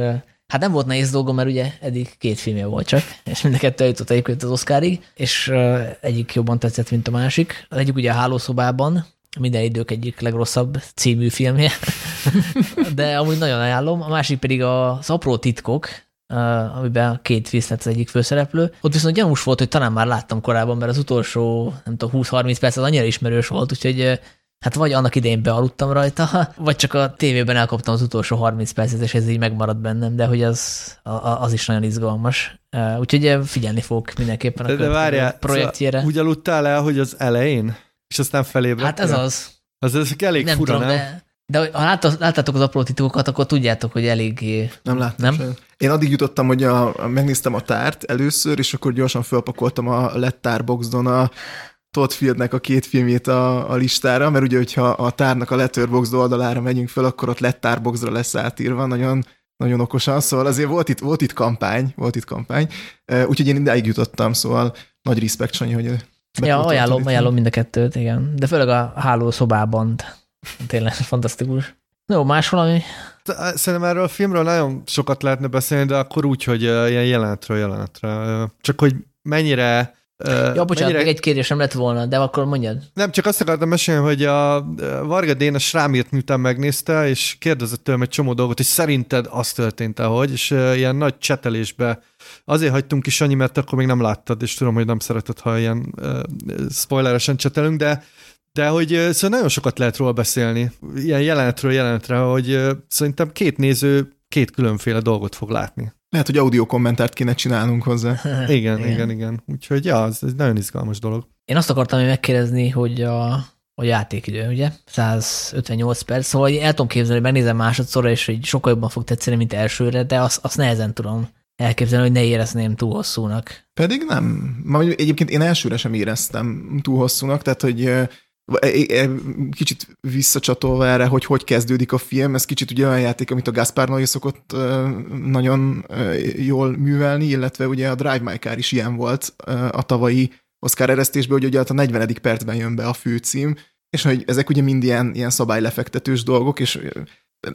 Speaker 1: Hát nem volt nehéz dolgom, mert ugye eddig két filmje volt csak, és mind a kettő eljutott egyébként az Oscarig, és egyik jobban tetszett, mint a másik. Az egyik ugye a Hálószobában, minden idők egyik legrosszabb című filmje, <laughs> de amúgy nagyon ajánlom. A másik pedig az Apró titkok, amiben két Winslet az egyik főszereplő. Ott viszont gyanús volt, hogy talán már láttam korábban, mert az utolsó, nem tudom, 20-30 perc az annyira ismerős volt, úgyhogy Hát vagy annak idején bealudtam rajta, <laughs> vagy csak a tévében elkaptam az utolsó 30 percet, és ez így megmaradt bennem, de hogy az, az is nagyon izgalmas. Úgyhogy figyelni fogok mindenképpen a
Speaker 2: de, de várjál,
Speaker 1: projektjére.
Speaker 2: Szóval úgy aludtál el, hogy az elején, és aztán felébredtél?
Speaker 1: Hát ez az.
Speaker 2: Az, ez elég nem fura, tudom, nem?
Speaker 1: De, de ha láttátok az apró titkokat, akkor tudjátok, hogy elég...
Speaker 3: Nem láttam. Nem? Én addig jutottam, hogy a, megnéztem a tárt először, és akkor gyorsan felpakoltam a Lettárboxdon a Todd Fieldnek a két filmjét a, a listára, mert ugye, hogyha a tárnak a Letterboxd oldalára megyünk fel, akkor ott Lettárboxdra lesz átírva, nagyon, nagyon okosan, szóval azért volt itt, volt itt kampány, volt itt kampány, úgyhogy én ideig jutottam, szóval nagy respekt, Sanyi, hogy
Speaker 1: Ja, ajánlom, ajánlom mind a kettőt, igen. De főleg a hálószobában <laughs> tényleg fantasztikus. Jó, más valami?
Speaker 2: Szerintem erről a filmről nagyon sokat lehetne beszélni, de akkor úgy, hogy ilyen jelenetről jelenetre. Csak hogy mennyire
Speaker 1: Ja, bocsánat, mennyire... még egy kérdésem lett volna, de akkor mondjad.
Speaker 2: Nem, csak azt akartam mesélni, hogy a Varga Dénes rám írt, miután megnézte, és kérdezett tőlem egy csomó dolgot, hogy szerinted az történt ahogy, és ilyen nagy csetelésbe azért hagytunk ki, Sanyi, mert akkor még nem láttad, és tudom, hogy nem szereted, ha ilyen uh, spoileresen csetelünk, de de hogy szóval nagyon sokat lehet róla beszélni, ilyen jelenetről jelenetre, hogy szerintem két néző két különféle dolgot fog látni.
Speaker 3: Lehet, hogy audio kommentárt kéne csinálnunk hozzá. <laughs>
Speaker 2: igen, igen, igen, igen. Úgyhogy ja, ez egy nagyon izgalmas dolog.
Speaker 1: Én azt akartam még megkérdezni, hogy a, a játékidő, ugye? 158 perc, szóval el tudom képzelni, hogy megnézem másodszorra, és hogy sokkal jobban fog tetszeni, mint elsőre, de azt, azt nehezen tudom elképzelni, hogy ne érezném túl hosszúnak.
Speaker 3: Pedig nem. Ma, egyébként én elsőre sem éreztem túl hosszúnak, tehát hogy kicsit visszacsatolva erre, hogy hogy kezdődik a film, ez kicsit ugye olyan játék, amit a Gaspar Noé szokott nagyon jól művelni, illetve ugye a Drive My Car is ilyen volt a tavalyi Oscar eresztésben, hogy ugye a 40. percben jön be a főcím, és hogy ezek ugye mind ilyen, ilyen szabálylefektetős dolgok, és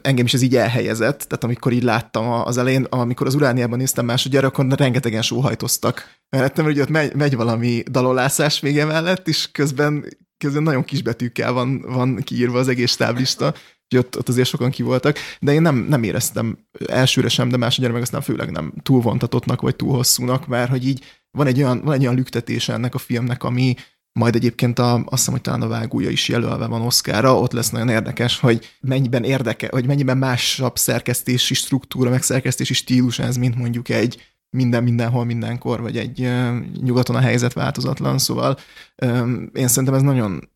Speaker 3: engem is ez így elhelyezett, tehát amikor így láttam az elején, amikor az Urániában néztem másodjára, akkor rengetegen sóhajtoztak mellettem, hogy ott megy, megy valami dalolászás vége mellett, és közben közben nagyon kisbetűkkel van, van kiírva az egész táblista, hogy ott, ott azért sokan ki voltak, de én nem, nem éreztem elsőre sem, de másodjára meg aztán főleg nem túl vontatottnak, vagy túl hosszúnak, mert hogy így van egy olyan, van egy olyan lüktetése ennek a filmnek, ami majd egyébként a, azt hiszem, hogy talán a vágója is jelölve van Oszkára, ott lesz nagyon érdekes, hogy mennyiben érdeke, hogy mennyiben másabb szerkesztési struktúra, meg szerkesztési stílus ez, mint mondjuk egy minden mindenhol mindenkor, vagy egy nyugaton a helyzet változatlan, szóval én szerintem ez nagyon,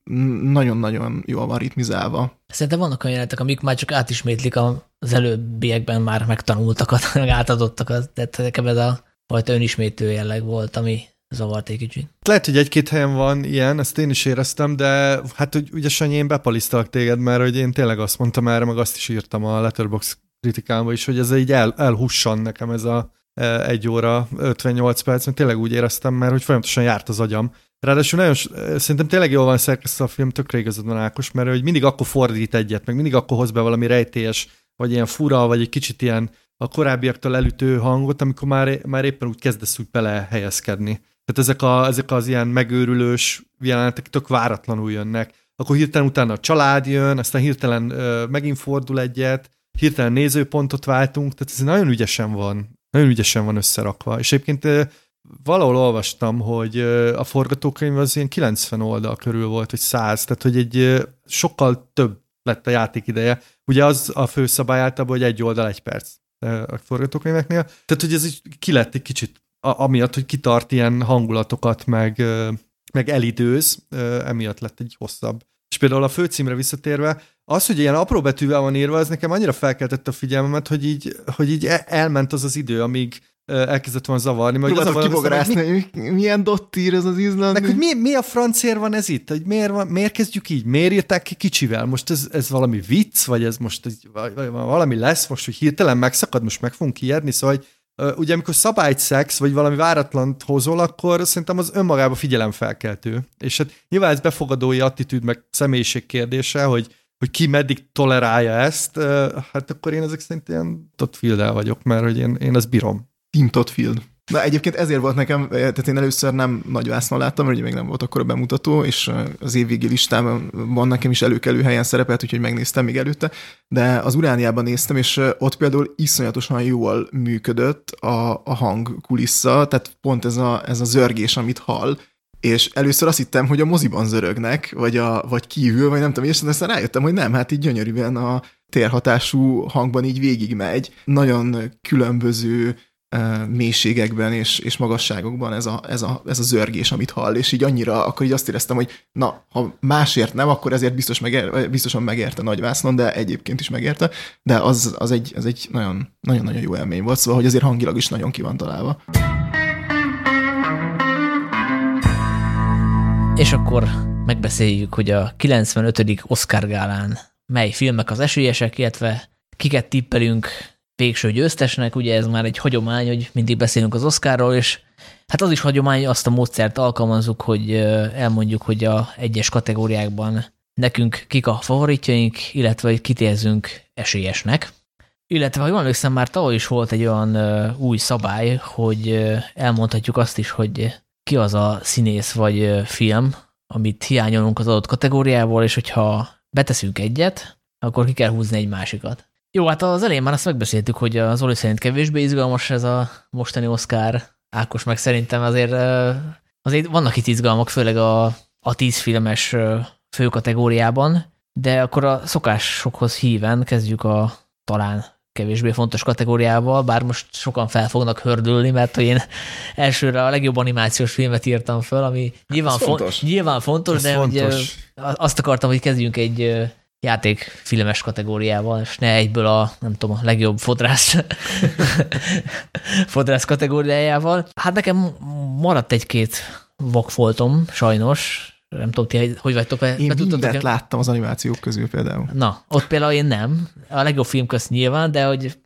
Speaker 3: nagyon-nagyon jól van ritmizálva.
Speaker 1: Szerintem vannak olyan jelenetek, amik már csak átismétlik az előbbiekben már megtanultakat, <laughs> meg átadottakat, tehát nekem ez a fajta önismétő jelleg volt, ami zavart egy kicsit.
Speaker 2: Lehet, hogy egy-két helyen van ilyen, ezt én is éreztem, de hát hogy ugye Sanyi, én bepalisztalak téged, mert hogy én tényleg azt mondtam erre, meg azt is írtam a Letterbox kritikámba is, hogy ez így el, elhussan nekem ez a egy óra 58 perc, mert tényleg úgy éreztem, mert hogy folyamatosan járt az agyam. Ráadásul nagyon, szerintem tényleg jól van szerkesztve a film, tökre igazad van Ákos, mert hogy mindig akkor fordít egyet, meg mindig akkor hoz be valami rejtélyes, vagy ilyen fura, vagy egy kicsit ilyen a korábbiaktól elütő hangot, amikor már, már éppen úgy kezdesz úgy bele helyezkedni. Tehát ezek, a, ezek az ilyen megőrülős jelenetek tök váratlanul jönnek. Akkor hirtelen utána a család jön, aztán hirtelen ö, megint fordul egyet, hirtelen nézőpontot váltunk, tehát ez nagyon ügyesen van nagyon ügyesen van összerakva. És egyébként valahol olvastam, hogy a forgatókönyv az ilyen 90 oldal körül volt, vagy 100, tehát hogy egy sokkal több lett a játék ideje. Ugye az a fő szabály általában, hogy egy oldal, egy perc a forgatókönyveknél. Tehát, hogy ez így ki lett egy kicsit, amiatt, hogy kitart ilyen hangulatokat, meg, meg elidőz, emiatt lett egy hosszabb. És például a főcímre visszatérve, az, hogy ilyen apró betűvel van írva, ez nekem annyira felkeltette a figyelmemet, hogy így, hogy így e- elment az az idő, amíg elkezdett van zavarni.
Speaker 3: Meg az kibográszni, mi, milyen dott ír ez az izlandi.
Speaker 2: Meg, hogy mi, mi a francér van ez itt? Hogy miért, van, miért kezdjük így? Miért írták ki kicsivel? Most ez, ez valami vicc, vagy ez most vagy valami lesz, most, hogy hirtelen megszakad, most meg fogunk kijedni, szóval hogy ugye amikor szabályt szex, vagy valami váratlant hozol, akkor szerintem az önmagában figyelemfelkeltő. És hát nyilván ez befogadói attitűd, meg személyiség kérdése, hogy hogy ki meddig tolerálja ezt, hát akkor én ezek szerint ilyen Todd vagyok, mert hogy én, én ezt bírom.
Speaker 3: Team Todd. Na egyébként ezért volt nekem, tehát én először nem nagy vásznon láttam, mert ugye még nem volt akkor a bemutató, és az évvégi listában van nekem is előkelő helyen szerepelt, úgyhogy megnéztem még előtte, de az Urániában néztem, és ott például iszonyatosan jól működött a, a hang kulissza, tehát pont ez a, ez a zörgés, amit hall, és először azt hittem, hogy a moziban zörögnek, vagy, a, vagy kívül, vagy nem tudom, és aztán rájöttem, hogy nem, hát így gyönyörűen a térhatású hangban így végigmegy. Nagyon különböző mélységekben és, és magasságokban ez a, ez, a, ez a zörgés, amit hall, és így annyira, akkor így azt éreztem, hogy na, ha másért nem, akkor ezért biztos megér, biztosan megérte Nagyvászlon, de egyébként is megérte, de az, az egy, az egy nagyon, nagyon-nagyon jó élmény volt, szóval, hogy azért hangilag is nagyon ki van találva.
Speaker 1: És akkor megbeszéljük, hogy a 95. Oscar gálán mely filmek az esélyesek, illetve kiket tippelünk végső győztesnek, ugye ez már egy hagyomány, hogy mindig beszélünk az Oscarról, és hát az is hagyomány, azt a módszert alkalmazzuk, hogy elmondjuk, hogy a egyes kategóriákban nekünk kik a favoritjaink, illetve hogy kitérzünk esélyesnek. Illetve, ha jól emlékszem, már tavaly is volt egy olyan új szabály, hogy elmondhatjuk azt is, hogy ki az a színész vagy film, amit hiányolunk az adott kategóriából, és hogyha beteszünk egyet, akkor ki kell húzni egy másikat. Jó, hát az elején már azt megbeszéltük, hogy az Oli szerint kevésbé izgalmas ez a mostani Oscar. Ákos meg szerintem azért, azért vannak itt izgalmak, főleg a, a tíz filmes fő kategóriában, de akkor a szokásokhoz híven kezdjük a talán kevésbé fontos kategóriával, bár most sokan fel fognak hördülni, mert hogy én elsőre a legjobb animációs filmet írtam föl, ami nyilván, fon- fontos. nyilván fontos, Ez de fontos. Hogy, azt akartam, hogy kezdjünk egy játékfilmes kategóriával, és ne egyből a, nem tudom, a legjobb fodrász, <laughs> fodrász kategóriájával. Hát nekem maradt egy-két vakfoltom, sajnos, nem tudom, ti hogy vagytok
Speaker 3: be. Én mindent láttam az animációk közül például.
Speaker 1: Na, ott például én nem. A legjobb film közt nyilván, de hogy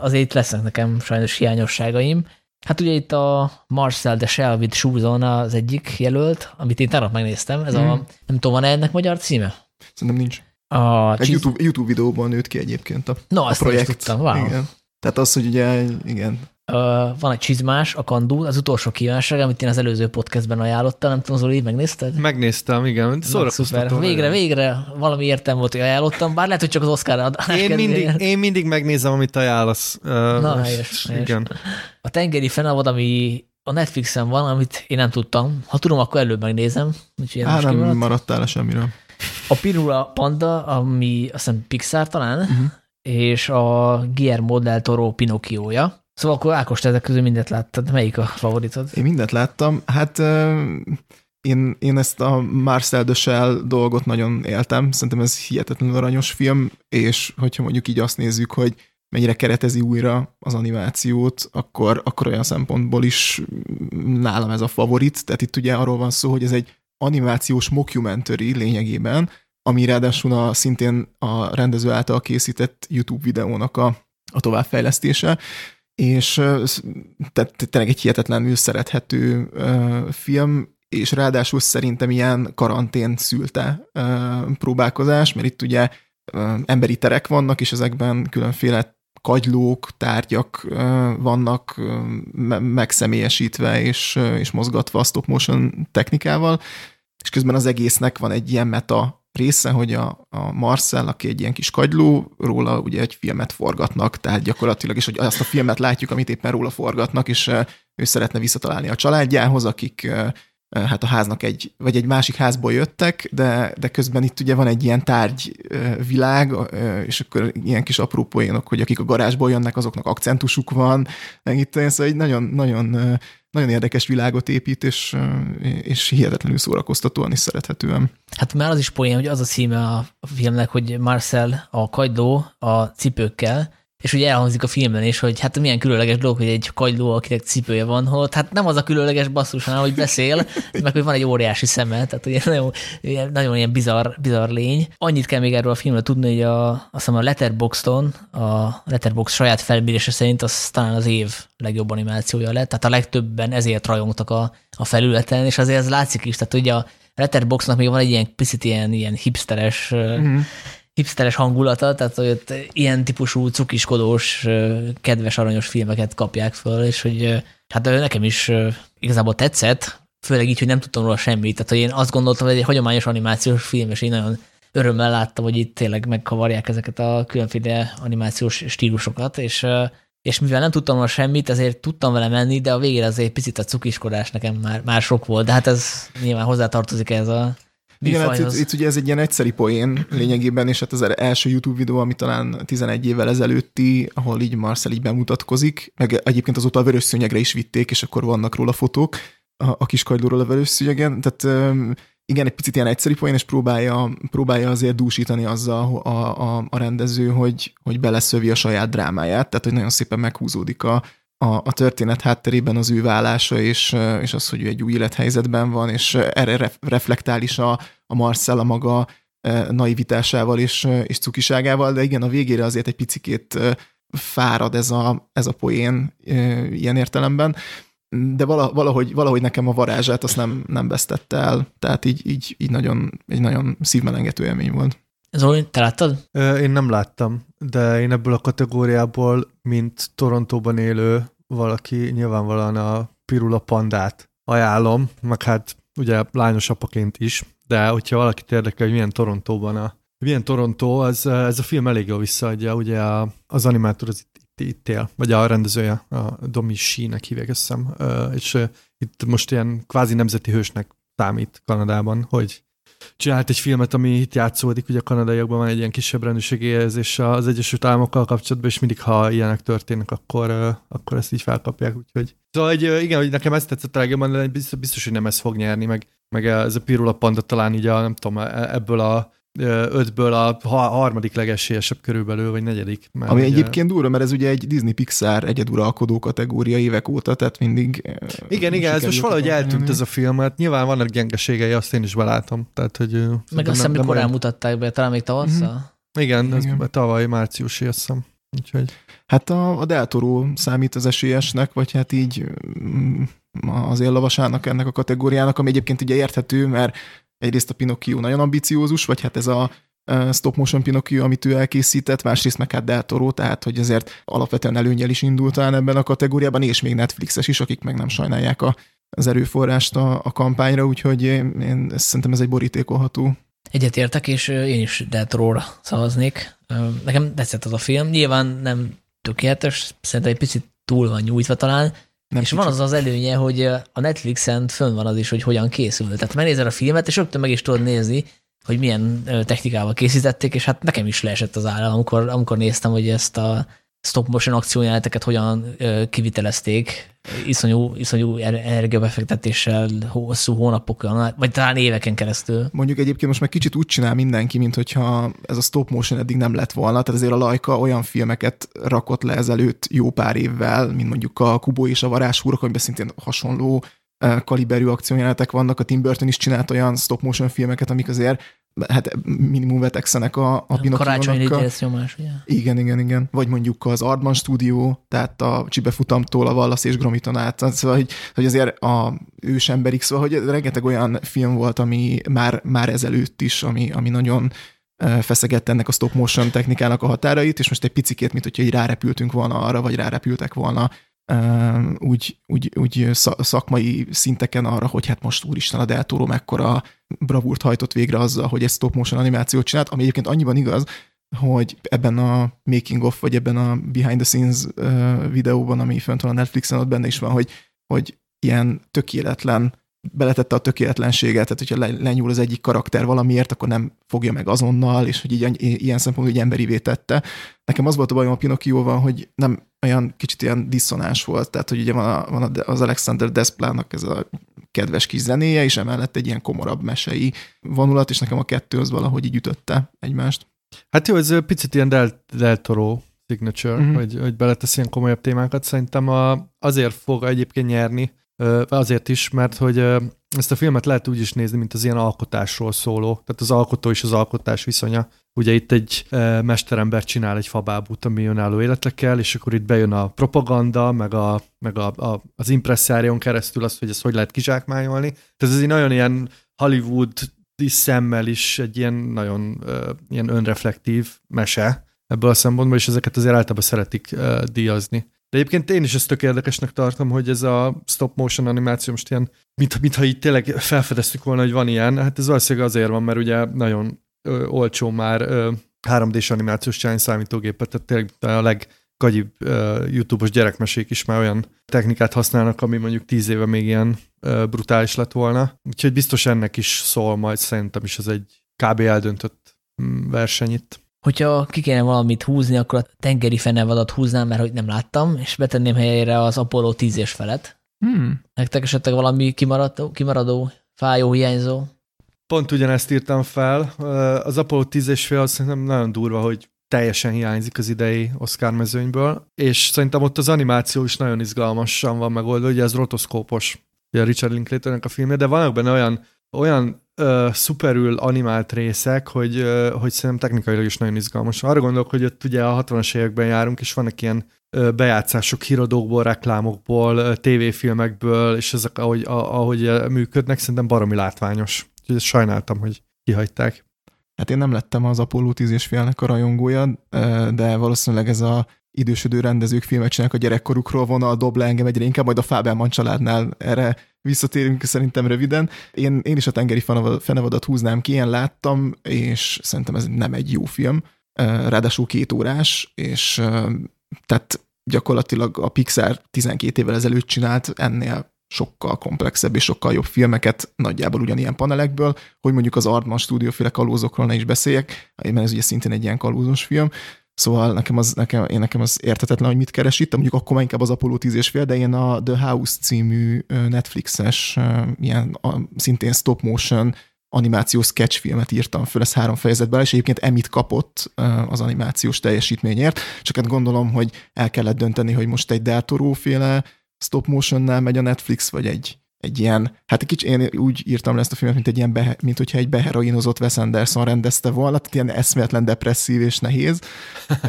Speaker 1: azért itt lesznek nekem sajnos hiányosságaim. Hát ugye itt a Marcel de with Shoes az egyik jelölt, amit én tegnap megnéztem. Ez mm. a, mhm. nem tudom, van-e ennek magyar címe?
Speaker 3: Szerintem nincs. A Egy YouTube, YouTube videóban nőtt ki egyébként a, no, a projekt. Tudtam, wow. Igen. Tehát az, hogy ugye, igen,
Speaker 1: Uh, van egy csizmás, a kandú, az utolsó kívánság, amit én az előző podcastben ajánlottam, nem tudom, Zoli, megnézted?
Speaker 2: Megnéztem, igen,
Speaker 1: szórakoztató. Végre, végre valami értem volt, hogy ajánlottam, bár lehet, hogy csak az Oscar.
Speaker 2: Én mindig, én mindig megnézem, amit ajánlasz. Uh,
Speaker 1: Na, helyes, helyes. Igen. A tengeri fenavad, ami a Netflixen van, amit én nem tudtam. Ha tudom, akkor előbb megnézem.
Speaker 3: Á, nem maradtál -e semmiről.
Speaker 1: A Pirula Panda, ami azt hiszem Pixar talán, uh-huh. és a Guillermo del Toro Pinocchio-ja Szóval akkor Ákos, te ezek közül mindent láttad. Melyik a favoritod?
Speaker 3: Én mindent láttam. Hát én, én ezt a Marcel de Shell dolgot nagyon éltem. Szerintem ez hihetetlenül aranyos film, és hogyha mondjuk így azt nézzük, hogy mennyire keretezi újra az animációt, akkor, akkor olyan szempontból is nálam ez a favorit. Tehát itt ugye arról van szó, hogy ez egy animációs mockumentary lényegében, ami ráadásul a, szintén a rendező által készített YouTube videónak a, a továbbfejlesztése, és tehát tényleg egy hihetetlenül szerethető film, és ráadásul szerintem ilyen karantén szülte próbálkozás, mert itt ugye emberi terek vannak, és ezekben különféle kagylók, tárgyak vannak megszemélyesítve és, és mozgatva a stop motion technikával, és közben az egésznek van egy ilyen meta része, hogy a, a Marcel, aki egy ilyen kis kagyló, róla ugye egy filmet forgatnak, tehát gyakorlatilag is, hogy azt a filmet látjuk, amit éppen róla forgatnak, és ő szeretne visszatalálni a családjához, akik hát a háznak egy, vagy egy másik házból jöttek, de, de közben itt ugye van egy ilyen tárgyvilág, és akkor ilyen kis apró poénok, hogy akik a garázsból jönnek, azoknak akcentusuk van, meg itt szóval egy nagyon, nagyon nagyon érdekes világot épít, és, és hihetetlenül szórakoztatóan is szerethetően.
Speaker 1: Hát már az is poén, hogy az a címe a filmnek, hogy Marcel a kagyló a cipőkkel, és ugye elhangzik a filmben is, hogy hát milyen különleges dolog, hogy egy kagyló, akinek cipője van, hogy hát nem az a különleges basszus, hanem hogy beszél, <laughs> meg hogy van egy óriási szeme, tehát ugye nagyon, nagyon ilyen bizarr, bizarr lény. Annyit kell még erről a filmről tudni, hogy a, azt hiszem a Letterboxdon, a Letterbox saját felmérése szerint az talán az év legjobb animációja lett, tehát a legtöbben ezért rajongtak a, a felületen, és azért ez látszik is, tehát ugye a Letterboxnak még van egy ilyen picit ilyen, ilyen hipsteres mm hipsteres hangulata, tehát hogy ott ilyen típusú cukiskodós, kedves, aranyos filmeket kapják föl, és hogy hát nekem is igazából tetszett, főleg így, hogy nem tudtam róla semmit. Tehát, hogy én azt gondoltam, hogy egy hagyományos animációs film, és én nagyon örömmel láttam, hogy itt tényleg megkavarják ezeket a különféle animációs stílusokat, és és mivel nem tudtam volna semmit, ezért tudtam vele menni, de a végére azért picit a cukiskodás nekem már, már sok volt, de hát ez nyilván hozzátartozik ez a
Speaker 3: igen, hát itt, itt ugye ez egy ilyen egyszeri poén lényegében, és hát az első YouTube videó, ami talán 11 évvel ezelőtti, ahol így Marcel így bemutatkozik, meg egyébként azóta a vörös szőnyegre is vitték, és akkor vannak róla fotók a, a kiskajlóról a vörös szőnyegen, tehát igen, egy picit ilyen egyszerű poén, és próbálja, próbálja azért dúsítani azzal a, a, a rendező, hogy, hogy beleszövi a saját drámáját, tehát hogy nagyon szépen meghúzódik a, a, a történet hátterében az ő vállása, és, és az, hogy ő egy új élethelyzetben van, és erre reflektál is a, a Marcella maga naivitásával és, és cukiságával, de igen, a végére azért egy picikét fárad ez a, ez a poén ilyen értelemben, de valahogy, valahogy nekem a varázsát azt nem, nem vesztette el, tehát így, így, így nagyon, egy nagyon szívmelengető élmény volt.
Speaker 1: Zoli, te láttad?
Speaker 2: Én nem láttam, de én ebből a kategóriából, mint Torontóban élő valaki nyilvánvalóan a Pirula pandát ajánlom, meg hát ugye lányos apaként is, de hogyha valakit érdekel, hogy milyen Torontóban a milyen Torontó, az, ez a film elég jól visszaadja, ugye az animátor az itt, itt, él, vagy a rendezője, a Domi Shi-nek hívják, azt hiszem, és itt most ilyen kvázi nemzeti hősnek számít Kanadában, hogy csinált egy filmet, ami itt játszódik, ugye a kanadaiakban van egy ilyen kisebb rendőrségéhez, és az Egyesült Államokkal kapcsolatban, és mindig, ha ilyenek történnek, akkor, akkor ezt így felkapják, úgyhogy. Szóval, hogy igen, hogy nekem ezt tetszett a legjobban, de biztos, biztos, hogy nem ez fog nyerni, meg, meg ez a Pirula Panda talán így a, nem tudom, e, ebből a ötből a harmadik legesélyesebb körülbelül, vagy negyedik.
Speaker 3: Mert Ami ugye... egyébként durva, mert ez ugye egy Disney Pixar egyeduralkodó kategória évek óta, tehát mindig...
Speaker 2: Igen, igen, ez most valahogy eltűnt ez a film, hát nyilván vannak gyengeségei, azt én is belátom. Tehát, hogy
Speaker 1: Meg azt hiszem, mikor olyan... mutatták be, talán még tavasszal?
Speaker 2: Mm-hmm. Igen, ez igen. tavaly márciusi, azt hiszem. Úgyhogy...
Speaker 3: Hát a, a Deltoró számít az esélyesnek, vagy hát így mm, az éllovasának ennek a kategóriának, ami egyébként ugye érthető, mert egyrészt a Pinocchio nagyon ambiciózus, vagy hát ez a stop motion Pinocchio, amit ő elkészített, másrészt meg hát Del Toro, tehát hogy azért alapvetően előnyel is indult talán ebben a kategóriában, és még Netflixes is, akik meg nem sajnálják a, az erőforrást a, a kampányra, úgyhogy én, én szerintem ez egy borítékolható.
Speaker 1: Egyetértek, és én is Del Toro-ra szavaznék. Nekem tetszett az a film, nyilván nem tökéletes, szerintem egy picit túl van nyújtva talán, nem és kicsit. van az az előnye, hogy a Netflixen fönn van az is, hogy hogyan készül. Tehát megnézel a filmet, és rögtön meg is tudod nézni, hogy milyen technikával készítették, és hát nekem is leesett az állam, amikor, amikor néztem, hogy ezt a stop motion akciójeleneteket hogyan kivitelezték, iszonyú, iszonyú er-, energiabefektetéssel hosszú hónapokon, vagy talán éveken keresztül.
Speaker 3: Mondjuk egyébként most meg kicsit úgy csinál mindenki, mint hogyha ez a stop motion eddig nem lett volna, tehát azért a Lajka olyan filmeket rakott le ezelőtt jó pár évvel, mint mondjuk a Kubó és a Varázshúrok, amiben szintén hasonló kaliberű akciójelenetek vannak, a Tim Burton is csinált olyan stop motion filmeket, amik azért hát minimum vetekszenek a, a
Speaker 1: Karácsonyi nyomás, ugye?
Speaker 3: Igen, igen, igen. Vagy mondjuk az Ardman stúdió, tehát a Csibefutamtól a Wallace és Gromiton át, szóval, hogy, hogy azért a ősemberik, szóval, hogy rengeteg olyan film volt, ami már, már ezelőtt is, ami, ami nagyon feszegette ennek a stop motion technikának a határait, és most egy picikét, mint hogyha így rárepültünk volna arra, vagy rárepültek volna úgy, úgy, úgy szakmai szinteken arra, hogy hát most úristen a Deltoro mekkora bravúrt hajtott végre azzal, hogy egy stop motion animációt csinált, ami egyébként annyiban igaz, hogy ebben a making of, vagy ebben a behind the scenes videóban, ami fönt van a Netflixen, ott benne is van, hogy, hogy ilyen tökéletlen beletette a tökéletlenséget, tehát hogyha lenyúl az egyik karakter valamiért, akkor nem fogja meg azonnal, és hogy így, ilyen szempontból így emberivé tette. Nekem az volt a bajom a Pinocchio-val, hogy nem olyan kicsit ilyen diszonás volt, tehát hogy ugye van, a, van az Alexander Desplának ez a kedves kis zenéje, és emellett egy ilyen komorabb mesei vonulat, és nekem a kettő az valahogy így ütötte egymást.
Speaker 2: Hát jó, ez picit ilyen Del, Del Toro signature, uh-huh. hogy, hogy beletesz ilyen komolyabb témákat. Szerintem a, azért fog egyébként nyerni, Azért is, mert hogy ezt a filmet lehet úgy is nézni, mint az ilyen alkotásról szóló, tehát az alkotó és az alkotás viszonya. Ugye itt egy mesterember csinál egy fabábút, ami önálló életekkel, és akkor itt bejön a propaganda, meg, a, meg a, a, az impresszárion keresztül az, hogy ezt hogy lehet kizsákmányolni. Tehát ez egy nagyon ilyen Hollywood szemmel is egy ilyen nagyon ilyen önreflektív mese ebből a szempontból, és ezeket azért általában szeretik uh, díjazni. De egyébként én is ezt tök érdekesnek tartom, hogy ez a stop motion animáció most ilyen, mintha, mintha így tényleg felfedeztük volna, hogy van ilyen. Hát ez valószínűleg azért van, mert ugye nagyon ö, olcsó már ö, 3D-s animációs csinálni számítógépet, tehát tényleg a leg, gagyi uh, YouTube-os gyerekmesék is már olyan technikát használnak, ami mondjuk tíz éve még ilyen uh, brutális lett volna. Úgyhogy biztos ennek is szól majd, szerintem is ez egy kb. eldöntött mm, verseny itt.
Speaker 1: Hogyha ki kéne valamit húzni, akkor a tengeri fenevadat húznám, mert hogy nem láttam, és betenném helyére az Apollo 10 és felet.
Speaker 3: Hmm.
Speaker 1: Nektek esetleg valami kimaradó, kimaradó fájó, hiányzó?
Speaker 2: Pont ugyanezt írtam fel. Az Apollo 10 és fél szerintem nagyon durva, hogy teljesen hiányzik az idei Oscar mezőnyből, és szerintem ott az animáció is nagyon izgalmasan van megoldva, ugye ez rotoszkópos, ugye Richard Linklaternek a filmje, de vannak benne olyan, olyan uh, szuperül animált részek, hogy, uh, hogy szerintem technikailag is nagyon izgalmas. Arra gondolok, hogy ott ugye a 60-as években járunk, és vannak ilyen uh, bejátszások híradókból, reklámokból, uh, tévéfilmekből, és ezek ahogy, ahogy működnek, szerintem baromi látványos. Úgyhogy sajnáltam, hogy kihagyták.
Speaker 3: Hát én nem lettem az Apollo 10 és félnek a rajongója, de valószínűleg ez a idősödő rendezők filmet csinálnak a gyerekkorukról vonal dob le engem egyre inkább, majd a Fábelman családnál. Erre visszatérünk szerintem röviden. Én, én is a tengeri fenevadat húznám ki, én láttam, és szerintem ez nem egy jó film, ráadásul két órás, és tehát gyakorlatilag a Pixar 12 évvel ezelőtt csinált ennél sokkal komplexebb és sokkal jobb filmeket, nagyjából ugyanilyen panelekből, hogy mondjuk az Artman stúdióféle kalózokról ne is beszéljek, mert ez ugye szintén egy ilyen kalózos film, Szóval nekem az, nekem, én nekem az értetetlen, hogy mit keres itt, mondjuk akkor inkább az Apollo 10 és fél, de én a The House című Netflixes, ilyen a, szintén stop motion sketchfilmet írtam föl, ez három fejezetben, és egyébként emit kapott az animációs teljesítményért, csak hát gondolom, hogy el kellett dönteni, hogy most egy Del féle stop motionnál megy a Netflix, vagy egy, egy ilyen, hát egy kicsi, én úgy írtam le ezt a filmet, mint egy ilyen, behe, mint hogyha egy beheroinozott Wes Anderson rendezte volna, tehát ilyen eszméletlen depresszív és nehéz,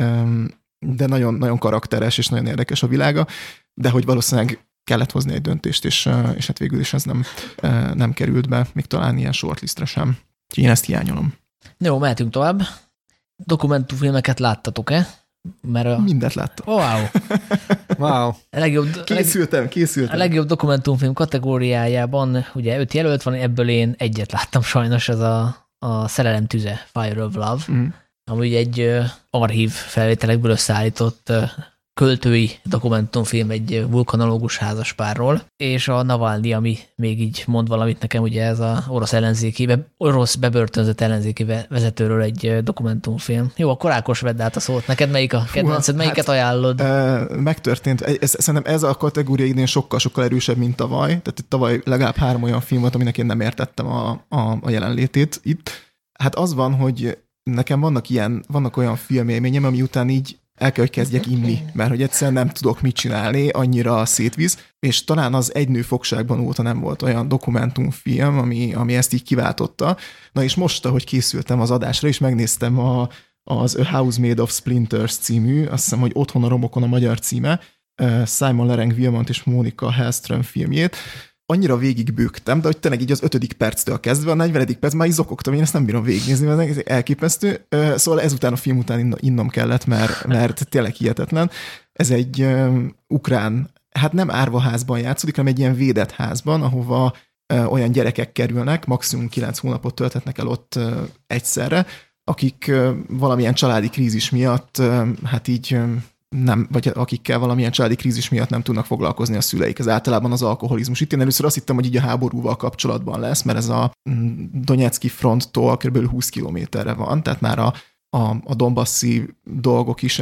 Speaker 3: <laughs> de nagyon, nagyon karakteres és nagyon érdekes a világa, de hogy valószínűleg kellett hozni egy döntést, és, és hát végül is ez nem, nem került be, még talán ilyen shortlistre sem. Úgyhogy én ezt hiányolom.
Speaker 1: Jó, mehetünk tovább. Dokumentumfilmeket láttatok-e?
Speaker 3: Mert a... Mindent láttam.
Speaker 1: Wow. <laughs>
Speaker 2: wow.
Speaker 1: A legjobb,
Speaker 3: készültem, készültem.
Speaker 1: A legjobb dokumentumfilm kategóriájában ugye öt jelölt van, ebből én egyet láttam sajnos, ez a, a Szerelem tüze, Fire of Love, mm. ami egy archív felvételekből összeállított költői dokumentumfilm egy vulkanológus házaspárról, és a Navalnyi, ami még így mond valamit nekem, ugye ez a orosz ellenzéki, orosz bebörtönzött ellenzéki vezetőről egy dokumentumfilm. Jó, akkor Ákos vedd át a szót. Neked melyik a kedvenced, melyiket hát, ajánlod?
Speaker 3: Megtörtént. Ez, szerintem ez a kategória idén sokkal-sokkal erősebb, mint tavaly. Tehát itt tavaly legalább három olyan film volt, aminek én nem értettem a, a, a jelenlétét itt. Hát az van, hogy nekem vannak ilyen, vannak olyan filmélményem, ami után így el kell, hogy kezdjek inni, mert hogy egyszerűen nem tudok mit csinálni, annyira szétvíz, és talán az egy nő fogságban óta nem volt olyan dokumentumfilm, ami, ami ezt így kiváltotta. Na és most, ahogy készültem az adásra, és megnéztem a, az A House Made of Splinters című, azt hiszem, hogy Otthon a romokon a magyar címe, Simon Lereng Wilmont és Monika Hellström filmjét, annyira végigbőgtem, de hogy tényleg így az ötödik perctől kezdve, a 40. perc már így zokogtam, én ezt nem bírom végignézni, mert elképesztő. Szóval ezután a film után innom kellett, mert, mert tényleg hihetetlen. Ez egy ukrán, hát nem árvaházban játszódik, hanem egy ilyen védett házban, ahova olyan gyerekek kerülnek, maximum 9 hónapot tölthetnek el ott egyszerre, akik uh, valamilyen családi krízis miatt, hát így nem, vagy akikkel valamilyen családi krízis miatt nem tudnak foglalkozni a szüleik. Ez általában az alkoholizmus. Itt én először azt hittem, hogy így a háborúval kapcsolatban lesz, mert ez a mm, Donetszki fronttól kb. 20 kilométerre van, tehát már a, a, a Donbasszi dolgok is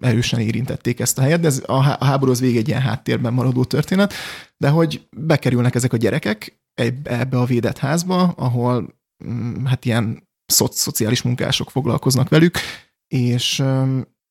Speaker 3: erősen érintették ezt a helyet, de ez a, a háború az végig egy ilyen háttérben maradó történet, de hogy bekerülnek ezek a gyerekek ebbe a védett házba, ahol mm, hát ilyen szoci, szociális munkások foglalkoznak velük, és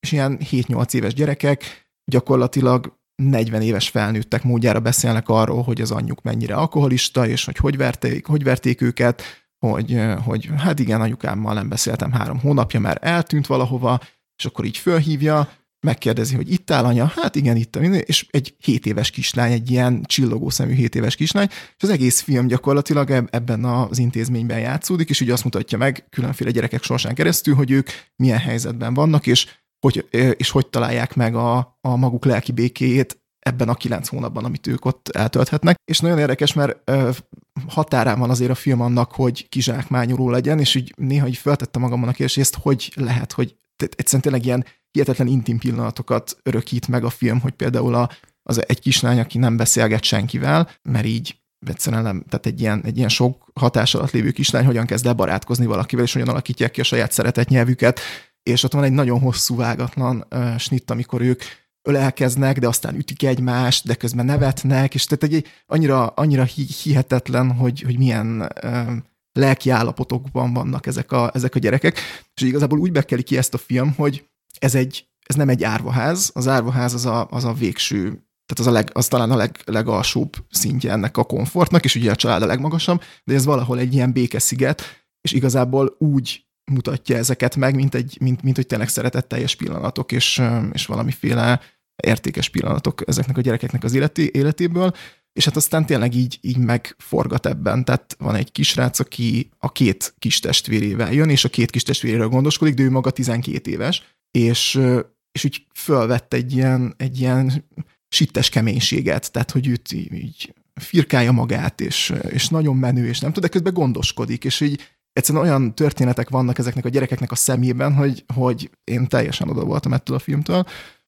Speaker 3: és ilyen 7-8 éves gyerekek gyakorlatilag 40 éves felnőttek módjára beszélnek arról, hogy az anyjuk mennyire alkoholista, és hogy hogy verték, hogy verték őket, hogy, hogy hát igen, anyukámmal nem beszéltem három hónapja, mert eltűnt valahova, és akkor így fölhívja, megkérdezi, hogy itt áll anya, hát igen, itt, és egy 7 éves kislány, egy ilyen csillogó szemű 7 éves kislány, és az egész film gyakorlatilag ebben az intézményben játszódik, és úgy azt mutatja meg különféle gyerekek sorsán keresztül, hogy ők milyen helyzetben vannak, és hogy, és hogy találják meg a, a maguk lelki békéjét ebben a kilenc hónapban, amit ők ott eltölthetnek. És nagyon érdekes, mert határán van azért a film annak, hogy kizsákmányoló legyen, és így néha így feltettem magamon a kérdést, hogy lehet, hogy egyszerűen tényleg ilyen hihetetlen intim pillanatokat örökít meg a film, hogy például a, az egy kislány, aki nem beszélget senkivel, mert így egyszerűen nem, tehát egy ilyen, egy ilyen sok hatás alatt lévő kislány hogyan kezd el barátkozni valakivel, és hogyan alakítják ki a saját szeretett nyelvüket, és ott van egy nagyon hosszú vágatlan uh, snitt, amikor ők ölelkeznek, de aztán ütik egymást, de közben nevetnek, és tehát egy annyira, annyira hihetetlen, hogy, hogy milyen uh, lelki állapotokban vannak ezek a, ezek a gyerekek, és igazából úgy bekeli ki ezt a film, hogy ez, egy, ez nem egy árvaház, az árvaház az a, az a végső, tehát az, a leg, az talán a leg, legalsóbb szintje ennek a komfortnak, és ugye a család a legmagasabb, de ez valahol egy ilyen békesziget, és igazából úgy mutatja ezeket meg, mint, egy, mint, mint hogy tényleg szeretetteljes pillanatok, és, és valamiféle értékes pillanatok ezeknek a gyerekeknek az életi, életéből, és hát aztán tényleg így, így megforgat ebben. Tehát van egy kisrác, aki a két kis testvérével jön, és a két kis testvéréről gondoskodik, de ő maga 12 éves, és, és úgy fölvett egy ilyen, egy ilyen sittes keménységet, tehát hogy őt így, így firkálja magát, és, és nagyon menő, és nem tud, de közben gondoskodik, és így egyszerűen olyan történetek vannak ezeknek a gyerekeknek a szemében, hogy, hogy én teljesen oda voltam ettől a filmtől,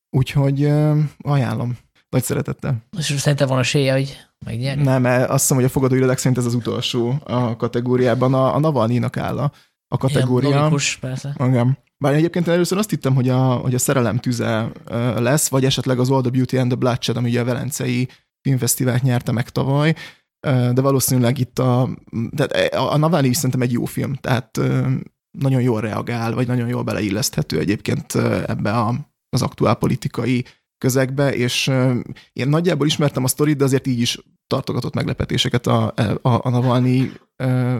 Speaker 3: úgyhogy ajánlom. Nagy szeretettel.
Speaker 1: És szerintem van esélye, hogy megnyerni?
Speaker 3: Nem, azt hiszem, hogy a fogadóirodák szerint ez az utolsó a kategóriában. A, a Navalnyi-nak áll a, a kategória. Igen,
Speaker 1: logikus, persze.
Speaker 3: Igen. Bár egyébként először azt hittem, hogy a, hogy a szerelem tüze lesz, vagy esetleg az All the Beauty and the Bloodshed, ami ugye a Velencei Filmfesztivált nyerte meg tavaly, de valószínűleg itt a, tehát a Navalnyi is szerintem egy jó film, tehát nagyon jól reagál, vagy nagyon jól beleilleszthető egyébként ebbe a, az aktuál politikai közegbe, és én nagyjából ismertem a sztorit, de azért így is tartogatott meglepetéseket a, a, a Navalnyi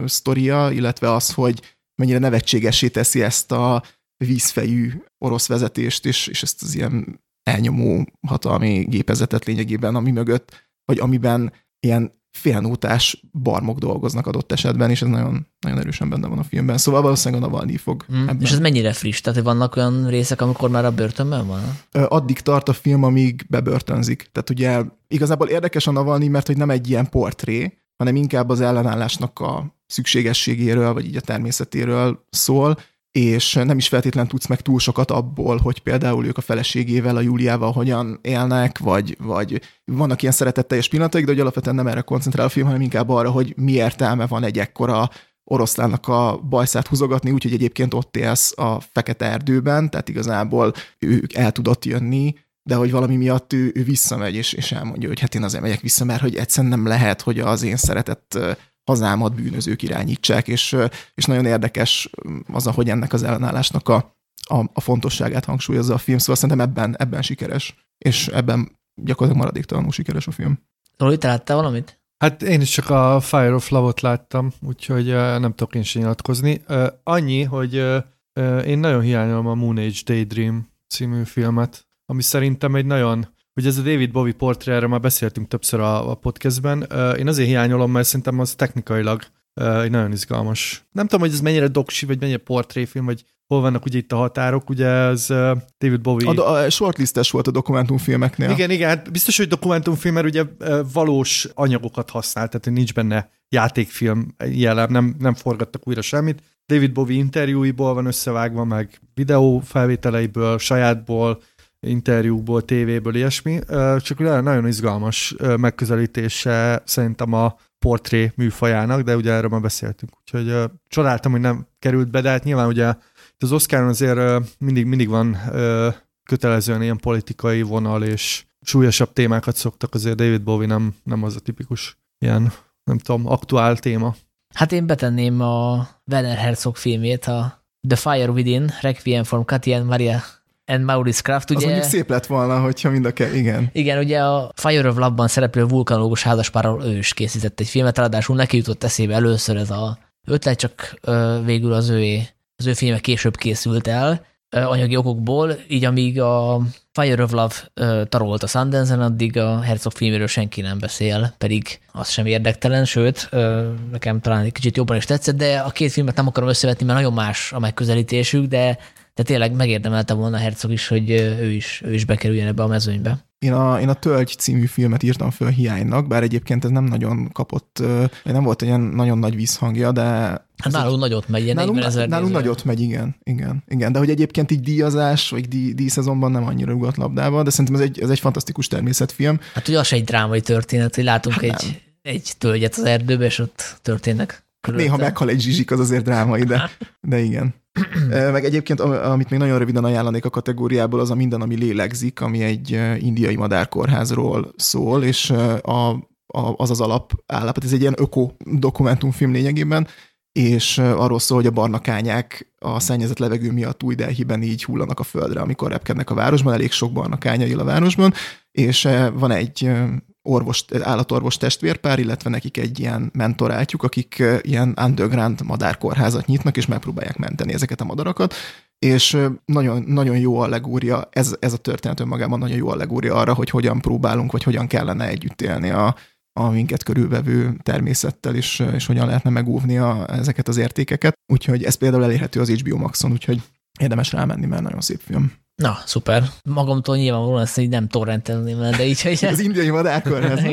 Speaker 3: sztoria, illetve az, hogy mennyire nevetségesé teszi ezt a vízfejű orosz vezetést, és, és ezt az ilyen elnyomó hatalmi gépezetet lényegében, ami mögött, vagy amiben ilyen félnótás barmok dolgoznak adott esetben, és ez nagyon, nagyon erősen benne van a filmben. Szóval valószínűleg a Navalnyi fog
Speaker 1: mm. ebben. És ez mennyire friss? Tehát vannak olyan részek, amikor már a börtönben van?
Speaker 3: Addig tart a film, amíg bebörtönzik. Tehát ugye igazából érdekes a Navalnyi, mert hogy nem egy ilyen portré, hanem inkább az ellenállásnak a szükségességéről, vagy így a természetéről szól, és nem is feltétlen tudsz meg túl sokat abból, hogy például ők a feleségével, a Júliával hogyan élnek, vagy, vagy vannak ilyen szeretetteljes pillanataik, de hogy alapvetően nem erre koncentrál a film, hanem inkább arra, hogy mi értelme van egy ekkora oroszlánnak a bajszát húzogatni, úgyhogy egyébként ott élsz a fekete erdőben, tehát igazából ő el tudott jönni, de hogy valami miatt ő, ő visszamegy, és, és elmondja, hogy hát én azért megyek vissza, mert hogy egyszerűen nem lehet, hogy az én szeretett hazámat bűnözők irányítsák, és, és nagyon érdekes az, ahogy ennek az ellenállásnak a, a, a fontosságát hangsúlyozza a film, szóval szerintem ebben, ebben sikeres, és ebben gyakorlatilag maradéktalanul sikeres a film.
Speaker 1: Roli, te láttál valamit?
Speaker 2: Hát én is csak a Fire of Love-ot láttam, úgyhogy nem tudok én sem nyilatkozni. Annyi, hogy én nagyon hiányolom a Moon Age Daydream című filmet, ami szerintem egy nagyon Ugye ez a David Bowie portré, erről már beszéltünk többször a, a podcastben. Én azért hiányolom, mert szerintem az technikailag egy nagyon izgalmas. Nem tudom, hogy ez mennyire doksi, vagy mennyire portréfilm, vagy hol vannak ugye itt a határok, ugye ez David Bowie...
Speaker 3: A, a shortlistes volt a dokumentumfilmeknél.
Speaker 2: Igen, igen, hát biztos, hogy dokumentumfilm, mert ugye valós anyagokat használ, tehát nincs benne játékfilm jelen, nem, nem forgattak újra semmit. David Bowie interjúiból van összevágva, meg videó felvételeiből, sajátból, interjúkból, tévéből, ilyesmi, csak nagyon izgalmas megközelítése szerintem a portré műfajának, de ugye erről már beszéltünk, úgyhogy csodáltam, hogy nem került be, de hát nyilván ugye az Oscaron azért mindig, mindig van kötelezően ilyen politikai vonal, és súlyosabb témákat szoktak, azért David Bowie nem, nem az a tipikus ilyen, nem tudom, aktuál téma.
Speaker 1: Hát én betenném a Werner Herzog filmét, a The Fire Within, Requiem for Katja Maria and Maurice Kraft, ugye... Az
Speaker 3: mondjuk szép lett volna, hogyha mind a ke- igen.
Speaker 1: Igen, ugye a Fire of Love-ban szereplő vulkanológus házaspárról ő is készített egy filmet, ráadásul neki jutott eszébe először ez a ötlet, csak végül az ő, az ő filme később készült el, anyagi okokból, így amíg a Fire of Love tarolt a Sundance-en, addig a Herzog filméről senki nem beszél, pedig az sem érdektelen, sőt, nekem talán egy kicsit jobban is tetszett, de a két filmet nem akarom összevetni, mert nagyon más a megközelítésük, de de tényleg megérdemelte volna a Herzog is, hogy ő is, ő is bekerüljön ebbe a mezőnybe.
Speaker 3: Én a, én a Tölgy című filmet írtam föl hiánynak, bár egyébként ez nem nagyon kapott, nem volt olyan nagyon nagy visszhangja, de...
Speaker 1: Hát nálunk egy, nagyot megy, ilyen
Speaker 3: nálunk,
Speaker 1: 40 ezer
Speaker 3: Nálunk nagyot megy, igen, igen, igen. De hogy egyébként így díjazás, vagy díj, díjszezonban nem annyira ugat labdába, de szerintem ez egy, ez egy fantasztikus természetfilm.
Speaker 1: Hát ugye az egy drámai történet, hogy látunk hát egy, egy tölgyet az erdőbe, és ott történnek
Speaker 3: Körülöttem. Néha meghal egy zsizsik, az azért drámai, de, de igen. <clears throat> Meg egyébként, amit még nagyon röviden ajánlanék a kategóriából, az a Minden, ami lélegzik, ami egy indiai madárkórházról szól, és a, a, az az alap állapot, ez egy ilyen öko dokumentumfilm lényegében, és arról szól, hogy a barnakányák a szennyezett levegő miatt új Delhiben így hullanak a földre, amikor repkednek a városban, elég sok barnakánya él a városban, és van egy orvos, állatorvos testvérpár, illetve nekik egy ilyen mentorátjuk, akik ilyen underground madárkórházat nyitnak, és megpróbálják menteni ezeket a madarakat, és nagyon, nagyon jó allegória, ez, ez a történet önmagában nagyon jó allegória arra, hogy hogyan próbálunk, vagy hogyan kellene együtt élni a, a minket körülvevő természettel, és, és hogyan lehetne megóvni a, ezeket az értékeket. Úgyhogy ez például elérhető az HBO Maxon, úgyhogy érdemes rámenni, mert nagyon szép film.
Speaker 1: Na, szuper. Magamtól nyilvánvalóan ezt így nem torrentelném de így, hogy... <laughs>
Speaker 3: Az indiai madárkórház.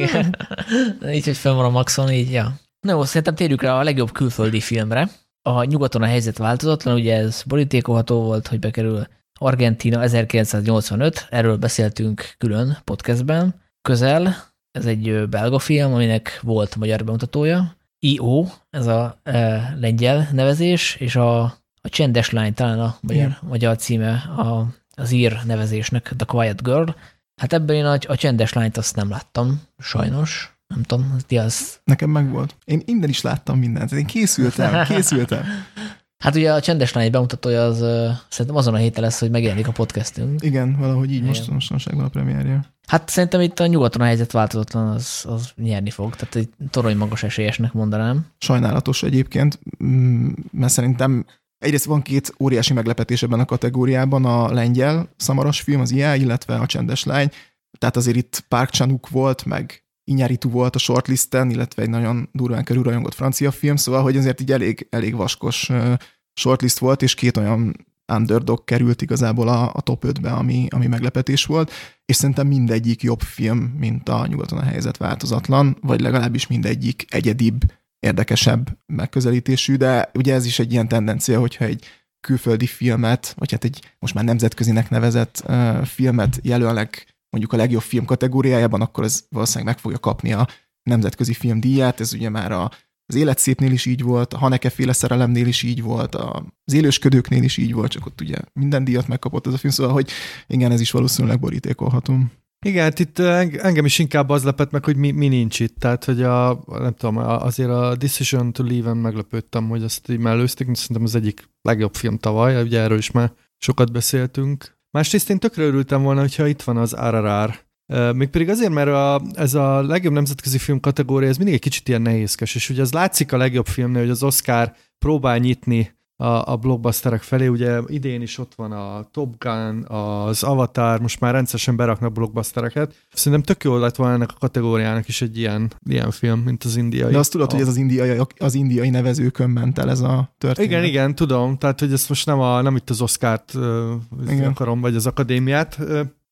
Speaker 1: így, hogy fenn van a Maxon, így, ja. Na jó, szerintem térjük rá a legjobb külföldi filmre. A nyugaton a helyzet változatlan, ugye ez borítékolható volt, hogy bekerül Argentina 1985, erről beszéltünk külön podcastben. Közel, ez egy belga film, aminek volt magyar bemutatója. I.O., ez a e, lengyel nevezés, és a, a Csendes Lány talán a magyar, magyar címe a az ír nevezésnek, The Quiet Girl. Hát ebben én a, a csendes lányt azt nem láttam, sajnos. Nem tudom, ti az...
Speaker 3: Nekem meg volt. Én innen is láttam mindent. Én készültem, <laughs> készültem.
Speaker 1: Hát ugye a csendes lány bemutatója az szerintem azon a héten lesz, hogy megjelenik a podcastünk.
Speaker 3: Igen, valahogy így most mostanságban a premierje.
Speaker 1: Hát szerintem itt a nyugaton a helyzet változatlan, az, az nyerni fog. Tehát egy torony magas esélyesnek mondanám.
Speaker 3: Sajnálatos egyébként, mm, mert szerintem Egyrészt van két óriási meglepetés ebben a kategóriában, a lengyel szamaras film, az IA, illetve a csendes lány. Tehát azért itt Park Chanuk volt, meg Inyaritu volt a shortlisten, illetve egy nagyon durván körülrajongott francia film, szóval hogy azért így elég, elég vaskos shortlist volt, és két olyan underdog került igazából a, a top 5-be, ami, ami meglepetés volt, és szerintem mindegyik jobb film, mint a Nyugaton a helyzet változatlan, vagy legalábbis mindegyik egyedibb, érdekesebb megközelítésű, de ugye ez is egy ilyen tendencia, hogyha egy külföldi filmet, vagy hát egy most már nemzetközinek nevezett uh, filmet jelölnek mondjuk a legjobb film kategóriájában, akkor ez valószínűleg meg fogja kapni a nemzetközi film díját. Ez ugye már a, az Életszépnél is így volt, a Haneke féle szerelemnél is így volt, az Élősködőknél is így volt, csak ott ugye minden díjat megkapott ez a film, szóval hogy igen, ez is valószínűleg borítékolható.
Speaker 2: Igen, hát itt engem is inkább az lepett meg, hogy mi, mi nincs itt. Tehát, hogy a, nem tudom, azért a Decision to Leave-en meglepődtem, hogy azt így mellőzték, szerintem az egyik legjobb film tavaly, ugye erről is már sokat beszéltünk. Másrészt én tökre örültem volna, hogyha itt van az RRR, Mégpedig azért, mert a, ez a legjobb nemzetközi film kategória, ez mindig egy kicsit ilyen nehézkes, és ugye az látszik a legjobb filmnél, hogy az Oscar próbál nyitni a, a blockbusterek felé. Ugye idén is ott van a Top Gun, az Avatar, most már rendszeresen beraknak blockbustereket. Szerintem tök jó lett volna ennek a kategóriának is egy ilyen, ilyen film, mint az indiai.
Speaker 3: De azt tudod, a... hogy ez az indiai, az indiai nevezőkön ment el ez a történet.
Speaker 2: Igen, igen, tudom. Tehát, hogy ezt most nem, a, nem itt az Oscar-t uh, akarom, vagy az akadémiát.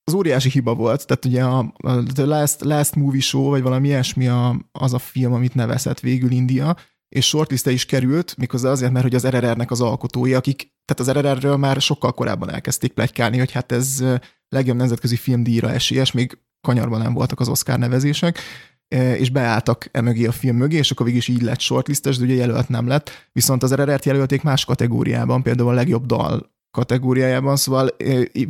Speaker 3: Az óriási hiba volt, tehát ugye a, a The Last, Last Movie Show, vagy valami ilyesmi a, az a film, amit nevezett végül India, és shortliste is került, méghozzá azért, mert hogy az RRR-nek az alkotói, akik, tehát az RRR-ről már sokkal korábban elkezdték plegykálni, hogy hát ez legjobb nemzetközi filmdíjra esélyes, még kanyarban nem voltak az Oscar nevezések, és beálltak emögé a film mögé, és akkor végig is így lett shortlistes, de ugye jelölt nem lett, viszont az RRR-t jelölték más kategóriában, például a legjobb dal kategóriájában, szóval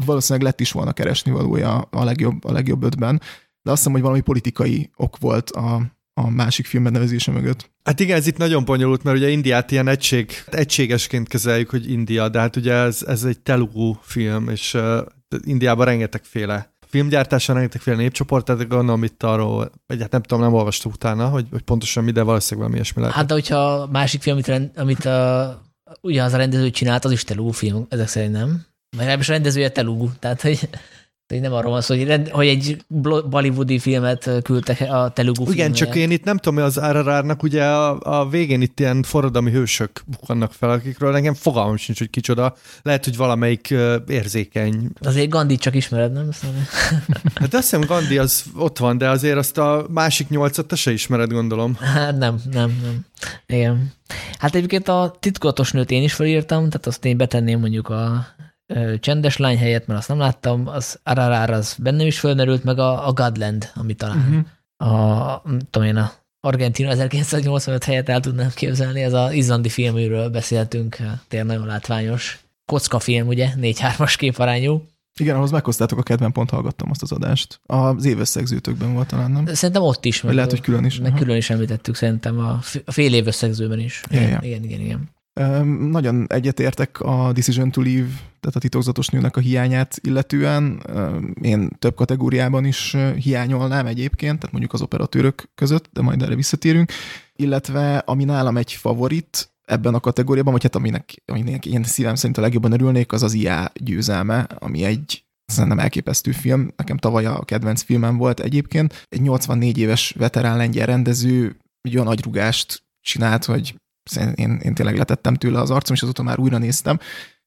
Speaker 3: valószínűleg lett is volna keresni valója a legjobb, a legjobb ötben, de azt hiszem, hogy valami politikai ok volt a, a másik film nevezése mögött.
Speaker 2: Hát igen, ez itt nagyon bonyolult, mert ugye Indiát ilyen egység, egységesként kezeljük, hogy India, de hát ugye ez, ez egy telugu film, és uh, Indiában rengetegféle filmgyártása, rengetegféle népcsoport, tehát gondolom itt arról, vagy hát nem tudom, nem olvastam utána, hogy, hogy pontosan mi, de valószínűleg valami ilyesmi lehet.
Speaker 1: Hát de hogyha a másik film, amit, rend, amit a, ugyanaz a rendező csinált, az is telugu film, ezek szerint nem. Mert nem is a rendezője telugu, tehát hogy Tehát nem arról van szó, hogy, hogy egy bollywoodi filmet küldtek a Telugu
Speaker 2: Igen,
Speaker 1: filmre.
Speaker 2: csak én itt nem tudom, hogy az RRR-nak ugye a, a végén itt ilyen forradalmi hősök bukkannak fel, akikről nekem fogalmam sincs, hogy kicsoda. Lehet, hogy valamelyik érzékeny.
Speaker 1: Azért Gandhi csak ismered, nem? Szóval... <laughs>
Speaker 2: Hát azt hiszem Gandhi az ott van, de azért azt a másik nyolcat te se ismered, gondolom.
Speaker 1: Hát nem, nem, nem. Igen. Hát egyébként a titkolatos nőt én is felírtam, tehát azt én betenném mondjuk a ö, csendes lány helyett, mert azt nem láttam, az RRR az bennem is fölmerült, meg a, a Godland, ami talán
Speaker 3: Uh-huh.
Speaker 1: a, tudom én, a Argentina 1985 helyett el tudnám képzelni, ez az izlandi filműről beszéltünk, tényleg nagyon látványos. Kocka film, ugye, 4-3-as képarányú.
Speaker 3: Igen, ahhoz meghoztátok a kedven, pont hallgattam azt az adást. Az évösszegzőtökben volt talán, nem?
Speaker 1: Szerintem ott is.
Speaker 3: Vagy lehet, hogy külön is.
Speaker 1: Meg
Speaker 3: Aha.
Speaker 1: külön is említettük szerintem a fél év összegzőben is. Igen,
Speaker 3: ja.
Speaker 1: igen, igen, igen.
Speaker 3: Öm, Nagyon egyetértek a Decision to Leave, tehát a titokzatos nőnek a hiányát illetően. Én több kategóriában is hiányolnám egyébként, tehát mondjuk az operatőrök között, de majd erre visszatérünk. Illetve ami nálam egy favorit ebben a kategóriában, vagy hát aminek, aminek én szívem szerint a legjobban örülnék, az az IA győzelme, ami egy szerintem elképesztő film. Nekem tavaly a kedvenc filmem volt egyébként. Egy 84 éves veterán lengyel rendező egy olyan agyrugást csinált, hogy én, én tényleg letettem tőle az arcom, és azóta már újra néztem,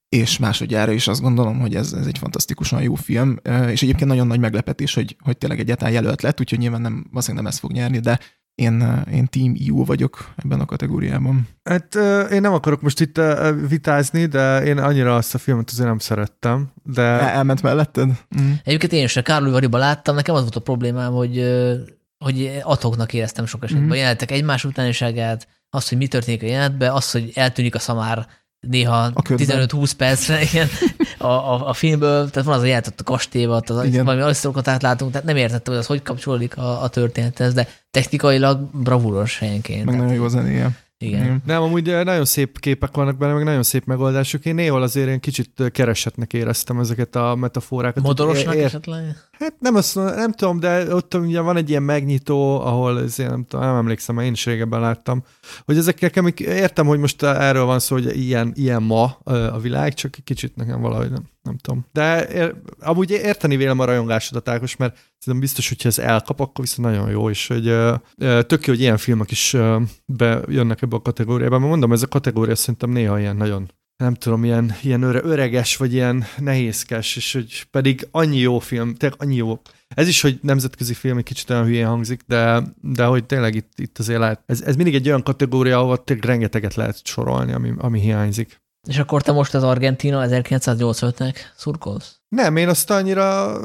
Speaker 3: és másodjára is azt gondolom, hogy ez, ez egy fantasztikusan jó film, és egyébként nagyon nagy meglepetés, hogy, hogy tényleg egyáltalán jelölt lett, úgyhogy nyilván nem, valószínűleg nem ez fog nyerni, de én, én Team EU vagyok ebben a kategóriában.
Speaker 2: Hát én nem akarok most itt vitázni, de én annyira azt a filmet azért nem szerettem, de
Speaker 3: El, elment melletted? Mm.
Speaker 1: Egyébként én is a Kárlói Variba láttam, nekem az volt a problémám, hogy, hogy atomnak éreztem sok esetben. Mm. Jelentek egymás utániságát, az, hogy mi történik a jelenetben, az, hogy eltűnik a szamár néha
Speaker 3: A körben.
Speaker 1: 15-20 percre <laughs> igen, a, a, a, filmből, tehát van az a jelenet ott a kastélyban, ott az,
Speaker 3: Igen.
Speaker 1: valami összerokat átlátunk, tehát nem értettem, hogy az hogy kapcsolódik a, a történethez, de technikailag bravúros helyenként.
Speaker 3: Meg nagyon jó zenéje.
Speaker 1: igen.
Speaker 2: nem, amúgy eh, nagyon szép képek vannak benne, meg nagyon szép megoldások. Én néhol azért én kicsit eh, keresetnek éreztem ezeket a metaforákat.
Speaker 1: Modorosnak
Speaker 2: Ér-
Speaker 1: esetleg?
Speaker 2: Hát nem, azt, nem tudom, de ott ugye van egy ilyen megnyitó, ahol ez ilyen, nem, tudom, nem emlékszem, én is régebben láttam, hogy ezek nekem, értem, hogy most erről van szó, hogy ilyen, ilyen ma a világ, csak egy kicsit nekem valahogy nem, nem tudom. De ér, amúgy érteni vélem a rajongásodat, Ákos, mert szerintem biztos, hogyha ez elkap, akkor viszont nagyon jó, és hogy tök jó, hogy ilyen filmek is bejönnek ebbe a kategóriába, mert mondom, ez a kategória szerintem néha ilyen nagyon nem tudom, ilyen, ilyen öre, öreges, vagy ilyen nehézkes, és hogy pedig annyi jó film, tényleg annyi jó. Ez is, hogy nemzetközi film egy kicsit olyan hülyén hangzik, de, de hogy tényleg itt, itt azért lehet, ez, ez mindig egy olyan kategória, ahol tényleg rengeteget lehet sorolni, ami, ami hiányzik.
Speaker 1: És akkor te most az Argentina 1985-nek szurkolsz?
Speaker 2: Nem, én azt annyira...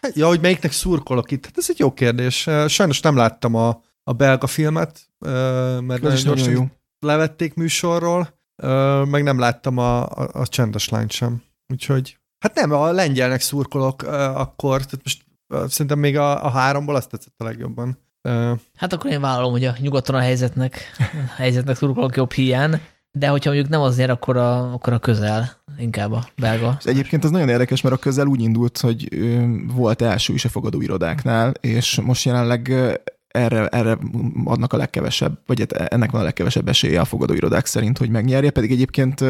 Speaker 2: Hát, ja, hogy melyiknek szurkolok itt? Hát ez egy jó kérdés. Sajnos nem láttam a, a belga filmet, mert
Speaker 3: is nagyon jó.
Speaker 2: levették műsorról, meg nem láttam a, a, a csendes lányt sem. Úgyhogy, hát nem, a lengyelnek szurkolok akkor, tehát most szerintem még a, a háromból azt tetszett a legjobban.
Speaker 1: Hát akkor én vállalom, hogy a nyugaton a helyzetnek, a helyzetnek szurkolok jobb hiány, de hogyha mondjuk nem az nyer, akkor a, akkor a közel, inkább a belga.
Speaker 3: Egyébként az nagyon érdekes, mert a közel úgy indult, hogy ö, volt első is a fogadóirodáknál, és most jelenleg ö, erre, erre adnak a legkevesebb, vagy hát ennek van a legkevesebb esélye a fogadóirodák szerint, hogy megnyerje, pedig egyébként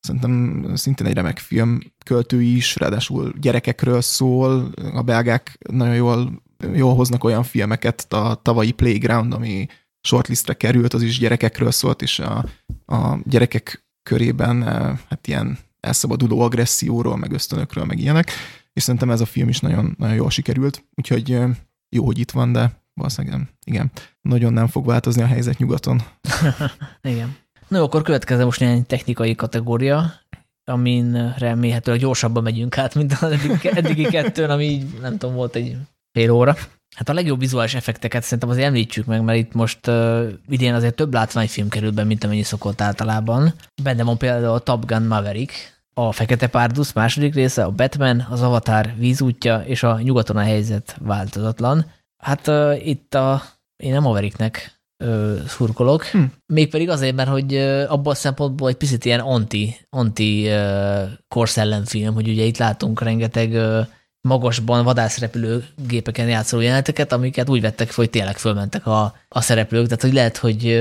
Speaker 3: szerintem szintén egy remek film, költői is, ráadásul gyerekekről szól, a belgák nagyon jól, jól hoznak olyan filmeket, a tavalyi Playground, ami shortlistre került, az is gyerekekről szólt, és a, a gyerekek körében hát ilyen elszabaduló agresszióról, meg ösztönökről, meg ilyenek, és szerintem ez a film is nagyon, nagyon jól sikerült, úgyhogy jó, hogy itt van, de valószínűleg nem, igen, nagyon nem fog változni a helyzet nyugaton. <laughs>
Speaker 1: Igen. No, akkor következő most néhány technikai kategória, amin remélhetőleg gyorsabban megyünk át, mint az eddig, eddigi kettőn, ami így, nem tudom, volt egy fél óra. Hát a legjobb vizuális effekteket szerintem azért említsük meg, mert itt most uh, idén azért több látványfilm kerül be, mint amennyi szokott általában. Benne van például a Top Gun Maverick, a Fekete Párduc második része, a Batman, az Avatar vízútja és a Nyugaton a helyzet változatlan. Hát uh, itt a, én nem Mavericknek ö, szurkolok,
Speaker 3: Hm.
Speaker 1: mégpedig azért, mert hogy ö, abban a szempontból egy picit ilyen anti, anti ö, korszellemfilm, hogy ugye itt látunk rengeteg ö, magasban vadászrepülő gépeken játszó jeleneteket, amiket úgy vettek fel, hogy tényleg fölmentek a, a szereplők, tehát hogy lehet, hogy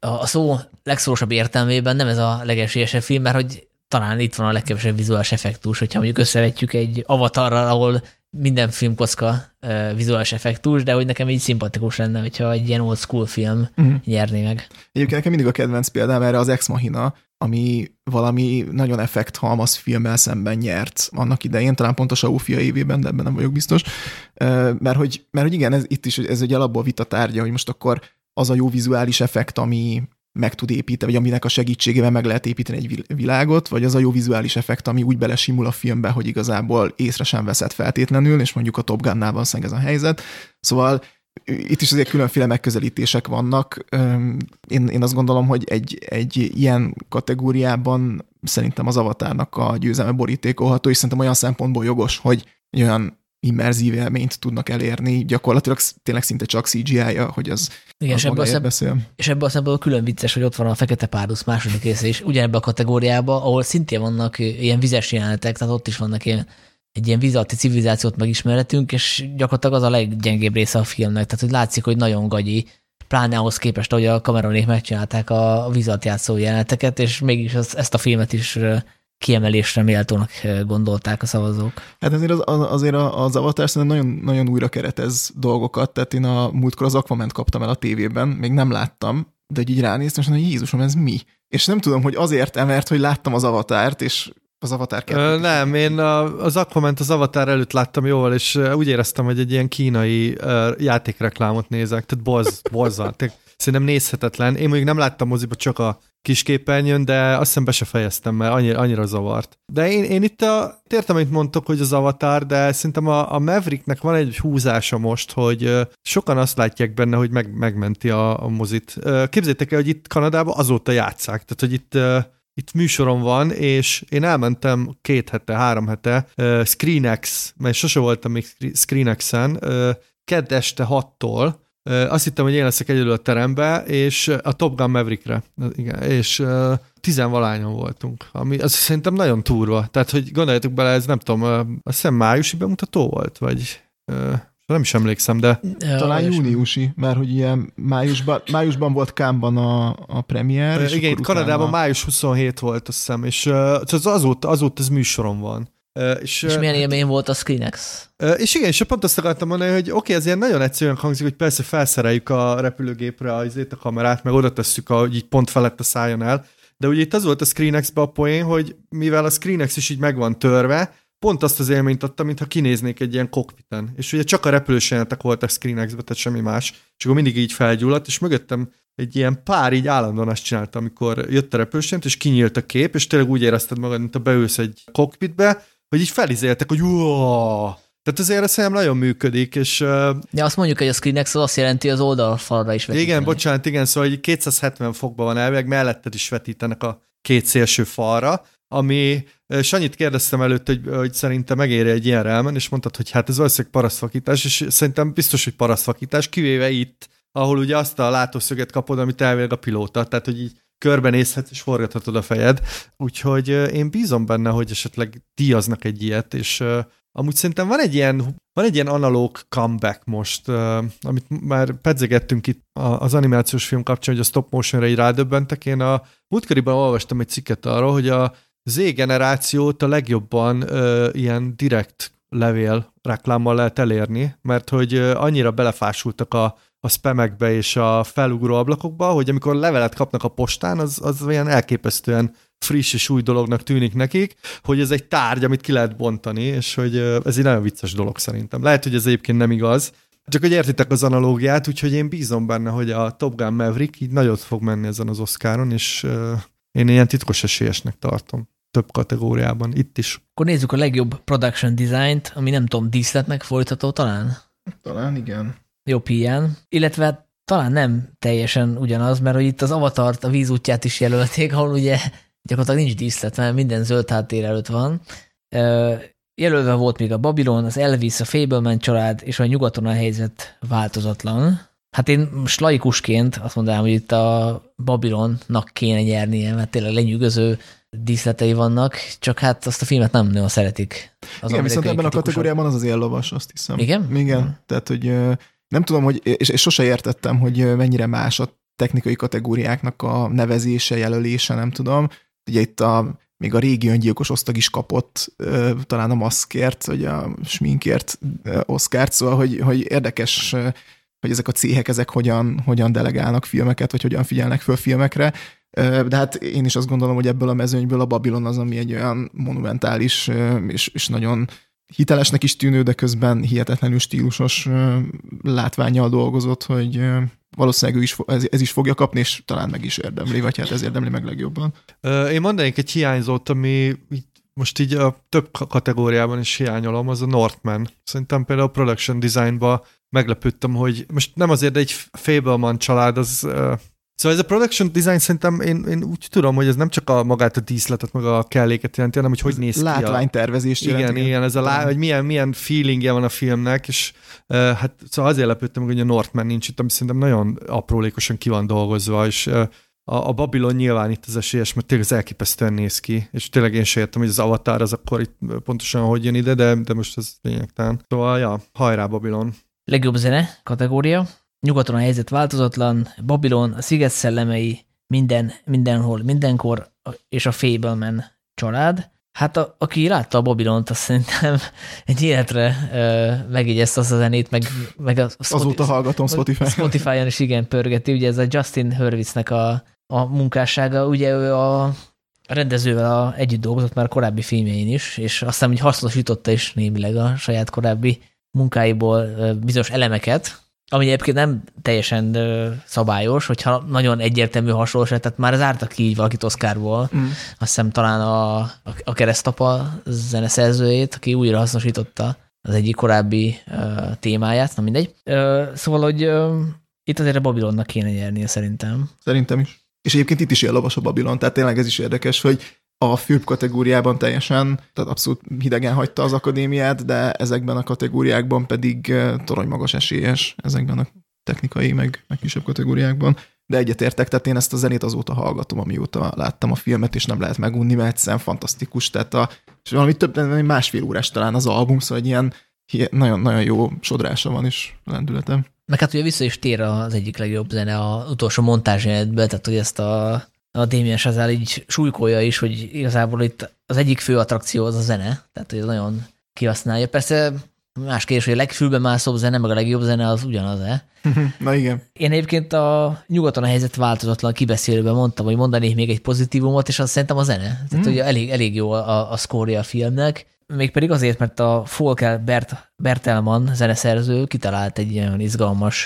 Speaker 1: a a szó legszorosabb értelmében nem ez a legesélyesebb film, mert hogy talán itt van a legkevesebb vizuális effektus, hogyha mondjuk összevetjük egy avatarral, ahol minden filmkocka uh, vizuális effektus, de hogy nekem így szimpatikus lenne, hogyha egy ilyen old school film uh-huh. nyerné meg.
Speaker 3: Egyébként nekem mindig a kedvenc példám erre az Ex Machina, ami valami nagyon effekthalmaz filmmel szemben nyert annak idején, talán pont a Saufia évében, de ebben nem vagyok biztos. Mert hogy, mert hogy igen, ez, itt is ez egy alapból vita tárgya, hogy most akkor az a jó vizuális effekt, ami meg tud építeni, vagy aminek a segítségével meg lehet építeni egy világot, vagy az a jó vizuális effekt, ami úgy belesimul a filmbe, hogy igazából észre sem veszed feltétlenül, és mondjuk a Top Gun-nál van ez a helyzet. Szóval itt is azért különféle megközelítések vannak. Én, én azt gondolom, hogy egy, egy ilyen kategóriában szerintem az avatárnak a győzelme borítékolható, és szerintem olyan szempontból jogos, hogy olyan immerzív élményt tudnak elérni, gyakorlatilag tényleg szinte csak CGI-ja, hogy az,
Speaker 1: Igen, az és ebből, szem, beszél. És ebből a szempontból külön vicces, hogy ott van a Fekete Párduc második része is, ugyanebben a kategóriában, ahol szintén vannak ilyen vizes jelenetek, tehát ott is vannak ilyen egy ilyen vízalatti civilizációt megismeretünk, és gyakorlatilag az a leggyengébb része a filmnek, tehát hogy látszik, hogy nagyon gagyi, pláne ahhoz képest, hogy a kameronék megcsinálták a vízalt játszó jeleneteket, és mégis az, ezt a filmet is kiemelésre méltónak gondolták a szavazók.
Speaker 3: Hát azért az, azért az Avatar szerintem nagyon, nagyon újra keretez dolgokat, tehát én a múltkor az aquaman kaptam el a tévében, még nem láttam, de így ránéztem, és mondom, hogy Jézusom, ez mi? És nem tudom, hogy azért mert hogy láttam az avatárt, és az Avatar 2
Speaker 2: Ö, Nem, én a, az Aquaman az Avatar előtt láttam jól, és úgy éreztem, hogy egy ilyen kínai uh, játékreklámot nézek, tehát borz, borzal. Szerintem nézhetetlen. Én mondjuk nem láttam moziba, csak a kisképernyőn, de azt hiszem be se fejeztem, mert annyira, annyira zavart. De én, én itt a, értem, amit mondtok, hogy az Avatar, de szerintem a, a Mavericknek van egy húzása most, hogy sokan azt látják benne, hogy meg, megmenti a, a mozit. Képzétek el, hogy itt Kanadában azóta játszák, tehát hogy itt itt műsorom van, és én elmentem két hete, három hete uh, ScreenX, mert sose voltam még ScreenX-en, uh, kedd este hattól, uh, azt hittem, hogy én leszek egyedül a terembe, és a Top Gun Maverickre, igen, és tizenvalányon voltunk, ami az szerintem nagyon turva. Tehát, hogy gondoljatok bele, ez nem tudom, azt hiszem májusi bemutató volt, vagy nem is emlékszem, de...
Speaker 3: Talán júniusi, mert hogy ilyen májusban, májusban volt Kámban a, a premier.
Speaker 2: Igen, itt Kanadában május 27 volt, azt hiszem, és uh, az azóta, azóta ez műsorom van.
Speaker 1: És, és milyen élmény volt a Screenex?
Speaker 2: És igen, és pont azt akartam mondani, hogy oké, okay, ez ilyen nagyon egyszerűen hangzik, hogy persze felszereljük a repülőgépre a, a kamerát, meg oda tesszük, hogy így pont felett a szálljon el, de ugye itt az volt a screenex a poén, hogy mivel a Screenex is így meg van törve, pont azt az élményt adta, mintha kinéznék egy ilyen kokpiten. És ugye csak a repülős jelenetek voltak screenex tehát semmi más. És akkor mindig így felgyulladt, és mögöttem egy ilyen pár így állandóan azt csinálta, amikor jött a repülős és kinyílt a kép, és tényleg úgy érezted magad, mint a beülsz egy kokpitbe, hogy így felizéltek, hogy Uah! tehát azért ez szerintem nagyon működik, és...
Speaker 1: Ja, azt mondjuk, hogy a ScreenX az azt jelenti, hogy az oldalfalra is vetíteni.
Speaker 2: Igen, bocsánat, igen, szóval hogy 270 fokban van elvileg, melletted is vetítenek a két szélső falra, ami Sanyit kérdeztem előtt, hogy, hogy szerintem megéri egy ilyenre elmenni, és mondtad, hogy hát ez valószínűleg parasztfakítás, és szerintem biztos, hogy parasztfakítás, kivéve itt, ahol ugye azt a látószöget kapod, amit elvileg a pilóta, tehát hogy így körbenézhetsz és forgathatod a fejed. Úgyhogy én bízom benne, hogy esetleg díjaznak egy ilyet, és amúgy szerintem van egy ilyen, van egy ilyen analóg comeback most, amit már pedzegettünk itt az animációs film kapcsán, hogy a stop motionra így rádöbbentek. Én a múltkoriban olvastam egy cikket arról, hogy a Z generációt a legjobban ilyen direkt levél reklámmal lehet elérni, mert hogy annyira belefásultak a, a spamekbe és a felugró ablakokba, hogy amikor levelet kapnak a postán, az, az olyan elképesztően friss és új dolognak tűnik nekik, hogy ez egy tárgy, amit ki lehet bontani, és hogy ez egy nagyon vicces dolog szerintem. Lehet, hogy ez egyébként nem igaz, csak hogy értitek az analógiát, úgyhogy én bízom benne, hogy a Top Gun Maverick így nagyot fog menni ezen az Oscaron, és én ilyen titkos esélyesnek tartom több kategóriában, itt is.
Speaker 1: Akkor nézzük a legjobb production design-t, ami nem tudom, díszletnek folytató talán?
Speaker 3: Talán igen.
Speaker 1: Jobb ilyen. Illetve talán nem teljesen ugyanaz, mert hogy itt az avatart, a vízútját is jelölték, ahol ugye gyakorlatilag nincs díszlet, mert minden zöld háttér előtt van. Jelölve volt még a Babylon, az Elvis, a Fableman család, és a nyugaton a helyzet változatlan. Hát én most laikusként azt mondanám, hogy itt a Babylonnak kéne nyernie, mert tényleg lenyűgöző díszletei vannak, csak hát azt a filmet nem nagyon szeretik.
Speaker 3: Az Igen, viszont ebben a kategóriában az az éllovas, azt hiszem.
Speaker 1: Igen?
Speaker 3: Igen, hmm. tehát hogy nem tudom, hogy, és, és sose értettem, hogy mennyire más a technikai kategóriáknak a nevezése, jelölése, nem tudom. Ugye itt a még a régi öngyilkos osztag is kapott talán a maszkért, vagy a sminkért Oscárt, szóval, hogy, hogy érdekes, hogy ezek a céhek, ezek hogyan, hogyan delegálnak filmeket, vagy hogyan figyelnek föl filmekre. De hát én is azt gondolom, hogy ebből a mezőnyből a Babylon az, ami egy olyan monumentális és, és nagyon hitelesnek is tűnő, de közben hihetetlenül stílusos látványjal dolgozott, hogy valószínűleg ő is, ez, ez is fogja kapni, és talán meg is érdemli, vagy hát ez érdemli meg legjobban.
Speaker 2: Én mondanék egy hiányzót, ami most így a több kategóriában is hiányolom, az a Northman. Szerintem például a production designba meglepődtem, hogy most nem azért, de egy Fableman család, az Szóval ez a production design szerintem én, én úgy tudom, hogy ez nem csak a magát a díszletet, meg a kelléket jelenti, hanem hogy hogy néz ki.
Speaker 3: Látványtervezést
Speaker 2: igen, jelenti. Igen, igen, ez a lá, hogy milyen, milyen feelingje van a filmnek, és uh, hát szóval azért lepődtem, hogy a Northman nincs itt, ami szerintem nagyon aprólékosan ki van dolgozva, és uh, a, a Babylon nyilván itt az esélyes, mert tényleg az elképesztően néz ki, és tényleg én sem értem, hogy az Avatar az akkor itt pontosan hogy jön ide, de, de most ez lényegtelen. Szóval, ja, hajrá Babylon.
Speaker 1: Legjobb zene kategória. Nyugaton a helyzet változatlan, Babylon, a Sziget szellemei, minden, mindenhol, mindenkor, és a Fableman család. Hát a, aki látta a Babylont, azt szerintem <laughs> egy életre uh, megjegyezte azt a zenét, meg, meg a
Speaker 3: Spotify, Azóta hallgatom Spotify-on.
Speaker 1: Spotify-on is igen pörgeti, ugye ez a Justin Hurwitznek a, a munkássága, ugye ő a rendezővel a, együtt dolgozott már a korábbi filmjein is, és aztán hogy hasznosította is némileg a saját korábbi munkáiból bizonyos elemeket, ami egyébként nem teljesen szabályos, hogyha nagyon egyértelmű hasonlóság, tehát már az ártak ki így valakit Oscarból, mm. azt hiszem talán a, a keresztapa zeneszerzőjét, aki újra hasznosította az egyik korábbi uh, témáját, na mindegy. Uh, szóval, hogy uh, itt azért a Babilonnak kéne nyernie szerintem.
Speaker 3: Szerintem is. És egyébként itt is ilyen lovas a Babilon, tehát tényleg ez is érdekes, hogy a főbb kategóriában teljesen, tehát abszolút hidegen hagyta az akadémiát, de ezekben a kategóriákban pedig torony magas esélyes, ezekben a technikai, meg, meg kisebb kategóriákban. De egyetértek, tehát én ezt a zenét azóta hallgatom, amióta láttam a filmet, és nem lehet megunni, mert egyszerűen fantasztikus. Tehát a, és valami több, másfél órás talán az album, szóval egy ilyen nagyon-nagyon jó sodrása van is lendületem.
Speaker 1: Meg hát ugye vissza is tér az egyik legjobb zene az utolsó montázsjelenetből, tehát hogy ezt a a Damien Chazelle így súlykolja is, hogy igazából itt az egyik fő attrakció az a zene, tehát hogy nagyon kihasználja. Persze más kérdés, hogy a legfülbe mászóbb zene, meg a legjobb zene az ugyanaz-e. <laughs>
Speaker 3: Na igen.
Speaker 1: Én egyébként a nyugaton a helyzet változatlan kibeszélőben mondtam, hogy mondanék még egy pozitívumot, és azt szerintem a zene. Tehát, mm. hogy elég, elég jó a, a szkória a filmnek mégpedig azért, mert a Folker Bert, Bertelman zeneszerző kitalált egy olyan izgalmas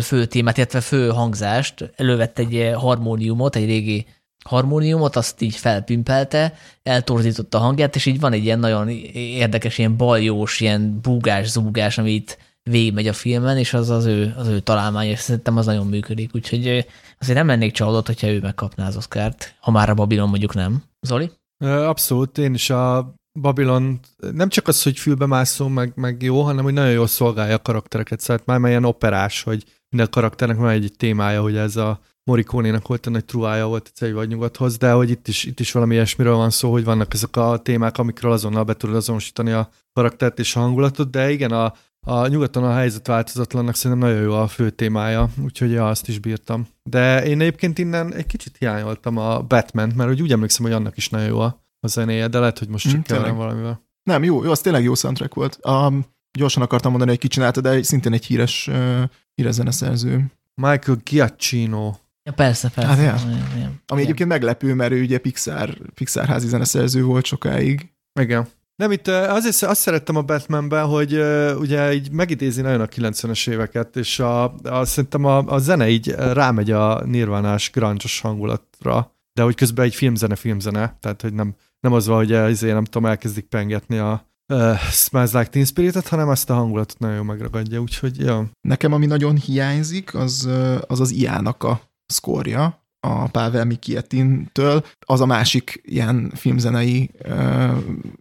Speaker 1: fő témát, illetve fő hangzást, elővett egy harmóniumot, egy régi harmóniumot, azt így felpimpelte, eltorzította a hangját, és így van egy ilyen nagyon érdekes, ilyen baljós, ilyen búgás, zúgás, amit végigmegy a filmen, és az az ő, az ő találmány, és szerintem az nagyon működik. Úgyhogy azért nem lennék csalódott, hogyha ő megkapná az Oscárt, ha már a Babylon mondjuk nem. Zoli?
Speaker 2: Abszolút, én is a Babylon nem csak az, hogy fülbemászó, meg, meg jó, hanem hogy nagyon jól szolgálja a karaktereket. Szóval már ilyen operás, hogy minden karakternek van egy, témája, hogy ez a Morikónénak volt a nagy truája volt egy vagy nyugathoz, de hogy itt is, itt is valami ilyesmiről van szó, hogy vannak ezek a témák, amikről azonnal be tudod azonosítani a karaktert és a hangulatot, de igen, a, a nyugaton a helyzet változatlannak szerintem nagyon jó a fő témája, úgyhogy ja, azt is bírtam. De én egyébként innen egy kicsit hiányoltam a Batman, mert úgy emlékszem, hogy annak is nagyon jó a a zenéje, de lehet, hogy most csak mm, valamivel.
Speaker 3: Nem, jó, jó, az tényleg jó soundtrack volt. Um, gyorsan akartam mondani, hogy ki csinálta, de szintén egy híres, uh, híres zeneszerző.
Speaker 2: Michael Giacchino.
Speaker 1: Ja, persze, persze. Hát, ja. Ja.
Speaker 3: Ami egyébként meglepő, mert ő ugye Pixar, Pixar házi zeneszerző volt sokáig.
Speaker 2: Igen. Nem, itt azért azt szerettem a Batmanben, hogy uh, ugye így megidézi nagyon a 90-es éveket, és a, a, szerintem a, a zene így rámegy a nirvánás grunge hangulatra, de hogy közben egy filmzene, filmzene, tehát hogy nem, nem az van, hogy ezért nem tudom, elkezdik pengetni a uh, Smells Like Teen Spirit-et, hanem ezt a hangulatot nagyon megragadja, úgyhogy ja.
Speaker 3: Nekem ami nagyon hiányzik, az az, az Iának a szkórja, a Pavel Mikietin-től. Az a másik ilyen filmzenei uh,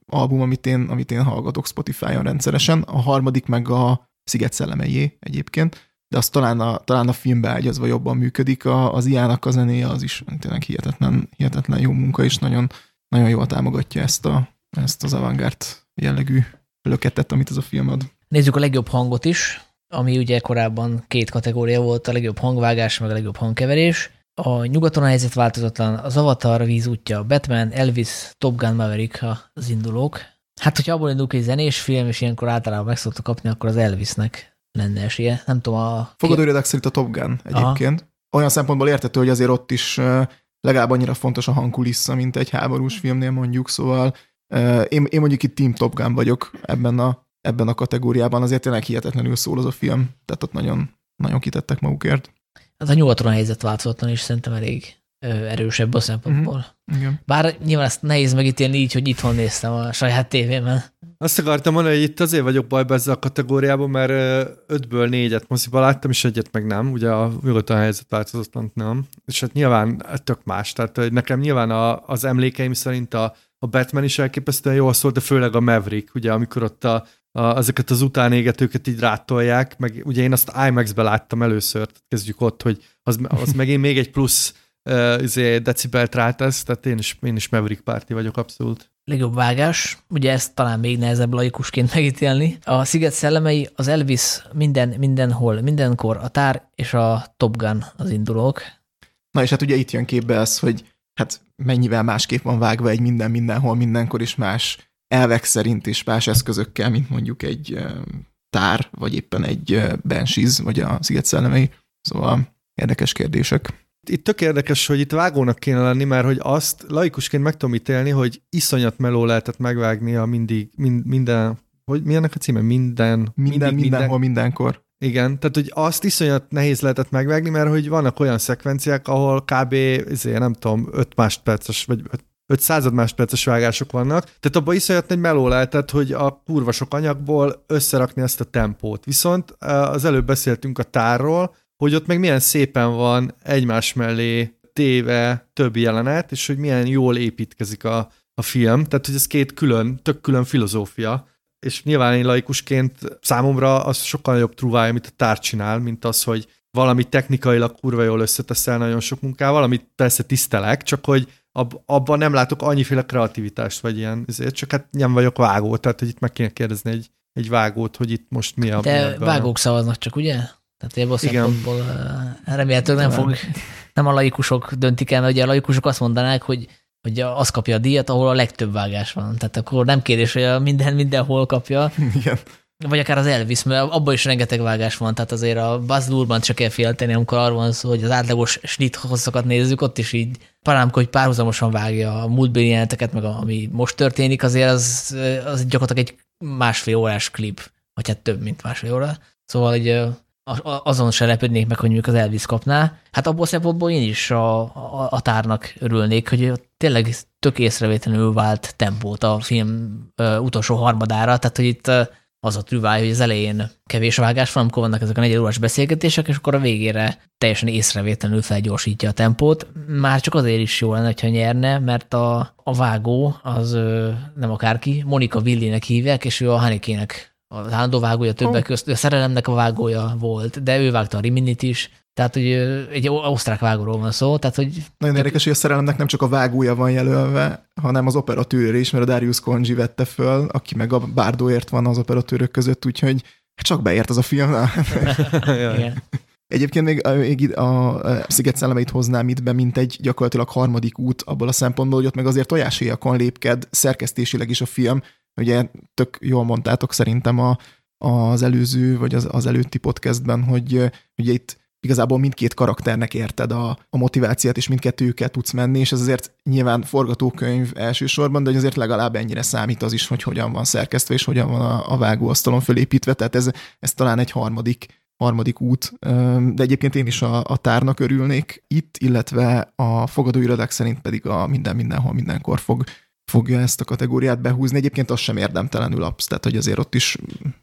Speaker 3: album, amit én, amit én hallgatok Spotify-on rendszeresen. A harmadik meg a Sziget szellemejé egyébként de az talán a, talán a filmbe ágyazva jobban működik. A, az Iának a zenéje az is tényleg hihetetlen, hihetetlen jó munka, és nagyon, nagyon jól támogatja ezt, a, ezt az avantgárd jellegű löketet, amit ez a film ad.
Speaker 1: Nézzük a legjobb hangot is, ami ugye korábban két kategória volt, a legjobb hangvágás, meg a legjobb hangkeverés. a nyugaton a helyzet változatlan, az Avatar vízútja, Batman, Elvis, Top Gun Maverick az indulók. Hát, hogyha abból indulunk egy zenés film, és ilyenkor általában meg szokta kapni, akkor az Elvisnek lenne esélye. Nem tudom, a...
Speaker 3: Fogadóirodák szerint a Top Gun egyébként. Aha. Olyan szempontból értető, hogy azért ott is legalább annyira fontos a hangkulissza, mint egy háborús filmnél mondjuk, szóval én, én mondjuk itt Team Top Gun vagyok ebben a, ebben a kategóriában, azért tényleg hihetetlenül szól az a film, tehát ott nagyon, nagyon kitettek magukért.
Speaker 1: Hát a nyugaton a helyzet változatlan is szerintem elég erősebb a szempontból. Uh-huh. Igen. Bár nyilván ezt nehéz megítélni így, hogy itthon néztem a saját tévében.
Speaker 2: Azt akartam mondani, hogy itt azért vagyok bajba ezzel a kategóriában, mert ötből négyet moziba láttam, és egyet meg nem. Ugye a nyugaton a helyzet változatlan nem. És hát nyilván tök más. Tehát nekem nyilván a, az emlékeim szerint a, a Batman is elképesztően jól szólt, de főleg a Maverick, ugye amikor ott a, a, ezeket az utánégetőket így rátolják, meg ugye én azt IMAX-be láttam először, kezdjük ott, hogy az, az megint még egy plusz uh, decibelt rátesz, tehát én is, én is Maverick párti vagyok abszolút.
Speaker 1: Legjobb vágás, ugye ezt talán még nehezebb laikusként <laughs> megítélni. A Sziget szellemei, az Elvis minden, mindenhol, mindenkor, a Tár és a Top Gun az indulók.
Speaker 3: Na és hát ugye itt jön képbe az, hogy hát mennyivel másképp van vágva egy minden, mindenhol, mindenkor is más elvek szerint is más eszközökkel, mint mondjuk egy tár, vagy éppen egy Banshees, vagy a Sziget szellemei. Szóval érdekes kérdések.
Speaker 2: Itt tök érdekes, hogy itt vágónak kéne lenni, mert hogy azt laikusként meg tudom ítélni, hogy iszonyat meló lehetett megvágni a mindig, mind, minden, hogy mi ennek a címe? Minden,
Speaker 3: minden, mindig, mindenhol, minden. mindenkor.
Speaker 2: Igen, tehát hogy azt iszonyat nehéz lehetett megvágni, mert hogy vannak olyan szekvenciák, ahol kb. Ezért, nem tudom, 5 másodperces, vagy 5 század másodperces vágások vannak, tehát abban iszonyat egy meló lehetett, hogy a kurva sok anyagból összerakni ezt a tempót. Viszont az előbb beszéltünk a tárról, hogy ott meg milyen szépen van egymás mellé téve több jelenet, és hogy milyen jól építkezik a, a film. Tehát, hogy ez két külön, tök külön filozófia. És nyilván én laikusként számomra az sokkal nagyobb trúvája, amit a tár csinál, mint az, hogy valami technikailag kurva jól összeteszel nagyon sok munkával, amit persze tisztelek, csak hogy ab, abban nem látok annyiféle kreativitást, vagy ilyen, ezért csak hát nem vagyok vágó, tehát hogy itt meg kéne kérdezni egy, egy vágót, hogy itt most mi a...
Speaker 1: De vágók szavaznak csak, ugye? Tehát ebből a szempontból remélhetőleg nem fog, nem a laikusok döntik el, mert ugye a laikusok azt mondanák, hogy hogy az kapja a díjat, ahol a legtöbb vágás van. Tehát akkor nem kérdés, hogy a minden mindenhol kapja.
Speaker 3: Igen.
Speaker 1: Vagy akár az Elvis, mert abban is rengeteg vágás van, tehát azért a Buzz Lurban csak kell félteni, amikor arról van szó, hogy az átlagos snit hosszakat nézzük, ott is így parám, hogy párhuzamosan vágja a múltbéli jeleneteket, meg ami most történik, azért az, az gyakorlatilag egy másfél órás klip, vagy hát több, mint másfél óra. Szóval egy azon se lepődnék meg, hogy mondjuk az Elvis kapná. Hát abból szempontból én is a, a, a tárnak örülnék, hogy tényleg tök észrevétlenül vált tempót a film uh, utolsó harmadára, tehát hogy itt uh, az a trüváj, hogy az elején kevés vágás van, amikor vannak ezek a negyedórás beszélgetések, és akkor a végére teljesen észrevétlenül felgyorsítja a tempót. Már csak azért is jó lenne, hogyha nyerne, mert a, a vágó az ö, nem akárki, Monika Villinek hívják, és ő a Hanikének az állandó vágója többek oh. közt, a szerelemnek a vágója volt, de ő vágta a Riminit is, tehát, hogy egy osztrák vágóról van szó, tehát, hogy...
Speaker 3: Nagyon érdekes, hogy a szerelemnek nem csak a vágója van jelölve, hanem az operatőr is, mert a Darius Konji vette föl, aki meg a Bárdóért van az operatőrök között, úgyhogy csak beért az a film. <laughs> Igen. Egyébként még, még a Sziget szellemeit hoznám itt be, mint egy gyakorlatilag harmadik út abból a szempontból, hogy ott meg azért tojáshéjakon lépked szerkesztésileg is a film, Ugye tök jól mondtátok szerintem a, az előző, vagy az, az előtti podcastben, hogy ugye itt igazából mindkét karakternek érted a, a motivációt, és mindkettőjüket tudsz menni, és ez azért nyilván forgatókönyv elsősorban, de azért legalább ennyire számít az is, hogy hogyan van szerkesztve, és hogyan van a, a vágóasztalon fölépítve, tehát ez, ez talán egy harmadik, harmadik út, de egyébként én is a, a tárnak örülnék itt, illetve a fogadóirodák szerint pedig a minden mindenhol mindenkor fog fogja ezt a kategóriát behúzni. Egyébként az sem érdemtelenül absz, tehát hogy azért ott is,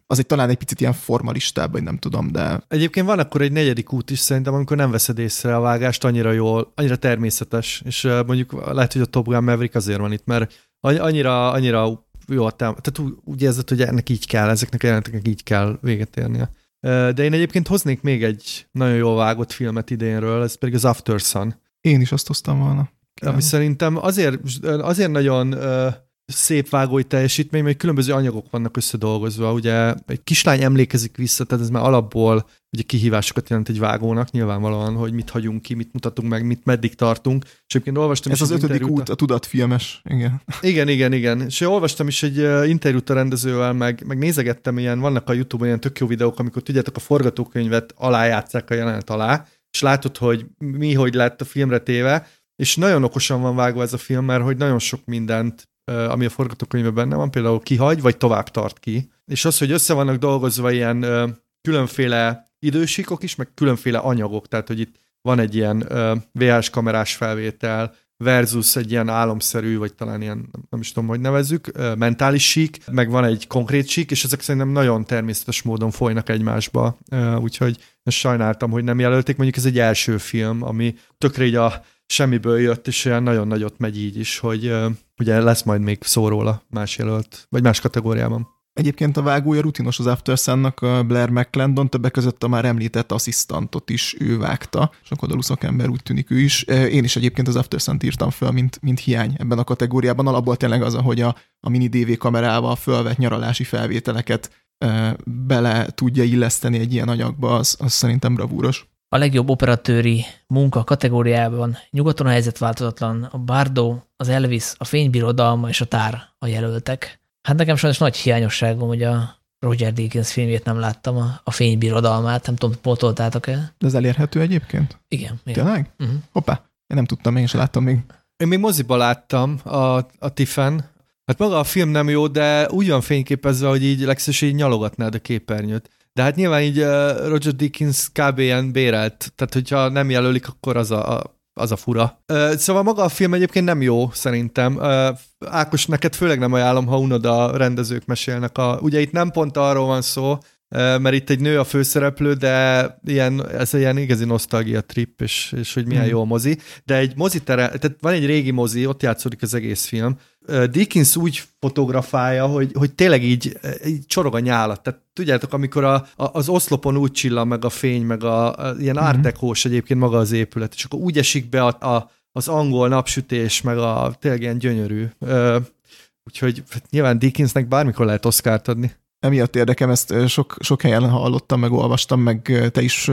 Speaker 3: az egy talán egy picit ilyen formalistább, vagy nem tudom, de...
Speaker 2: Egyébként van akkor egy negyedik út is szerintem, amikor nem veszed észre a vágást annyira jól, annyira természetes, és mondjuk lehet, hogy a Top Gun Maverick azért van itt, mert annyira, annyira jó a tám- tehát úgy, úgy érzed, hogy ennek így kell, ezeknek a jelenteknek így kell véget érnie. De én egyébként hoznék még egy nagyon jól vágott filmet idénről, ez pedig az After Sun.
Speaker 3: Én is azt hoztam volna
Speaker 2: ami szerintem azért, azért nagyon szép vágói teljesítmény, mert különböző anyagok vannak összedolgozva. Ugye egy kislány emlékezik vissza, tehát ez már alapból ugye kihívásokat jelent egy vágónak, nyilvánvalóan, hogy mit hagyunk ki, mit mutatunk meg, mit meddig tartunk. És egyébként olvastam
Speaker 3: Ez
Speaker 2: is
Speaker 3: az
Speaker 2: egy
Speaker 3: ötödik út, a tudatfilmes, igen.
Speaker 2: igen, igen, igen. És olvastam is egy uh, interjút a rendezővel, meg, meg nézegettem ilyen, vannak a Youtube-on ilyen tök jó videók, amikor tudjátok, a forgatókönyvet alájátszák a jelenet alá, és látod, hogy mi hogy lett a filmre téve, és nagyon okosan van vágva ez a film, mert hogy nagyon sok mindent, ami a forgatókönyvben benne van, például kihagy, vagy tovább tart ki. És az, hogy össze vannak dolgozva ilyen különféle idősíkok is, meg különféle anyagok, tehát hogy itt van egy ilyen VHS kamerás felvétel, versus egy ilyen álomszerű, vagy talán ilyen, nem is tudom, hogy nevezzük, mentális sík, meg van egy konkrét sík, és ezek szerintem nagyon természetes módon folynak egymásba, úgyhogy sajnáltam, hogy nem jelölték, mondjuk ez egy első film, ami tökre így a semmiből jött, és olyan nagyon nagyot megy így is, hogy ugye lesz majd még szó róla más jelölt, vagy más kategóriában.
Speaker 3: Egyébként a vágója rutinos az After Sun-nak, Blair McClendon, többek között a már említett asszisztantot is ő vágta, sokodalú szakember úgy tűnik ő is. Én is egyébként az After Sun-t írtam föl, mint, mint hiány ebben a kategóriában. Alapból tényleg az, hogy a, a mini DV kamerával fölvett nyaralási felvételeket e, bele tudja illeszteni egy ilyen anyagba, az, az szerintem bravúros.
Speaker 1: A legjobb operatőri munka kategóriában nyugaton a helyzet változatlan, a Bardo, az Elvis, a Fénybirodalma és a Tár a jelöltek. Hát nekem sajnos nagy hiányosságom, hogy a Roger Deakins filmjét nem láttam, a, a fénybirodalmát, nem tudom, pótoltátok-e?
Speaker 3: De ez elérhető egyébként?
Speaker 1: Igen. igen.
Speaker 3: Tényleg? Uh-huh. Hoppá, én nem tudtam, én sem láttam még.
Speaker 2: Én még moziba láttam a, a Tiffen. Hát maga a film nem jó, de úgy van fényképezve, hogy így legszes így nyalogatnád a képernyőt. De hát nyilván így uh, Roger Deakins kb. ilyen bérelt, tehát hogyha nem jelölik, akkor az a, a az a fura. Uh, szóval maga a film egyébként nem jó, szerintem. Uh, Ákos, neked főleg nem ajánlom, ha unod a rendezők mesélnek. A, ugye itt nem pont arról van szó, mert itt egy nő a főszereplő, de ilyen, ez egy ilyen igazi nosztalgia trip, és, és hogy milyen mm. jó a mozi. De egy mozi tere, tehát van egy régi mozi, ott játszódik az egész film. Dickens úgy fotografálja, hogy, hogy tényleg így, így csorog a nyálat. Tehát tudjátok, amikor a, a, az oszlopon úgy csillan meg a fény, meg a, a ilyen mm. ártekós egyébként maga az épület, és akkor úgy esik be a, a, az angol napsütés, meg a tényleg ilyen gyönyörű. Ö, úgyhogy hát nyilván Dickensnek bármikor lehet Oscárt adni
Speaker 3: emiatt érdekem, ezt sok, sok helyen hallottam, meg olvastam, meg te is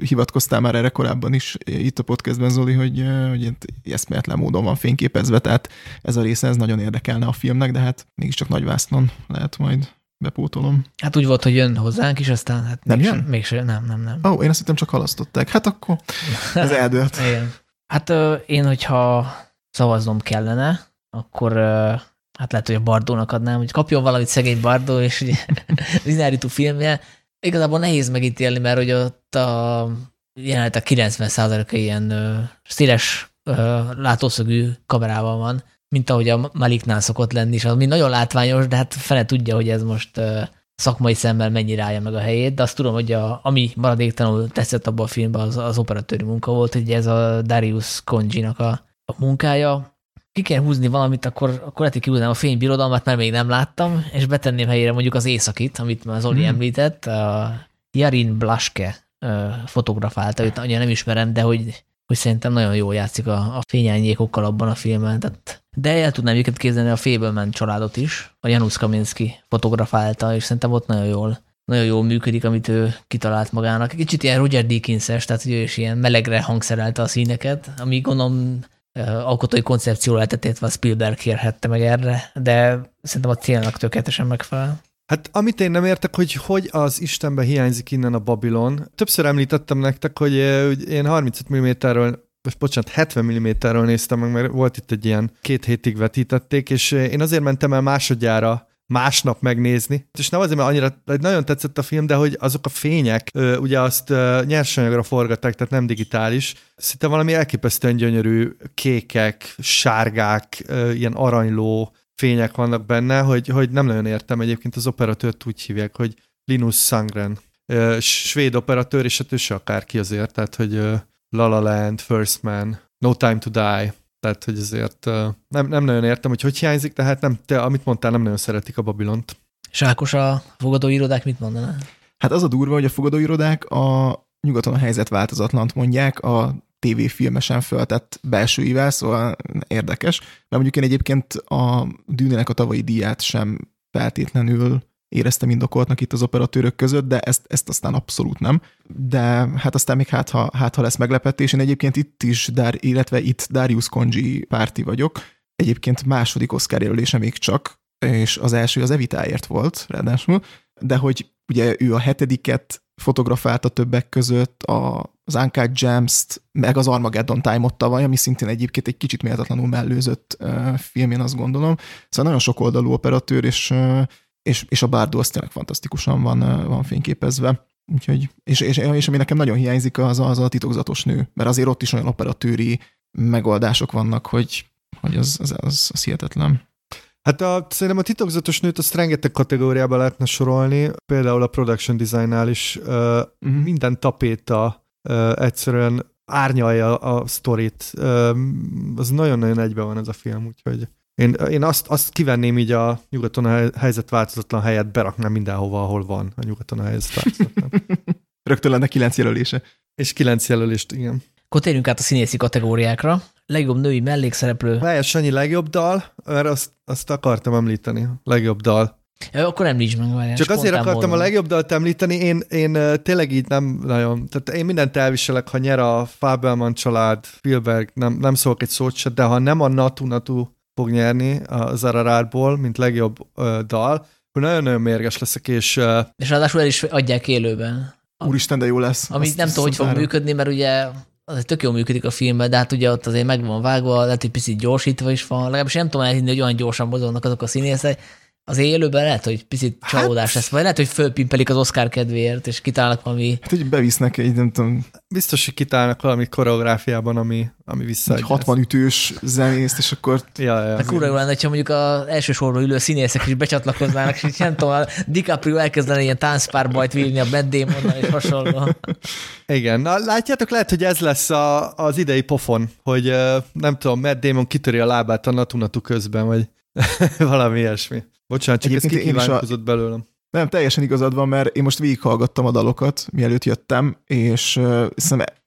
Speaker 3: hivatkoztál már erre korábban is itt a podcastben, Zoli, hogy, hogy eszméletlen módon van fényképezve, tehát ez a része ez nagyon érdekelne a filmnek, de hát mégiscsak nagy vásznon lehet majd bepótolom.
Speaker 1: Hát úgy volt, hogy jön hozzánk is, aztán hát
Speaker 3: nem
Speaker 1: mégsem,
Speaker 3: jön?
Speaker 1: mégsem, nem, nem, nem.
Speaker 3: Ó, oh, én azt hittem csak halasztották. Hát akkor ez <laughs> eldőlt.
Speaker 1: Igen. Hát én, hogyha szavaznom kellene, akkor hát lehet, hogy a Bardónak adnám, hogy kapjon valamit szegény Bardó, és ugye <laughs> Inárító filmje. Igazából nehéz megítélni, mert hogy ott a jelenet a 90%-a ilyen ö, széles ö, látószögű kamerával van, mint ahogy a Maliknál szokott lenni, és az mind nagyon látványos, de hát fele tudja, hogy ez most ö, szakmai szemmel mennyire állja meg a helyét, de azt tudom, hogy a, ami maradéktalanul tetszett abban a filmben, az, az operatőri munka volt, hogy ez a Darius Konjinak a, a munkája, ki kell húzni valamit, akkor, akkor lehet, hogy a fénybirodalmat, mert még nem láttam, és betenném helyére mondjuk az északit, amit már Zoli hmm. említett, a Jarin Blaske fotografálta, őt annyira nem ismerem, de hogy, hogy szerintem nagyon jól játszik a, a fényányékokkal abban a filmben. Tehát, de el tudnám őket képzelni a Fableman családot is, a Janusz Kaminski fotografálta, és szerintem ott nagyon jól nagyon jól működik, amit ő kitalált magának. Kicsit ilyen Roger Deakins-es, tehát ő is ilyen melegre hangszerelte a színeket, ami gondolom alkotói koncepció lehetetét Spielberg kérhette meg erre, de szerintem a célnak tökéletesen megfelel.
Speaker 2: Hát amit én nem értek, hogy hogy az Istenbe hiányzik innen a Babilon. Többször említettem nektek, hogy én 35 mm-ről most bocsánat, 70 mm-ről néztem meg, mert volt itt egy ilyen két hétig vetítették, és én azért mentem el másodjára másnap megnézni. És nem azért, mert annyira nagyon tetszett a film, de hogy azok a fények, ugye azt nyersanyagra forgatták, tehát nem digitális, szinte valami elképesztően gyönyörű kékek, sárgák, ilyen aranyló fények vannak benne, hogy, hogy nem nagyon értem egyébként az operatőrt úgy hívják, hogy Linus Sangren. Svéd operatőr, és hát ő se akárki azért, tehát hogy La La Land, First Man, No Time to Die, tehát, hogy ezért nem, nem nagyon értem, hogy hogy hiányzik, tehát nem, te, amit mondtál, nem nagyon szeretik a Babilont.
Speaker 1: És Ákos, a fogadóirodák mit mondaná?
Speaker 3: Hát az a durva, hogy a fogadóirodák a nyugaton a helyzet változatlant mondják, a tévéfilmesen föltett belsőivel, szóval érdekes. De mondjuk én egyébként a Dűnének a tavalyi díját sem feltétlenül éreztem indokoltnak itt az operatőrök között, de ezt, ezt aztán abszolút nem. De hát aztán még hát ha, hát, ha lesz meglepetés, én egyébként itt is, Dar, illetve itt Darius Konji párti vagyok. Egyébként második Oscar jelölése még csak, és az első az Evitáért volt, ráadásul, de hogy ugye ő a hetediket fotografálta többek között, a, az Uncut Gems-t, meg az Armageddon Time-ot tavaly, ami szintén egyébként egy kicsit méltatlanul mellőzött uh, film, én azt gondolom. Szóval nagyon sok oldalú operatőr, és, uh, és, és a Bardo az tényleg fantasztikusan van, van fényképezve. Úgyhogy, és, és, és ami nekem nagyon hiányzik, az a, az a titokzatos nő, mert azért ott is olyan operatőri megoldások vannak, hogy, hogy az, az, az, az hihetetlen.
Speaker 2: Hát a, szerintem a titokzatos nőt azt rengeteg kategóriába lehetne sorolni, például a production designnál is uh, uh-huh. minden tapéta uh, egyszerűen árnyalja a sztorit. Uh, az nagyon-nagyon egybe van ez a film, úgyhogy én, én azt, azt kivenném így a nyugaton a helyzet változatlan helyet, beraknám mindenhova, ahol van a nyugaton a helyzet változatlan. <laughs>
Speaker 3: Rögtön lenne kilenc jelölése.
Speaker 2: És kilenc jelölést, igen.
Speaker 1: Akkor térjünk át a színészi kategóriákra. Legjobb női mellékszereplő.
Speaker 2: Várjál, Sanyi, legjobb dal? Mert azt, azt akartam említeni. Legjobb dal.
Speaker 1: Ja, akkor említs meg, várjál.
Speaker 2: Csak azért akartam módon. a legjobb dalt említeni, én, én tényleg így nem nagyon, tehát én mindent elviselek, ha nyer a Fabelman család, Spielberg, nem, nem szólok egy szót se, de ha nem a Natu Natu fog nyerni a Zararárból, mint legjobb uh, dal, akkor nagyon-nagyon mérges leszek, és... Uh,
Speaker 1: és ráadásul el is adják élőben.
Speaker 3: Úristen, de jó lesz.
Speaker 1: Ami nem tudom, hogy fog működni, mert ugye az tök jól működik a filmben, de hát ugye ott azért meg van vágva, lehet, hogy picit gyorsítva is van, legalábbis nem tudom elhinni, hogy olyan gyorsan mozognak azok a színészek, az élőben lehet, hogy picit hát, csalódás lesz, vagy lehet, hogy fölpimpelik az Oscar kedvéért, és kitálnak valami...
Speaker 3: Hát, hogy bevisznek egy, nem tudom...
Speaker 2: Biztos, hogy kitálnak valami koreográfiában, ami, ami vissza.
Speaker 3: Egy 60 ütős zenészt, és akkor...
Speaker 2: Ja, ja.
Speaker 1: Hát kurva jó lenne, ha mondjuk az első sorban ülő színészek is becsatlakoznának, és nem tudom, a DiCaprio elkezdene ilyen táncpárbajt vívni a Matt Damonnal, és hasonló.
Speaker 2: Igen, na látjátok, lehet, hogy ez lesz a, az idei pofon, hogy nem tudom, Matt Damon kitöri a lábát a natunatu közben, vagy <laughs> valami ilyesmi. Bocsánat, csak Egyébként ez kikívánkozott a... belőlem.
Speaker 3: Nem, teljesen igazad van, mert én most végighallgattam a dalokat, mielőtt jöttem, és uh,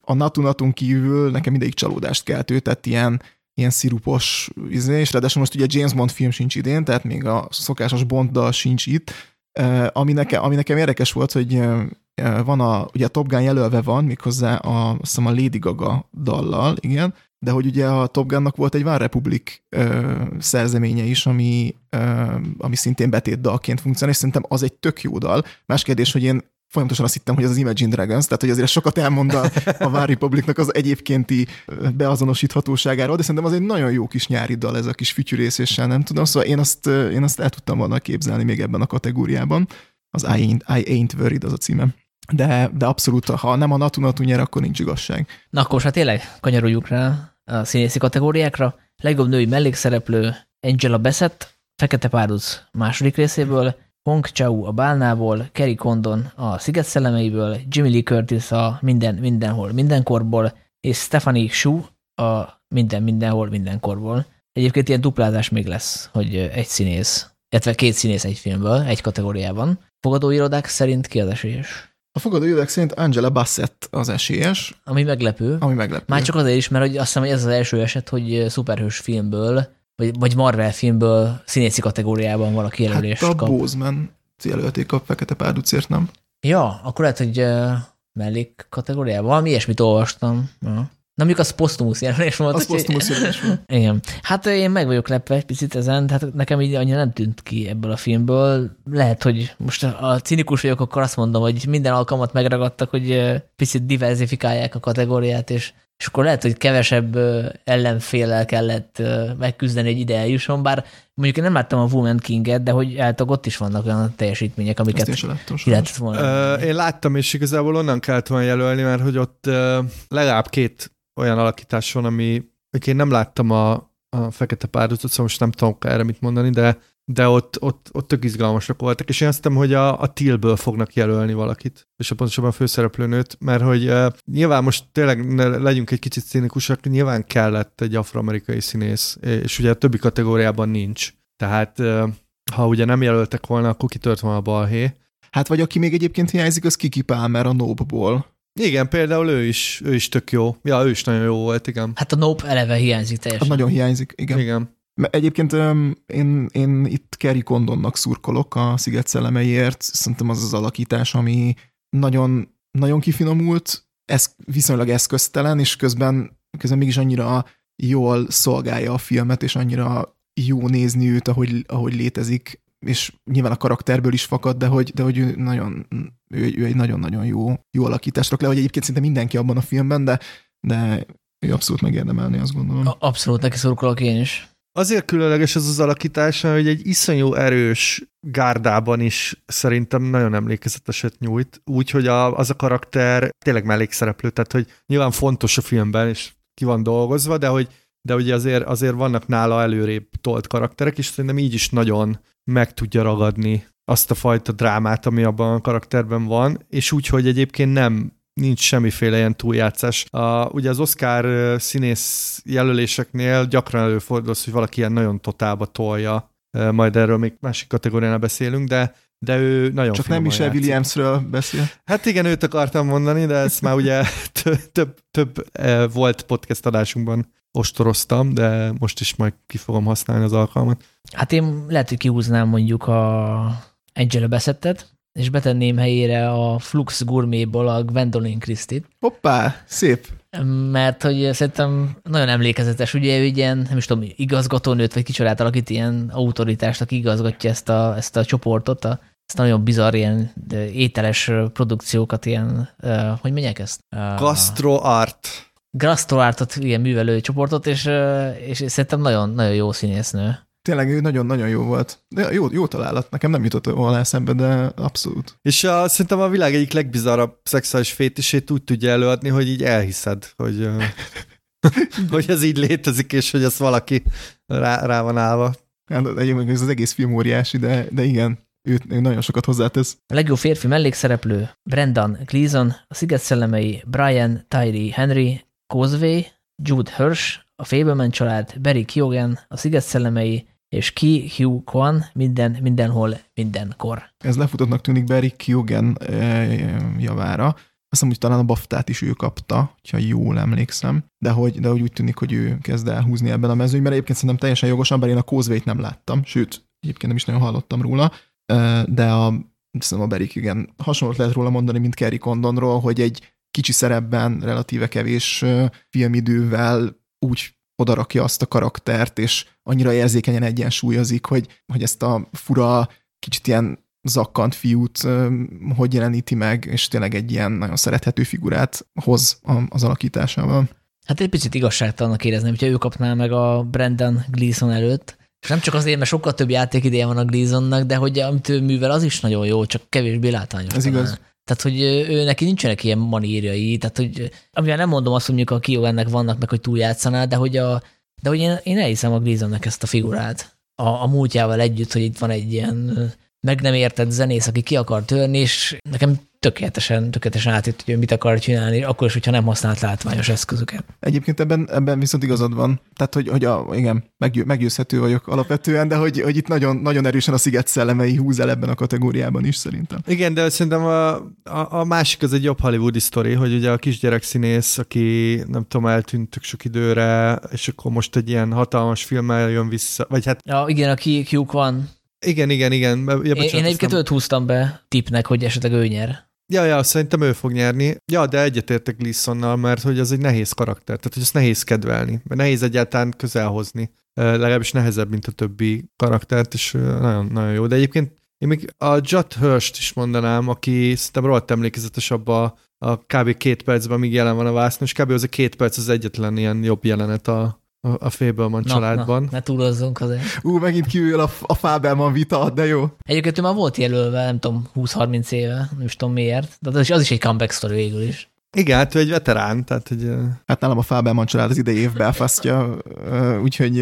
Speaker 3: a Natu Natun kívül nekem mindig csalódást keltő, tehát ilyen, ilyen szirupos izé, és ráadásul most ugye James Bond film sincs idén, tehát még a szokásos Bonddal sincs itt, uh, ami, nekem, ami nekem érdekes volt, hogy uh, van a, ugye a Top Gun jelölve van, méghozzá a, azt hiszem a Lady Gaga dallal, igen, de hogy ugye a Top Gunnak volt egy One Republic ö, szerzeménye is, ami, ö, ami szintén betét dalként funkcionál, és szerintem az egy tök jó dal. Más kérdés, hogy én folyamatosan azt hittem, hogy az az Imagine Dragons, tehát hogy azért sokat elmond a, a One Republicnak az egyébkénti beazonosíthatóságáról, de szerintem az egy nagyon jó kis nyári dal ez a kis fütyürészéssel, nem tudom, szóval én azt, én azt el tudtam volna képzelni még ebben a kategóriában. Az I Ain't, I Ain't Worried az a címe. De, de abszolút, ha nem a Natu Natu nyer, akkor nincs igazság.
Speaker 1: Na akkor hát tényleg kanyarodjuk rá a színészi kategóriákra. Legjobb női mellékszereplő Angela Bassett, Fekete Párduc második részéből, Hong Chau a Bálnából, Kerry Condon a Sziget szellemeiből, Jimmy Lee Curtis a Minden, Mindenhol, Mindenkorból, és Stephanie Shu a Minden, Mindenhol, Mindenkorból. Egyébként ilyen duplázás még lesz, hogy egy színész, illetve két színész egy filmből, egy kategóriában. Fogadóirodák szerint ki az esélyes?
Speaker 3: A fogadóirodák szerint Angela Bassett az esélyes.
Speaker 1: Ami meglepő.
Speaker 3: Ami meglepő.
Speaker 1: Már csak azért is, mert hogy azt hiszem, hogy ez az első eset, hogy szuperhős filmből, vagy, vagy Marvel filmből színészi kategóriában valaki jelölést
Speaker 3: hát a
Speaker 1: kap.
Speaker 3: Bozeman jelölték a Fekete Párducért, nem?
Speaker 1: Ja, akkor lehet, hogy mellék kategóriában. Valami ilyesmit olvastam. Ja. Na, mondjuk az posztumusz jelölés volt.
Speaker 3: Az posztumusz jelölés volt. <laughs>
Speaker 1: Igen. Hát én meg vagyok lepve egy picit ezen, tehát nekem így annyira nem tűnt ki ebből a filmből. Lehet, hogy most a cinikus vagyok, akkor azt mondom, hogy minden alkalmat megragadtak, hogy picit diversifikálják a kategóriát, és, és akkor lehet, hogy kevesebb ellenféllel kellett megküzdeni, hogy ide eljusson, bár mondjuk én nem láttam a Woman King-et, de hogy eltog ott is vannak olyan teljesítmények, amiket ki lehetett volna.
Speaker 2: Uh, én láttam, és igazából onnan kellett volna jelölni, mert hogy ott uh, legalább két olyan alakítás van, ami én nem láttam a, a Fekete Párducot, szóval most nem tudom erre mit mondani, de, de ott, ott, ott tök izgalmasak voltak, és én azt hogy a, a Tilből fognak jelölni valakit, és a pontosabban a főszereplőnőt, mert hogy uh, nyilván most tényleg ne legyünk egy kicsit cínikusak, nyilván kellett egy afroamerikai színész, és ugye a többi kategóriában nincs. Tehát uh, ha ugye nem jelöltek volna, akkor kitört volna a balhé.
Speaker 3: Hát vagy aki még egyébként hiányzik, az Kiki Palmer a Nope-ból
Speaker 2: Igen, például ő is, ő is tök jó. Ja, ő is nagyon jó volt, igen.
Speaker 1: Hát a Nope eleve hiányzik
Speaker 3: Hát
Speaker 1: teljesen.
Speaker 3: nagyon hiányzik, igen.
Speaker 2: Igen.
Speaker 3: Mert Egyébként én, én itt Kerry Condonnak szurkolok a Sziget szellemeiért. Szerintem az az alakítás, ami nagyon, nagyon kifinomult, ez viszonylag eszköztelen, és közben, közben mégis annyira jól szolgálja a filmet, és annyira jó nézni őt, ahogy, ahogy létezik, és nyilván a karakterből is fakad, de hogy, de hogy ő nagyon, ő, ő egy nagyon-nagyon jó, jó alakítást rak le, hogy egyébként szinte mindenki abban a filmben, de, de ő abszolút megérdemelni, azt gondolom.
Speaker 1: Abszolút neki szurkolok én is.
Speaker 2: Azért különleges ez az alakítása, hogy egy iszonyú erős gárdában is szerintem nagyon emlékezeteset nyújt, úgyhogy a, az a karakter tényleg mellékszereplő, tehát hogy nyilván fontos a filmben, és ki van dolgozva, de hogy de ugye azért, azért vannak nála előrébb tolt karakterek, és szerintem így is nagyon meg tudja ragadni azt a fajta drámát, ami abban a karakterben van, és úgy, hogy egyébként nem nincs semmiféle ilyen túljátszás. A, ugye az Oscar színész jelöléseknél gyakran előfordul az, hogy valaki ilyen nagyon totálba tolja, majd erről még másik kategóriánál beszélünk, de de ő nagyon
Speaker 3: Csak nem Michelle
Speaker 2: játszik.
Speaker 3: Williamsről beszél.
Speaker 2: Hát igen, őt akartam mondani, de ezt már ugye <laughs> több, több, volt podcast adásunkban ostoroztam, de most is majd ki fogom használni az alkalmat.
Speaker 1: Hát én lehet, hogy kihúznám mondjuk a Angela Bassettet, és betenném helyére a Flux Gourmetból a Gwendolyn Christie-t,
Speaker 3: Hoppá, szép.
Speaker 1: mert hogy szerintem nagyon emlékezetes, ugye ő ilyen, nem is tudom, igazgatónőt, vagy kicsodát alakít, ilyen autoritást, aki igazgatja ezt a, ezt a csoportot, a, ezt a nagyon bizarr ilyen ételes produkciókat, ilyen, uh, hogy mondják ezt?
Speaker 2: Gastro Art.
Speaker 1: Gastroartot, ilyen művelő csoportot, és, és szerintem nagyon, nagyon jó színésznő.
Speaker 3: Tényleg ő nagyon-nagyon jó volt. De jó, jó találat. Nekem nem jutott volna eszembe, de abszolút.
Speaker 2: És a, szerintem a világ egyik legbizarrabb szexuális fétisét úgy tudja előadni, hogy így elhiszed, hogy, <laughs> hogy ez így létezik, és hogy ezt valaki rá, rá van állva.
Speaker 3: Hát, egyébként ez az egész film óriási, de, de igen, ő, ő nagyon sokat hozzátesz.
Speaker 1: A legjobb férfi mellékszereplő Brendan Gleeson, a Sziget szellemei Brian Tyree Henry, Causeway, Jude Hirsch, a Fableman család, Barry Keoghan, a Sziget szellemei, és Ki Hugh Kwan, minden, mindenhol, mindenkor.
Speaker 3: Ez lefutottnak tűnik Barry Keoghan javára. Azt hiszem, hogy talán a baftát is ő kapta, ha jól emlékszem, de hogy, de hogy úgy tűnik, hogy ő kezd elhúzni ebben a mezőnyben, egyébként szerintem teljesen jogosan, bár én a Causeway-t nem láttam, sőt, egyébként nem is nagyon hallottam róla, de a, szerintem a Barry Keoghan hasonlót lehet róla mondani, mint Kerry Condonról, hogy egy kicsi szerepben, relatíve kevés filmidővel úgy odarakja azt a karaktert, és annyira érzékenyen egyensúlyozik, hogy, hogy ezt a fura, kicsit ilyen zakkant fiút hogy jeleníti meg, és tényleg egy ilyen nagyon szerethető figurát hoz az alakításával.
Speaker 1: Hát egy picit igazságtalannak érezném, hogyha ő kapná meg a Brendan Gleeson előtt. És nem csak azért, mert sokkal több játékideje van a Gleesonnak, de hogy amit ő művel, az is nagyon jó, csak kevésbé látványos.
Speaker 3: Ez
Speaker 1: talán.
Speaker 3: igaz.
Speaker 1: Tehát, hogy ő, neki nincsenek ilyen manírjai, tehát, hogy amivel nem mondom azt, hogy mondjuk a Kiogennek vannak meg, hogy túljátszaná, de hogy, a, de hogy én, én elhiszem a Gleesonnek ezt a figurát. A, a múltjával együtt, hogy itt van egy ilyen meg nem értett zenész, aki ki akar törni, és nekem tökéletesen, tökéletesen átjött, hogy ő mit akar csinálni, akkor is, hogyha nem használt látványos eszközöket.
Speaker 3: Egyébként ebben, ebben viszont igazad van. Tehát, hogy, hogy a, igen, meggyő, meggyőzhető vagyok alapvetően, de hogy, hogy itt nagyon, nagyon erősen a sziget szellemei húz el ebben a kategóriában is szerintem.
Speaker 2: Igen, de szerintem a, a, a másik az egy jobb hollywoodi sztori, hogy ugye a kisgyerek színész, aki nem tudom, eltűnt tök sok időre, és akkor most egy ilyen hatalmas filmmel jön vissza, vagy hát
Speaker 1: Ja, igen, aki Q van.
Speaker 2: Igen, igen, igen. Ja,
Speaker 1: Én,
Speaker 2: bocsánat,
Speaker 1: én egyébként
Speaker 2: aztán-
Speaker 1: őt húztam be tipnek, hogy esetleg ő nyer.
Speaker 2: Ja, ja, szerintem ő fog nyerni. Ja, de egyetértek Gleesonnal, mert hogy ez egy nehéz karakter, tehát hogy ezt nehéz kedvelni, mert nehéz egyáltalán közel hozni. Ö, Legalábbis nehezebb, mint a többi karaktert, és nagyon, nagyon jó. De egyébként én még a Judd Hirst is mondanám, aki szerintem rohadt emlékezetes abba a kb. két percben, amíg jelen van a vászon, és kb. az a két perc az egyetlen ilyen jobb jelenet a, a, a Fableman
Speaker 1: Na,
Speaker 2: családban.
Speaker 1: Na, ne túlozzunk azért.
Speaker 3: Ú, megint kiül a, a Fábelman vita, de jó.
Speaker 1: Egyébként ő már volt jelölve, nem tudom, 20-30 éve, nem is tudom miért, de az is, az is egy comeback story végül is.
Speaker 2: Igen, hát ő egy veterán, tehát hogy
Speaker 3: Hát nálam a Fábelman család az idei év Belfastja, ö, úgyhogy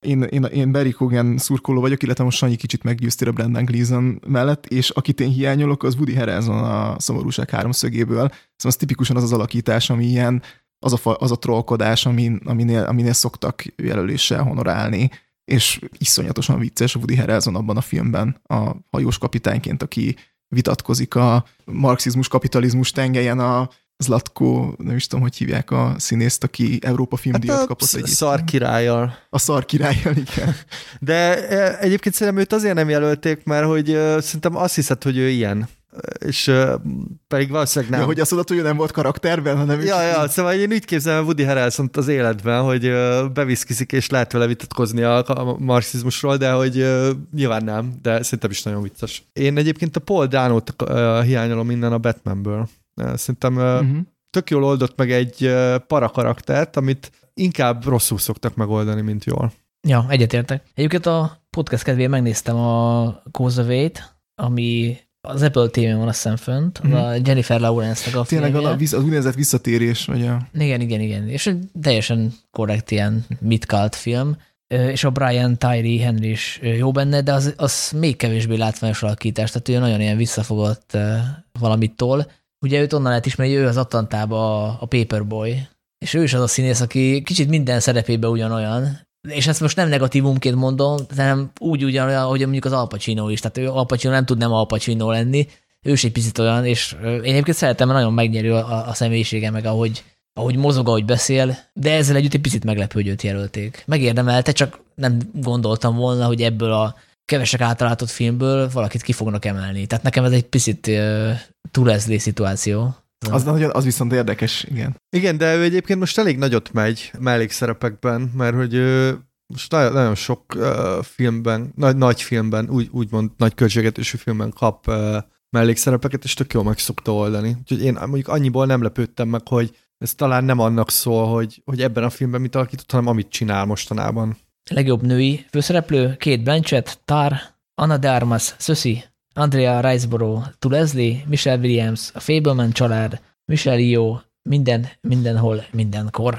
Speaker 3: én, én, én Barry Cogan szurkoló vagyok, illetve most Sanyi kicsit meggyőztél a Brendan Gleeson mellett, és akit én hiányolok, az Woody Harrelson a szomorúság háromszögéből. Szóval az tipikusan az az alakítás, ami ilyen, az a, fa, az a trollkodás, amin, aminél, aminél szoktak jelöléssel honorálni, és iszonyatosan vicces Woody Harrelson abban a filmben, a hajós kapitányként, aki vitatkozik a marxizmus-kapitalizmus tengelyen a Zlatko, nem is tudom, hogy hívják a színészt, aki Európa filmdíjat
Speaker 2: Hát
Speaker 3: kapott egy
Speaker 2: szar királyjal.
Speaker 3: A szar királyjal, igen.
Speaker 2: De e, egyébként szerintem őt azért nem jelölték, mert hogy szerintem azt hiszed, hogy ő ilyen. És ö, pedig valószínűleg nem.
Speaker 3: Ja, hogy azt mondod, hogy ő nem volt karakterben, hanem
Speaker 2: Ja, ja, szóval én úgy képzelem Woody harrelson az életben, hogy ö, beviszkizik, és lehet vele vitatkozni a, a marxizmusról, de hogy ö, nyilván nem, de szerintem is nagyon vicces. Én egyébként a Paul Dano-t ö, hiányolom innen a Batmanből. Ö, Szerintem ö,
Speaker 3: Uh-huh.
Speaker 2: tök jól oldott meg egy ö, parakaraktert, amit inkább rosszul szoktak megoldani, mint jól.
Speaker 1: Ja, egyetértek. Egyébként a podcast kedvéért megnéztem a Causeway-t, ami az Apple TV-n van azt hiszem fönt, mm. a Jennifer Lawrence-nek a
Speaker 3: Tényleg
Speaker 1: filmje.
Speaker 3: a, az úgynevezett visszatérés, vagy a...
Speaker 1: Igen, igen, igen. És egy teljesen korrekt ilyen midcult film, és a Brian Tyree Henry is jó benne, de az, az még kevésbé látványos alakítás, tehát ő nagyon ilyen visszafogott valamitól. Ugye őt onnan lehet ismerni, ő az Atlantába a, a Paperboy, és ő is az a színész, aki kicsit minden szerepében ugyanolyan, és ezt most nem negatívumként mondom, hanem úgy ugyanolyan, hogy mondjuk az Al is, tehát ő Al nem tud nem Al lenni, ő is egy picit olyan, és én egyébként szeretem, mert nagyon megnyerő a, a személyisége, meg ahogy, ahogy mozog, ahogy beszél, de ezzel együtt egy picit meglepő, hogy őt jelölték. Megérdemelte, csak nem gondoltam volna, hogy ebből a kevesek által filmből valakit ki fognak emelni. Tehát nekem ez egy picit uh, túlezlé szituáció.
Speaker 3: Az, nagyon, az viszont érdekes, igen.
Speaker 2: Igen, de ő egyébként most elég nagyot megy mellékszerepekben, mert hogy ő most nagyon, nagyon sok uh, filmben, nagy, nagy filmben, úgy, úgymond nagy költségetésű filmben kap uh, mellékszerepeket, és tök jól meg szokta oldani. Úgyhogy én mondjuk annyiból nem lepődtem meg, hogy ez talán nem annak szól, hogy, hogy ebben a filmben mit alakított, hanem amit csinál mostanában.
Speaker 1: Legjobb női főszereplő, Kate Blanchett, Tar, Anna de Armas, Sussy, Andrea Riceborough, Leslie, Michelle Williams, a Fableman család, Michelle Yeoh, minden, mindenhol, mindenkor.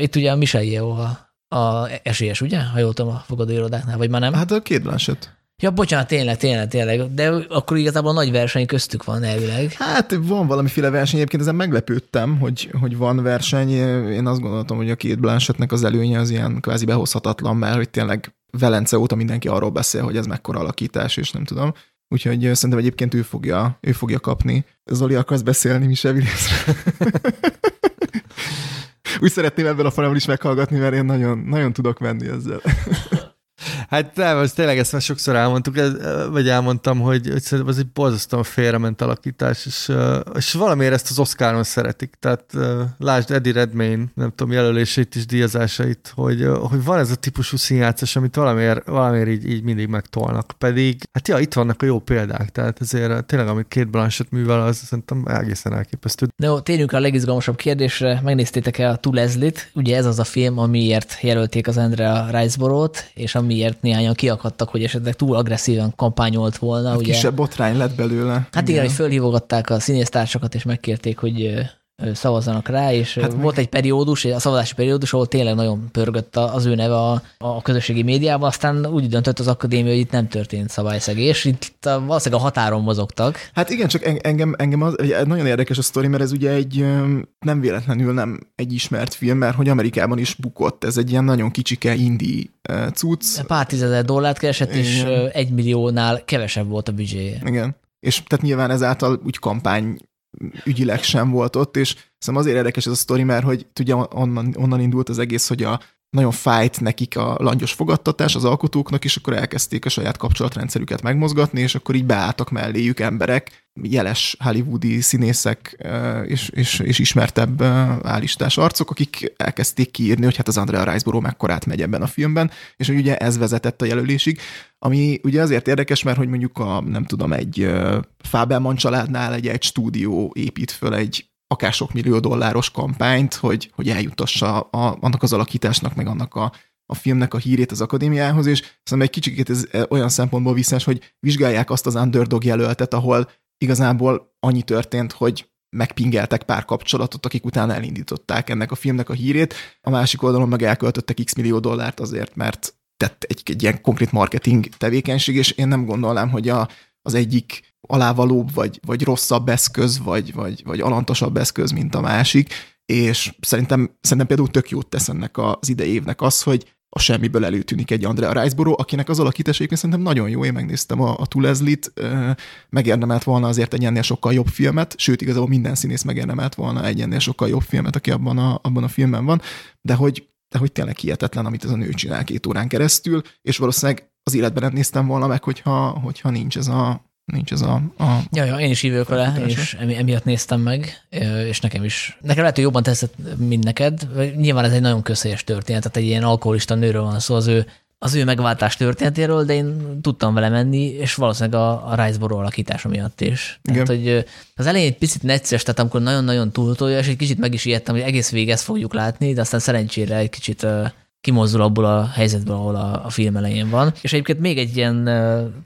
Speaker 1: Itt ugye a Michelle Yeoh a, a esélyes, ugye? Ha jól tudom a fogadóirodáknál, vagy már nem?
Speaker 3: Hát a két Blanchett.
Speaker 1: Ja, bocsánat, tényleg, tényleg, tényleg. De akkor igazából nagy verseny köztük van elvileg.
Speaker 3: Hát van valamiféle verseny, egyébként ezen meglepődtem, hogy, hogy van verseny. Én azt gondoltam, hogy a két Blanchettnek az előnye az ilyen kvázi behozhatatlan, mert hogy tényleg Velence óta mindenki arról beszél, hogy ez mekkora alakítás, és nem tudom. Úgyhogy szerintem egyébként ő fogja, ő fogja kapni. Zoli, akarsz beszélni Michel Williamsről? <laughs> Úgy szeretném ebben a formában is meghallgatni, mert én nagyon, nagyon tudok menni ezzel.
Speaker 2: Hát nem, az tényleg ezt már sokszor elmondtuk, vagy elmondtam, hogy, hogy szerintem ez egy borzasztóan félrement alakítás, és, és valamiért ezt az Oscaron szeretik. Tehát lásd Eddie Redmayne, nem tudom, jelöléseit is, díjazásait, hogy, hogy van ez a típusú színjátszás, amit valamiért, valamiért így, így mindig megtolnak. Pedig, hát ja, itt vannak a jó példák, tehát ezért tényleg, amit két Blanchett művel, az szerintem egészen elképesztő.
Speaker 1: De jó, térjünk a legizgalmasabb kérdésre. Megnéztétek-e a To Leslie-t? Ugye ez az a film, amiért jelölték az Andrea Riceborough-t, és amiért néhányan kiakadtak, hogy esetleg túl agresszíven kampányolt volna.
Speaker 3: Hát
Speaker 1: ugye?
Speaker 3: kisebb botrány lett belőle.
Speaker 1: Hát igen, hogy fölhívogatták a színésztársakat, és megkérték, hogy szavazzanak rá, és
Speaker 3: Hát
Speaker 1: hát
Speaker 3: meg-
Speaker 1: volt egy periódus, a szavazási periódus, ahol tényleg nagyon pörgött az ő neve a, a közösségi médiában, aztán úgy döntött az akadémia, hogy itt nem történt szabályszegés, itt a, valószínűleg a határon mozogtak.
Speaker 3: Hát igen, csak en- engem, engem az, nagyon érdekes a sztori, mert ez ugye egy nem véletlenül nem egy ismert film, mert hogy Amerikában is bukott. Ez egy ilyen nagyon kicsike indie uh, cucc.
Speaker 1: Pár tízezer dollárt keresett, és
Speaker 3: Igen.
Speaker 1: ö, egy milliónál kevesebb volt a büdzséje.
Speaker 3: Igen. És tehát nyilván ezáltal úgy kampány ügyileg sem volt ott, és szerintem azért érdekes ez a sztori, mert hogy ugye onnan, onnan indult az egész, hogy a nagyon fájt nekik a langyos fogadtatás az alkotóknak, és akkor elkezdték a saját kapcsolatrendszerüket megmozgatni, és akkor így beálltak melléjük emberek, jeles hollywoodi színészek és, és, és ismertebb állistás arcok, akik elkezdték kiírni, hogy hát az Andrea Riceborough mekkorát megy ebben a filmben, és hogy ugye ez vezetett a jelölésig, ami ugye azért érdekes, mert hogy mondjuk a, nem tudom, egy Fábelman családnál egy, egy stúdió épít föl egy akár sok millió dolláros kampányt, hogy, hogy eljutassa a, annak az alakításnak, meg annak a, a filmnek a hírét az akadémiához, és szerintem egy kicsit ez eh, olyan szempontból visszás, hogy vizsgálják azt az underdog jelöltet, ahol igazából annyi történt, hogy megpingeltek pár kapcsolatot, akik utána elindították ennek a filmnek a hírét, a másik oldalon meg elköltöttek x millió dollárt azért, mert tett egy, egy ilyen konkrét marketing tevékenység, és én nem gondolnám, hogy a, az egyik alávalóbb, vagy, vagy rosszabb eszköz, vagy, vagy, vagy alantosabb eszköz, mint a másik, és szerintem, szerintem például tök jót tesz ennek az idei évnek az, hogy a semmiből előtűnik egy Andrea Riceboro, akinek az alakítása szerintem nagyon jó, én megnéztem a, a Tulezlit, megérdemelt volna azért egy ennél sokkal jobb filmet, sőt, igazából minden színész megérdemelt volna egy ennél sokkal jobb filmet, aki abban a, abban a filmben van, de hogy, de hogy tényleg hihetetlen, amit ez a nő csinál két órán keresztül, és valószínűleg az életben nem néztem volna meg, hogyha, hogyha nincs ez a, nincs ez a... a
Speaker 1: ja, ja, én is hívők vele, és emiatt néztem meg, és nekem is. Nekem lehet, hogy jobban teszett, mint neked. Nyilván ez egy nagyon közhelyes történet, tehát egy ilyen alkoholista nőről van szó, az ő, az ő megváltás történetéről, de én tudtam vele menni, és valószínűleg a, a Riceboro alakítása miatt is. Tehát, Igen. hogy az elején egy picit necces, tehát amikor nagyon-nagyon túltolja, és egy kicsit meg is ijedtem, hogy egész végig ezt fogjuk látni, de aztán szerencsére egy kicsit kimozdul abból a helyzetből, ahol a, a film elején van. És egyébként még egy ilyen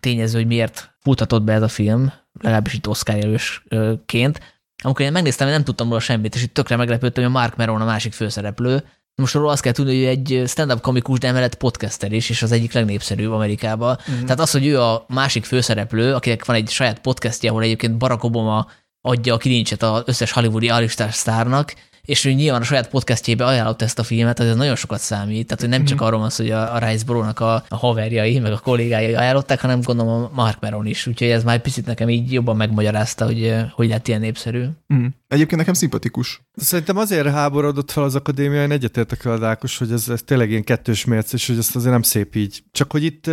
Speaker 1: tényező, hogy miért futhatott be ez a film, legalábbis itt Oscar jelősként. Amikor én megnéztem, én nem tudtam róla semmit, és itt tökre meglepődtem, hogy a Mark Meron a másik főszereplő. Most róla azt kell tudni, hogy egy stand-up komikus, de emellett podcaster is, és az egyik legnépszerűbb Amerikában. Mm-hmm. Tehát az, hogy ő a másik főszereplő, akinek van egy saját podcastja, ahol egyébként Barack Obama adja a kilincset az összes hollywoodi alistás sztárnak, és ő nyilván a saját podcastjébe ajánlott ezt a filmet, az nagyon sokat számít. Tehát, hogy nem csak mhm. arról van szó, hogy a, a Riceboro-nak a, a haverjai, meg a kollégái ajánlották, hanem gondolom a Mark Meron is. Úgyhogy ez már egy picit nekem így jobban megmagyarázta, hogy hogy lett ilyen népszerű.
Speaker 3: Mm. Egyébként nekem szimpatikus.
Speaker 2: Szerintem azért háborodott fel az akadémia, én egyetértek a Dákos, hogy ez, ez tényleg ilyen kettős mérc, és hogy ezt azért nem szép így. Csak hogy itt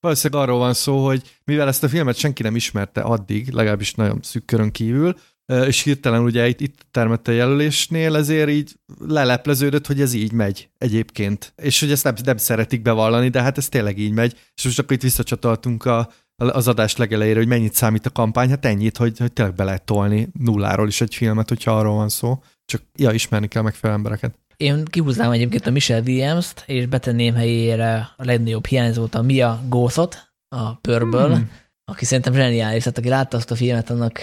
Speaker 2: valószínűleg arról van szó, hogy mivel ezt a filmet senki nem ismerte addig, legalábbis nagyon szűk körön kívül, és hirtelen ugye itt, itt termette jelölésnél, ezért így lelepleződött, hogy ez így megy egyébként. És hogy ezt nem, nem szeretik bevallani, de hát ez tényleg így megy. És most akkor itt visszacsatoltunk a, az adás legelejére, hogy mennyit számít a kampány, hát ennyit, hogy, hogy tényleg be lehet tolni nulláról is egy filmet, hogyha arról van szó. Csak ja, ismerni kell megfelelő embereket.
Speaker 1: Én kihúznám egyébként a Michelle Williams-t, és betenném helyére a legnagyobb hiányzót, a Mia Gothot, a Pörből, hmm aki szerintem zseniális, tehát aki látta azt a filmet, annak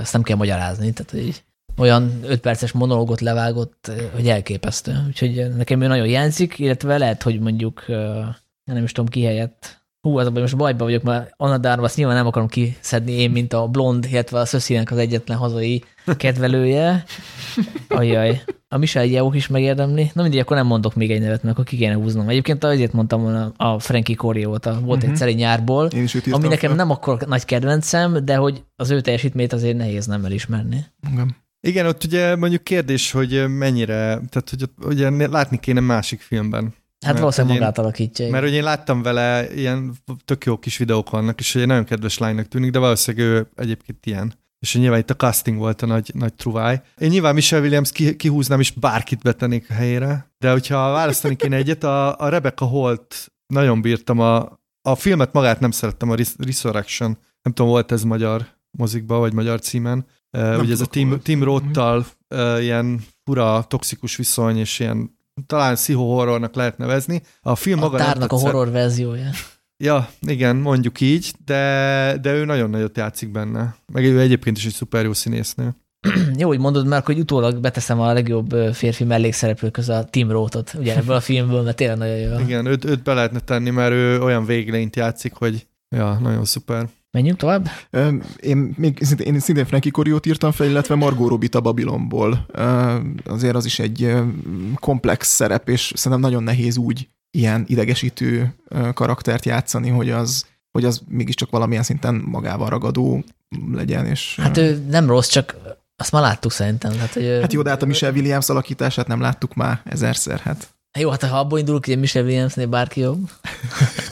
Speaker 1: ezt nem kell magyarázni, tehát hogy olyan 5 perces monológot levágott, hogy elképesztő. Úgyhogy nekem ő nagyon hiányzik, illetve lehet, hogy mondjuk nem is tudom ki helyett. Hú, az most bajba vagyok, mert Anna Darvas nyilván nem akarom kiszedni én, mint a blond, illetve a Szöszinek az egyetlen hazai kedvelője. Ajaj. A Michel Yeoh is megérdemli. Na mindig, akkor nem mondok még egy nevet, mert akkor ki kéne húznom. Egyébként azért mondtam volna a Frankie Coriót, a volt uh-huh. egy nyárból, ami nekem fel. nem akkor nagy kedvencem, de hogy az ő teljesítmét azért nehéz nem elismerni.
Speaker 2: Igen. Igen, ott ugye mondjuk kérdés, hogy mennyire, tehát hogy ugye látni kéne másik filmben.
Speaker 1: Hát valószínűleg magát alakítja.
Speaker 2: Mert ugye én láttam vele, ilyen tök jó kis videók vannak, és egy nagyon kedves lánynak tűnik, de valószínűleg ő egyébként ilyen és nyilván itt a casting volt a nagy, nagy truváj. Én nyilván Michelle Williams kihúznám, és bárkit betennék a helyére, de hogyha választani kéne egyet, a, a Rebecca Holt nagyon bírtam, a, a filmet magát nem szerettem, a Resurrection, nem tudom, volt ez magyar mozikba, vagy magyar címen. Nem Ugye ez a Tim, Tim Roth-tal uh, ilyen fura, toxikus viszony, és ilyen talán horrornak lehet nevezni. A film
Speaker 1: a
Speaker 2: maga
Speaker 1: tárnak a horror verziója.
Speaker 2: Ja, igen, mondjuk így, de, de ő nagyon nagyot játszik benne. Meg ő egyébként is egy szuper jó színésznő. <clears throat>
Speaker 1: jó, hogy mondod, mert hogy utólag beteszem a legjobb férfi mellékszereplő közül a Tim Roth-ot, ugye ebből a filmből, mert tényleg nagyon jó.
Speaker 2: Igen, őt, őt be lehetne tenni, mert ő olyan véglényt játszik, hogy ja, nagyon szuper.
Speaker 1: Menjünk tovább?
Speaker 3: Én még szintén, én szintén Frankie Coriót írtam fel, illetve Margot Robbie a Babylonból. Azért az is egy komplex szerep, és szerintem nagyon nehéz úgy ilyen idegesítő karaktert játszani, hogy az, hogy az mégiscsak valamilyen szinten magával ragadó legyen. És,
Speaker 1: hát ő nem rossz, csak azt már láttuk szerintem. Hát, hogy
Speaker 3: hát jó, de hát a Michelle Williams alakítását nem láttuk már ezerszer. Hát.
Speaker 1: Jó, hát ha abból indulunk, hogy Michelle Williamsnél bárki jobb. <laughs>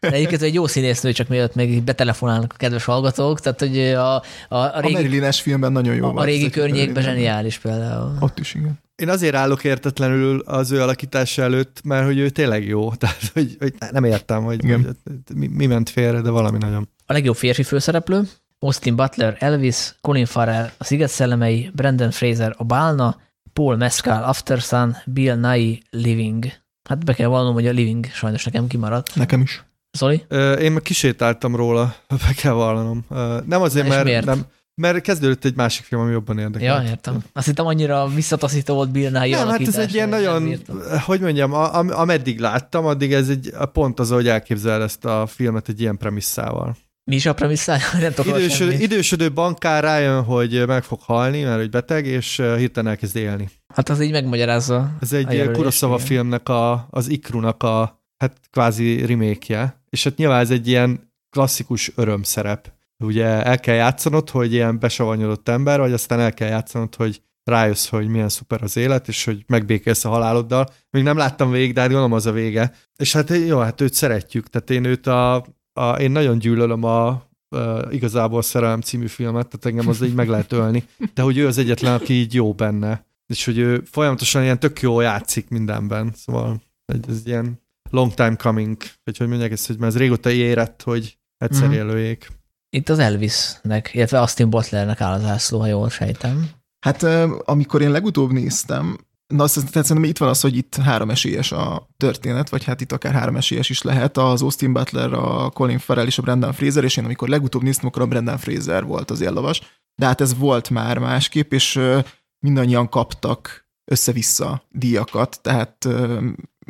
Speaker 1: De egyébként egy jó színésznő, csak mielőtt még betelefonálnak a kedves hallgatók, tehát hogy a, a, a
Speaker 3: régi... A marilyn filmben nagyon jó
Speaker 1: A, a régi környékben zseniális például.
Speaker 3: Ott is, igen.
Speaker 2: Én azért állok értetlenül az ő alakítása előtt, mert hogy ő tényleg jó. <laughs> Tehát, hogy, hogy nem értem, hogy, hogy mi, mi ment félre, de valami nagyon.
Speaker 1: A legjobb férfi főszereplő, Austin Butler, Elvis, Colin Farrell, a Sziget szellemei, Brandon Fraser, a Bálna, Paul Mescal, Aftersun, Bill Nye, Living. Hát be kell vallanom, hogy a Living sajnos nekem kimaradt.
Speaker 3: Nekem is.
Speaker 1: Zoli?
Speaker 2: Én meg kisétáltam róla, <laughs> be kell vallanom. Nem azért, mert, miért? nem, mert kezdődött egy másik film, ami jobban érdekel.
Speaker 1: Ja, értem. Azt hittem annyira visszataszító volt Bill Nye
Speaker 2: Nem, hát ez egy ilyen nagyon, hogy mondjam, a, a, ameddig láttam, addig ez egy pont az, hogy elképzel ezt a filmet egy ilyen premisszával.
Speaker 1: Mi is a premisszája? <laughs> Nem
Speaker 2: Idősödő, idősödő bankár rájön, hogy meg fog halni, mert hogy beteg, és hirtelen elkezd élni.
Speaker 1: Hát az így megmagyarázza.
Speaker 2: Ez egy Kurosawa filmnek a, az Ikrunak a hát kvázi remake és hát nyilván ez egy ilyen klasszikus örömszerep. Ugye el kell játszanod, hogy ilyen besavanyodott ember vagy, aztán el kell játszanod, hogy rájössz, hogy milyen szuper az élet, és hogy megbékélsz a haláloddal. Még nem láttam végig, de hát gondolom az a vége. És hát jó, hát őt szeretjük, tehát én őt a, a én nagyon gyűlölöm a, a igazából Szerelem című filmet, tehát engem az így meg lehet ölni, de hogy ő az egyetlen, aki így jó benne, és hogy ő folyamatosan ilyen tök jó játszik mindenben, szóval ez ilyen long time coming, vagy hogy mondják ezt, hogy már ez régóta érett, hogy egyszer mm. jelöljék.
Speaker 1: Itt az Elvisnek, illetve Austin Butlernek áll az ászló, ha jól sejtem.
Speaker 3: Hát amikor én legutóbb néztem, Na azt tehát szerintem itt van az, hogy itt három esélyes a történet, vagy hát itt akár három esélyes is lehet. Az Austin Butler, a Colin Farrell és a Brendan Fraser, és én amikor legutóbb néztem, akkor a Brendan Fraser volt az éllavas. De hát ez volt már másképp, és mindannyian kaptak össze-vissza díjakat, tehát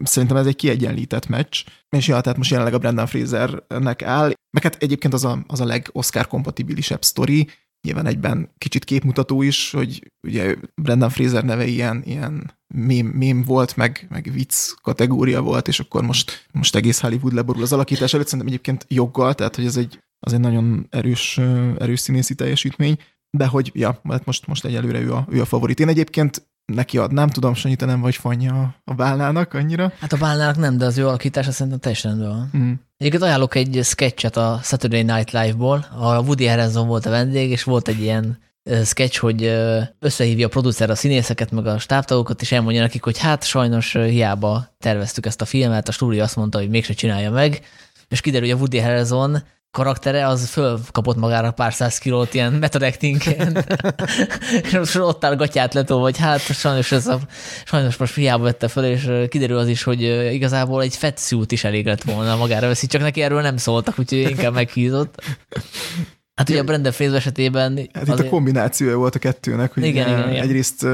Speaker 3: szerintem ez egy kiegyenlített meccs, és ja, tehát most jelenleg a Brendan Frasernek áll, meg hát egyébként az a, az a leg-Oscar kompatibilisebb sztori, nyilván egyben kicsit képmutató is, hogy ugye Brendan Fraser neve ilyen, ilyen mém, mém volt, meg, meg vicc kategória volt, és akkor most, most egész Hollywood leborul az alakítás előtt, szerintem egyébként joggal, tehát hogy ez egy, az egy nagyon erős, erős színészi teljesítmény, de hogy, ja, hát most, most egyelőre ő a, ő a favorit. Én egyébként neki adnám, tudom, Sanyi, te nem vagy fanya a bálnának annyira.
Speaker 1: Hát a bálnának nem, de az ő alakítása szerintem teljesen rendben van. Mm. Egyébként ajánlok egy sketchet a Saturday Night Live-ból, ahol a Woody Harrelson volt a vendég, és volt egy ilyen sketch, hogy összehívja a producer a színészeket, meg a stábtagokat, és elmondja nekik, hogy hát sajnos hiába terveztük ezt a filmet, a stúdió azt mondta, hogy mégse csinálja meg, és kiderül, hogy a Woody Harrelson karaktere, az fölkapott magára pár száz kilót ilyen method acting <laughs> és ott áll gatyát letol, vagy hát sajnos, ez a, sajnos most hiába vette fel, és kiderül az is, hogy igazából egy fettszút is elég lett volna magára veszi, csak neki erről nem szóltak, úgyhogy inkább meghízott. Hát ugye a Brenda Fraser esetében...
Speaker 3: Hát azért... itt a kombinációja volt a kettőnek, hogy
Speaker 1: igen, igen, igen.
Speaker 3: egyrészt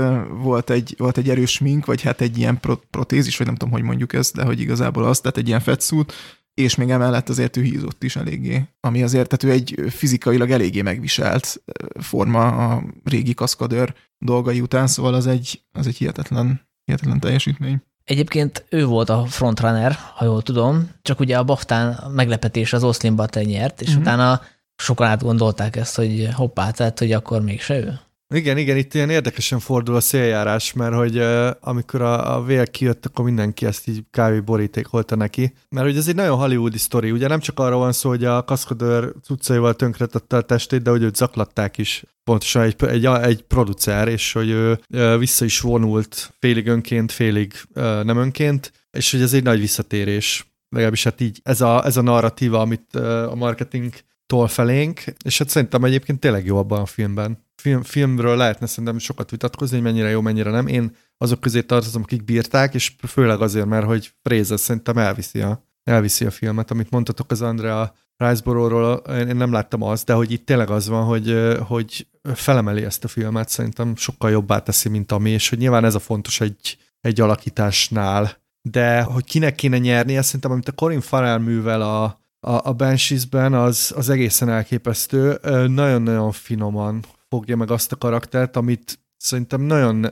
Speaker 3: volt egy, volt egy erős mink, vagy hát egy ilyen protézis, vagy nem tudom, hogy mondjuk ezt, de hogy igazából az, tehát egy ilyen fettszút, és még emellett azért ő hízott is eléggé, ami azért, tehát ő egy fizikailag eléggé megviselt forma a régi kaszkadőr dolgai után, szóval az egy, az egy hihetetlen, hihetetlen teljesítmény.
Speaker 1: Egyébként ő volt a frontrunner, ha jól tudom, csak ugye a Baftán meglepetés az Oszlin Butler nyert, és uh-huh. utána sokan átgondolták ezt, hogy hoppá, tehát hogy akkor mégse ő.
Speaker 2: Igen, igen, itt ilyen érdekesen fordul a széljárás, mert hogy uh, amikor a, a vél kijött, akkor mindenki ezt így kávé borítékolta neki. Mert hogy ez egy nagyon hollywoodi sztori, ugye nem csak arról van szó, hogy a kaszkadőr cuccaival tönkretette a testét, de hogy őt zaklatták is pontosan egy, egy, egy producer, és hogy ő uh, vissza is vonult félig önként, félig uh, nem önként, és hogy ez egy nagy visszatérés. Legalábbis hát így ez a, ez a narratíva, amit a marketing tol felénk, és hát szerintem egyébként tényleg jó abban a filmben film, filmről lehetne szerintem sokat vitatkozni, hogy mennyire jó, mennyire nem. Én azok közé tartozom, akik bírták, és főleg azért, mert hogy Fraser szerintem elviszi a, elviszi a filmet. Amit mondtatok az Andrea Riceborough-ról, én nem láttam azt, de hogy itt tényleg az van, hogy, hogy felemeli ezt a filmet, szerintem sokkal jobbá teszi, mint ami, és hogy nyilván ez a fontos egy, egy alakításnál. De hogy kinek kéne nyernie, szerintem amit a Corin Farrell művel a, a, a Banshees-ben, az, az egészen elképesztő. Nagyon-nagyon finoman fogja meg azt a karaktert, amit szerintem nagyon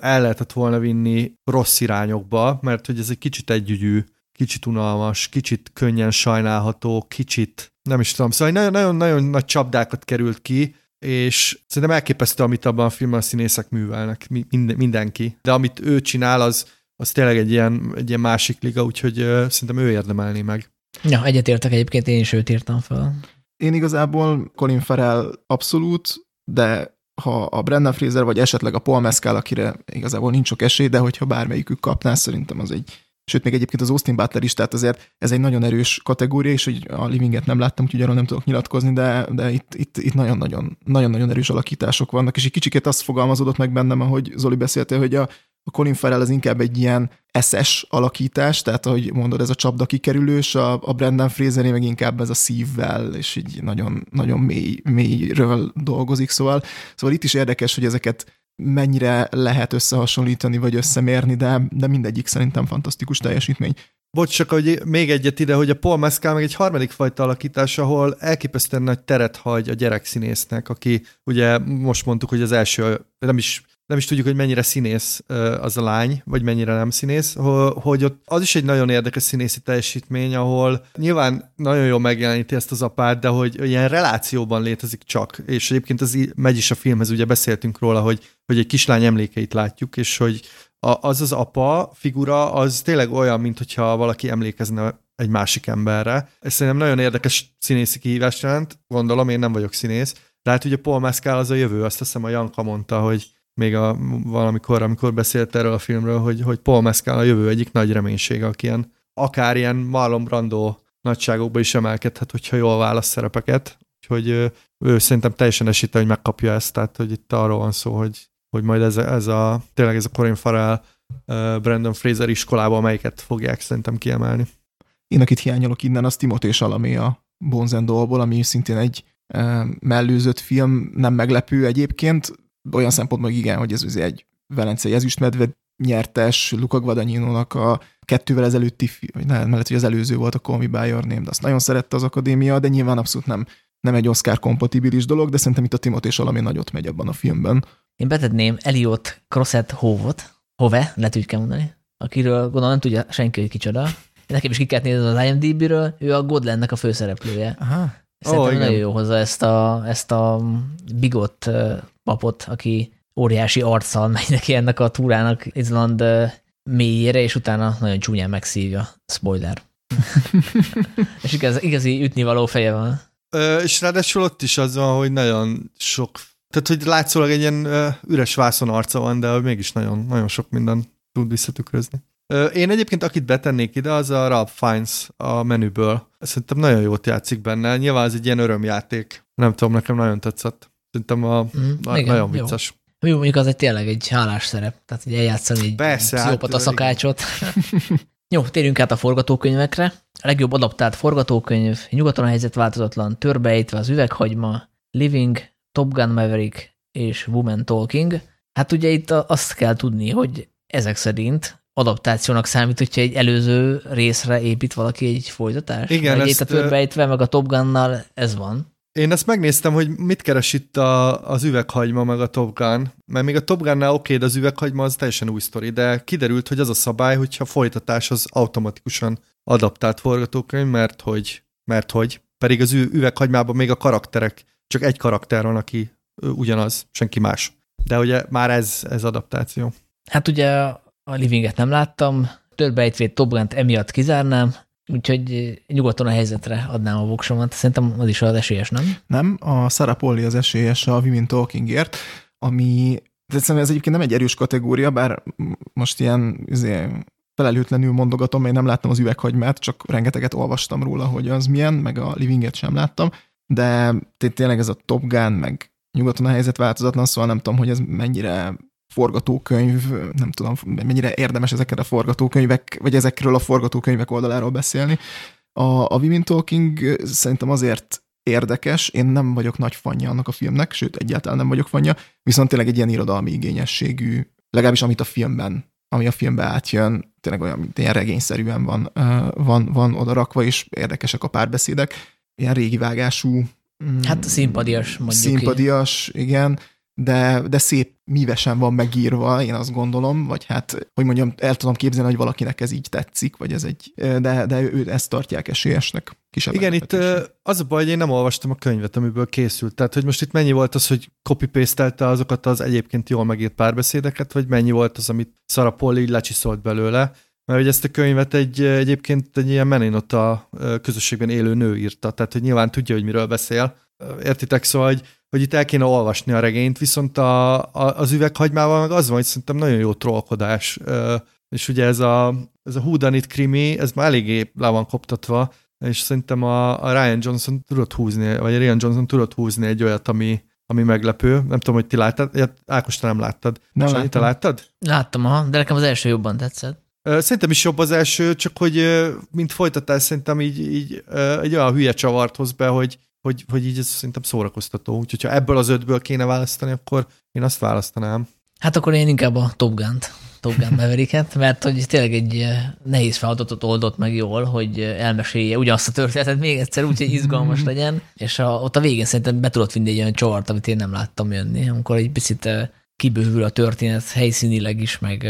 Speaker 2: el lehetett volna vinni rossz irányokba, mert hogy ez egy kicsit együgyű, kicsit unalmas, kicsit könnyen sajnálható, kicsit, nem is tudom, szóval nagyon-nagyon nagy csapdákat került ki, és szerintem elképesztő, amit abban a filmben a színészek művelnek, minden, mindenki. De amit ő csinál, az, az tényleg egy ilyen, egy ilyen másik liga, úgyhogy uh, szerintem ő érdemelni meg.
Speaker 1: Ja, egyetértek egyébként, én is őt írtam fel.
Speaker 3: Én igazából Colin Farrell abszolút, de ha a Brendan Fraser, vagy esetleg a Paul Mescal, akire igazából nincs sok esély, de hogyha bármelyikük kapná, szerintem az egy Sőt, még egyébként az Austin Butler is, tehát azért ez egy nagyon erős kategória, és hogy a Livinget nem láttam, úgyhogy arról nem tudok nyilatkozni, de, de itt, itt, itt nagyon-nagyon, nagyon-nagyon erős alakítások vannak, és egy kicsikét azt fogalmazódott meg bennem, ahogy Zoli beszélte, hogy a, a Colin Farrell az inkább egy ilyen eszes alakítás, tehát ahogy mondod, ez a csapda kikerülős, a, a Brendan Fraser meg inkább ez a szívvel, és így nagyon, nagyon mély, mélyről dolgozik, szóval, szóval itt is érdekes, hogy ezeket mennyire lehet összehasonlítani, vagy összemérni, de, de mindegyik szerintem fantasztikus teljesítmény.
Speaker 2: bocs, csak hogy még egyet ide, hogy a Paul Mescal meg egy harmadik fajta alakítás, ahol elképesztően nagy teret hagy a gyerekszínésznek, aki ugye most mondtuk, hogy az első, nem is nem is tudjuk, hogy mennyire színész az a lány, vagy mennyire nem színész, hogy ott az is egy nagyon érdekes színészi teljesítmény, ahol nyilván nagyon jól megjeleníti ezt az apát, de hogy ilyen relációban létezik csak, és egyébként az megy is a filmhez, ugye beszéltünk róla, hogy, hogy egy kislány emlékeit látjuk, és hogy az az apa figura, az tényleg olyan, mint hogyha valaki emlékezne egy másik emberre. Ez szerintem nagyon érdekes színészi kihívás jelent, gondolom, én nem vagyok színész, de hát ugye Paul Mescal az a jövő, azt hiszem a Janka mondta, hogy még a, valamikor, amikor beszélt erről a filmről, hogy, hogy Paul Mescal a jövő egyik nagy reménysége, aki ilyen, akár ilyen Marlon Brando nagyságokba is emelkedhet, hogyha jól választ szerepeket. Úgyhogy ő, ő szerintem teljesen esíte, hogy megkapja ezt, tehát hogy itt arról van szó, hogy, hogy majd ez a, ez a tényleg ez a Corin Farrell, Brandon Fraser iskolába, amelyiket fogják szerintem kiemelni.
Speaker 3: Én, akit hiányolok innen, az Timothée Chalamet a Bonzendolból, ami szintén egy mellőzött film, nem meglepő egyébként, olyan szempontból igen, hogy ez ugye egy Velencei ezüstmedve nyertes Luca Guadagnino-nak a kettővel ezelőtti, vagy nem, mellett, hogy az előző volt a Call Me By Your Name, de azt nagyon szerette az akadémia, de nyilván abszolút nem, nem egy Oscar kompatibilis dolog, de szerintem itt a Timothy Salami nagyot megy abban a filmben.
Speaker 1: Én betetném Eliot Crosset Hovot, Hove, lehet úgy kell mondani, akiről gondolom nem tudja senki, hogy kicsoda. Nekem is ki kellett nézni az IMDb-ről, ő a Godlandnek a főszereplője. Aha. Szerintem oh, nagyon jó hozza ezt a, ezt a bigot papot, aki óriási arccal <laughs> megy neki ennek a túrának Izland mélyére, és utána nagyon csúnyán megszívja. Spoiler. <laughs> <laughs> és igaz, igazi ütnivaló feje van.
Speaker 2: Ö, és ráadásul ott is az van, hogy nagyon sok, tehát hogy látszólag egy ilyen ö, üres vászon arca van, de mégis nagyon, nagyon sok minden tud visszatükrözni. Én egyébként akit betennék ide, az a Ralph Fiennes a menüből. Szerintem nagyon jót játszik benne. Nyilván ez egy ilyen örömjáték. Nem tudom, nekem nagyon tetszett. Szerintem a, mm, a igen, nagyon vicces.
Speaker 1: Jó. Mondjuk az egy tényleg egy hálás szerep, tehát hogy eljátszani egy Persze, pszichopata hát, szakácsot. <laughs> Jó, térjünk át a forgatókönyvekre. A legjobb adaptált forgatókönyv, nyugaton a helyzet változatlan, törbejtve az üveghagyma, Living, Top Gun Maverick és Woman Talking. Hát ugye itt azt kell tudni, hogy ezek szerint adaptációnak számít, hogyha egy előző részre épít valaki egy folytatást? Igen, Vagy ezt, törbejtve, meg a Top Gunnal ez van.
Speaker 2: Én ezt megnéztem, hogy mit keres itt a, az üveghagyma meg a Top Gun, mert még a Top Gunnál oké, de az üveghagyma az teljesen új sztori, de kiderült, hogy az a szabály, hogyha folytatás az automatikusan adaptált forgatókönyv, mert hogy, mert hogy pedig az üveghagymában még a karakterek, csak egy karakter van, aki ugyanaz, senki más. De ugye már ez, ez adaptáció.
Speaker 1: Hát ugye a Livinget nem láttam, több bejtvét Top Gun-t emiatt kizárnám, Úgyhogy eh, nyugodtan a helyzetre adnám a voksomat. Szerintem az is az esélyes, nem?
Speaker 3: Nem, a Sarah Polly az esélyes a Women Talkingért, ami de szerintem ez egyébként nem egy erős kategória, bár most ilyen azért, felelőtlenül mondogatom, én nem láttam az üveghagymát, csak rengeteget olvastam róla, hogy az milyen, meg a Livinget sem láttam, de tényleg ez a Top Gun, meg nyugaton a helyzet változatlan, szóval nem tudom, hogy ez mennyire forgatókönyv, nem tudom, mennyire érdemes ezekkel a forgatókönyvek, vagy ezekről a forgatókönyvek oldaláról beszélni. A, a Women Talking szerintem azért érdekes, én nem vagyok nagy fanja annak a filmnek, sőt, egyáltalán nem vagyok fanja, viszont tényleg egy ilyen irodalmi igényességű, legalábbis amit a filmben, ami a filmbe átjön, tényleg olyan, mint ilyen regényszerűen van, van, van oda rakva, és érdekesek a párbeszédek, ilyen régi vágású.
Speaker 1: Mm, hát szimpadias, mondjuk.
Speaker 3: Szimpadias, igen de, de szép mívesen van megírva, én azt gondolom, vagy hát, hogy mondjam, el tudom képzelni, hogy valakinek ez így tetszik, vagy ez egy, de, de ő ezt tartják esélyesnek.
Speaker 2: Kisebb Igen, itt az a baj, hogy én nem olvastam a könyvet, amiből készült. Tehát, hogy most itt mennyi volt az, hogy copy paste azokat az egyébként jól megírt párbeszédeket, vagy mennyi volt az, amit Sarah Paul így lecsiszolt belőle. Mert hogy ezt a könyvet egy, egyébként egy ilyen meninota közösségben élő nő írta, tehát hogy nyilván tudja, hogy miről beszél. Értitek, szóval, hogy hogy itt el kéne olvasni a regényt, viszont a, a, az üveghagymával meg az van, hogy szerintem nagyon jó trollkodás, és ugye ez a, ez a Houdanit krimi, ez már eléggé le van koptatva, és szerintem a, a Ryan Johnson tudott húzni, vagy a Ryan Johnson tudott húzni egy olyat, ami, ami meglepő. Nem tudom, hogy ti láttad. Ja, Ákos, te nem láttad. Nem Sanyi, te láttad?
Speaker 1: Láttam, aha, de nekem az első jobban tetszett.
Speaker 2: Szerintem is jobb az első, csak hogy mint folytatás szerintem így, így egy olyan hülye csavart hoz be, hogy, hogy, hogy így ez szerintem szórakoztató. Úgyhogy ha ebből az ötből kéne választani, akkor én azt választanám.
Speaker 1: Hát akkor én inkább a Top Gun-t. Top Gun Mavericket, mert hogy tényleg egy nehéz feladatot oldott meg jól, hogy elmesélje ugyanazt a történetet még egyszer úgy, hogy izgalmas legyen, és a, ott a végén szerintem be tudott vinni egy olyan csavart, amit én nem láttam jönni, amikor egy picit kibővül a történet helyszínileg is, meg,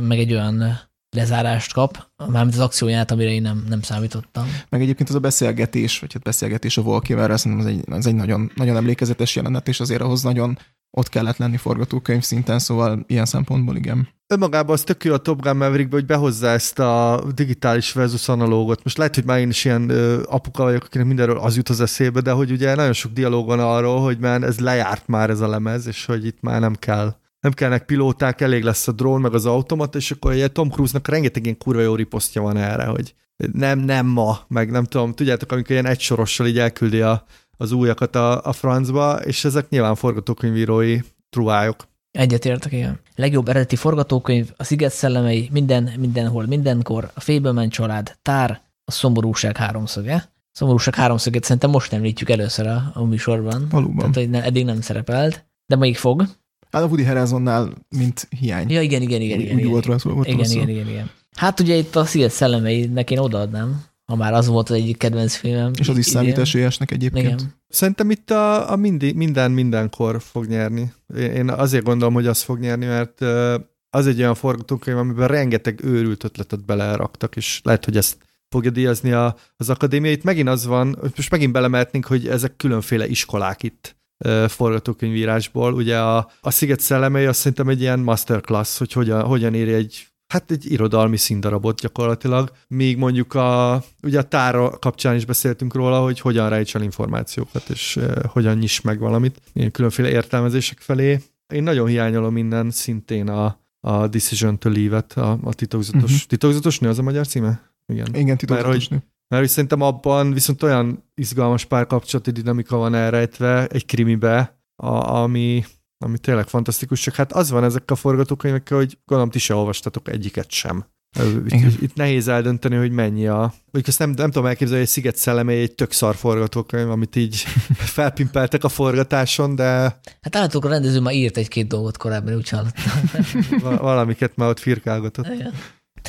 Speaker 1: meg egy olyan lezárást kap, mármint az akcióját, amire én nem, nem számítottam.
Speaker 3: Meg egyébként az a beszélgetés, vagy hát beszélgetés a Volkivel, szerintem ez egy, ez egy nagyon, nagyon emlékezetes jelenet, és azért ahhoz nagyon ott kellett lenni forgatókönyv szinten, szóval ilyen szempontból igen.
Speaker 2: Önmagában az tök jó a Top Gun maverick hogy behozza ezt a digitális versus analógot. Most lehet, hogy már én is ilyen ö, apuka vagyok, akinek mindenről az jut az eszébe, de hogy ugye nagyon sok dialóg van arról, hogy már ez lejárt már ez a lemez, és hogy itt már nem kell nem kellnek pilóták, elég lesz a drón, meg az automat, és akkor ugye Tom Cruise-nak rengeteg ilyen kurva jó riposztja van erre, hogy nem, nem ma, meg nem tudom, tudjátok, amikor ilyen egysorossal így elküldi a, az újakat a, a francba, és ezek nyilván forgatókönyvírói truvályok.
Speaker 1: Egyetértek, igen. Legjobb eredeti forgatókönyv, a Sziget szellemei, minden, mindenhol, mindenkor, a Fableman család, Tár, a szomorúság háromszöge. Szomorúság háromszöget szerintem most említjük először a, a műsorban.
Speaker 3: Valóban.
Speaker 1: Tehát, hogy ne, eddig nem szerepelt, de még fog.
Speaker 3: Hát a Woody Harrelsonnál, mint hiány.
Speaker 1: Ja, igen, igen, igen.
Speaker 3: Úgy,
Speaker 1: igen,
Speaker 3: úgy volt rá, volt
Speaker 1: igen, igen, igen, igen. Hát ugye itt a Sziget szellemeinek én odaadnám, ha már az volt az egyik kedvenc filmem.
Speaker 3: És az is számít esélyesnek egyébként. Igen.
Speaker 2: Szerintem itt a, a mindi, minden mindenkor fog nyerni. Én azért gondolom, hogy az fog nyerni, mert az egy olyan forgatókönyv, amiben rengeteg őrült ötletet beleraktak, és lehet, hogy ezt fogja díjazni a, az akadémia. Itt megint az van, most megint belemehetnénk, hogy ezek különféle iskolák itt forgatókönyvírásból. Ugye a, a Sziget szellemei azt szerintem egy ilyen masterclass, hogy hogyan, hogyan éri egy hát egy irodalmi színdarabot gyakorlatilag, még mondjuk a, ugye a tára kapcsán is beszéltünk róla, hogy hogyan rejtsel információkat, és hogyan nyis meg valamit, ilyen különféle értelmezések felé. Én nagyon hiányolom innen szintén a, a Decision to Leave-et, a, a titokzatos, uh-huh. titokzatos nő az a magyar címe?
Speaker 3: Igen, Igen titokzatos nő.
Speaker 2: Mert hogy szerintem abban viszont olyan izgalmas párkapcsolati dinamika van elrejtve egy krimibe, a, ami, ami tényleg fantasztikus, csak hát az van ezek a forgatókönyvekkel, hogy gondolom ti se olvastatok egyiket sem. Itt, itt nehéz eldönteni, hogy mennyi a... Mondjuk ezt nem, nem tudom elképzelni, hogy Sziget szellemé egy tök szar forgatókönyv, amit így <laughs> felpimpeltek a forgatáson, de...
Speaker 1: Hát állatok a rendező már írt egy-két dolgot korábban, úgy hallottam.
Speaker 2: Valamiket már ott firkálgatott. Igen.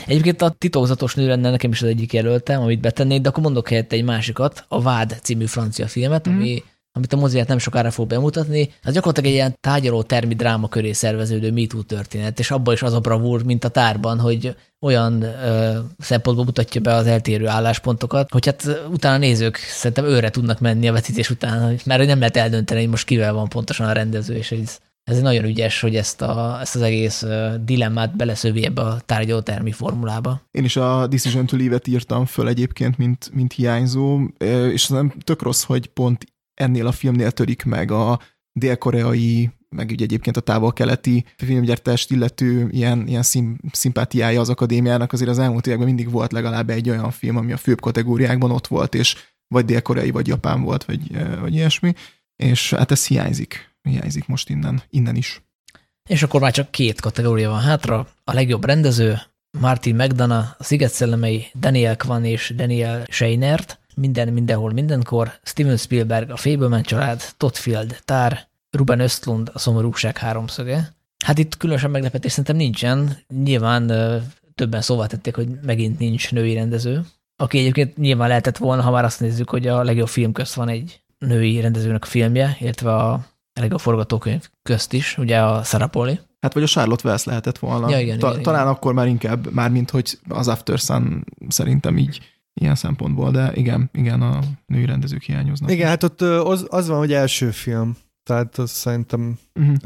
Speaker 1: Egyébként a titokzatos nő lenne nekem is az egyik jelöltem, amit betennék, de akkor mondok helyette egy másikat, a Vád című francia filmet, mm. ami amit a moziát nem sokára fog bemutatni, az gyakorlatilag egy ilyen tárgyaló termi dráma köré szerveződő MeToo történet, és abban is az a bravúr, mint a tárban, hogy olyan ö, szempontból mutatja be az eltérő álláspontokat, hogy hát utána nézők szerintem őre tudnak menni a vetítés után, mert nem lehet eldönteni, hogy most kivel van pontosan a rendező, és ez, ez nagyon ügyes, hogy ezt, a, ezt az egész dilemmát beleszövi ebbe a tárgyalótermi formulába.
Speaker 3: Én is a Decision to Leave-et írtam föl egyébként, mint, mint hiányzó, és nem tök rossz, hogy pont ennél a filmnél törik meg a dél-koreai, meg ugye egyébként a távol-keleti filmgyártást illető ilyen, ilyen szim, szimpátiája az akadémiának, azért az elmúlt években mindig volt legalább egy olyan film, ami a főbb kategóriákban ott volt, és vagy dél-koreai, vagy japán volt, vagy, vagy ilyesmi, és hát ez hiányzik, hiányzik most innen, innen is.
Speaker 1: És akkor már csak két kategória van hátra, a legjobb rendező, Martin McDonough, a Sziget szellemei, Daniel Kwan és Daniel Scheinert, minden, mindenhol, mindenkor, Steven Spielberg, a Fableman család, Todd Field, Tár, Ruben Östlund, a szomorúság háromszöge. Hát itt különösen meglepetés szerintem nincsen. Nyilván többen szóval tették, hogy megint nincs női rendező, aki egyébként nyilván lehetett volna, ha már azt nézzük, hogy a legjobb film közt van egy női rendezőnek a filmje, illetve a legjobb forgatókönyv közt is, ugye a Sarapoli.
Speaker 3: Hát vagy a Charlotte Wells lehetett volna.
Speaker 1: Ja, igen,
Speaker 3: Ta-
Speaker 1: igen,
Speaker 3: talán
Speaker 1: igen.
Speaker 3: akkor már inkább, már mint hogy az After Sun szerintem így ilyen szempontból, de igen, igen, a női rendezők hiányoznak.
Speaker 2: Igen, hát ott az, az van, hogy első film, tehát az szerintem uh-huh.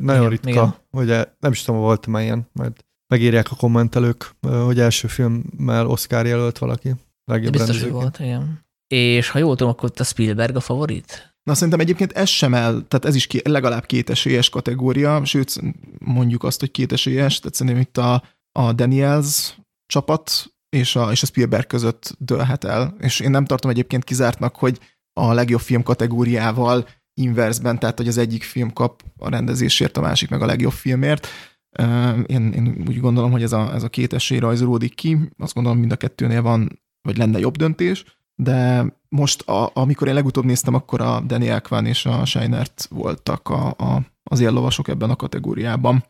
Speaker 2: nagyon igen, ritka, igen. hogy nem is tudom, volt már ilyen, majd megírják a kommentelők, hogy első filmmel Oscar jelölt valaki.
Speaker 1: Legjobb biztos, hogy volt, igen. És ha jól tudom, akkor a Spielberg a favorit?
Speaker 3: Na szerintem egyébként ez sem el, tehát ez is ké, legalább kétesélyes kategória, sőt mondjuk azt, hogy kétesélyes, tehát szerintem itt a, a Daniels csapat és a, és a Spielberg között dőlhet el. És én nem tartom egyébként kizártnak, hogy a legjobb film kategóriával inversben, tehát hogy az egyik film kap a rendezésért, a másik meg a legjobb filmért. Én, én úgy gondolom, hogy ez a, ez a két esély rajzolódik ki. Azt gondolom, mind a kettőnél van, vagy lenne jobb döntés, de most, a, amikor én legutóbb néztem, akkor a Daniel Kwan és a Scheinert voltak a, a, az éllovasok ebben a kategóriában.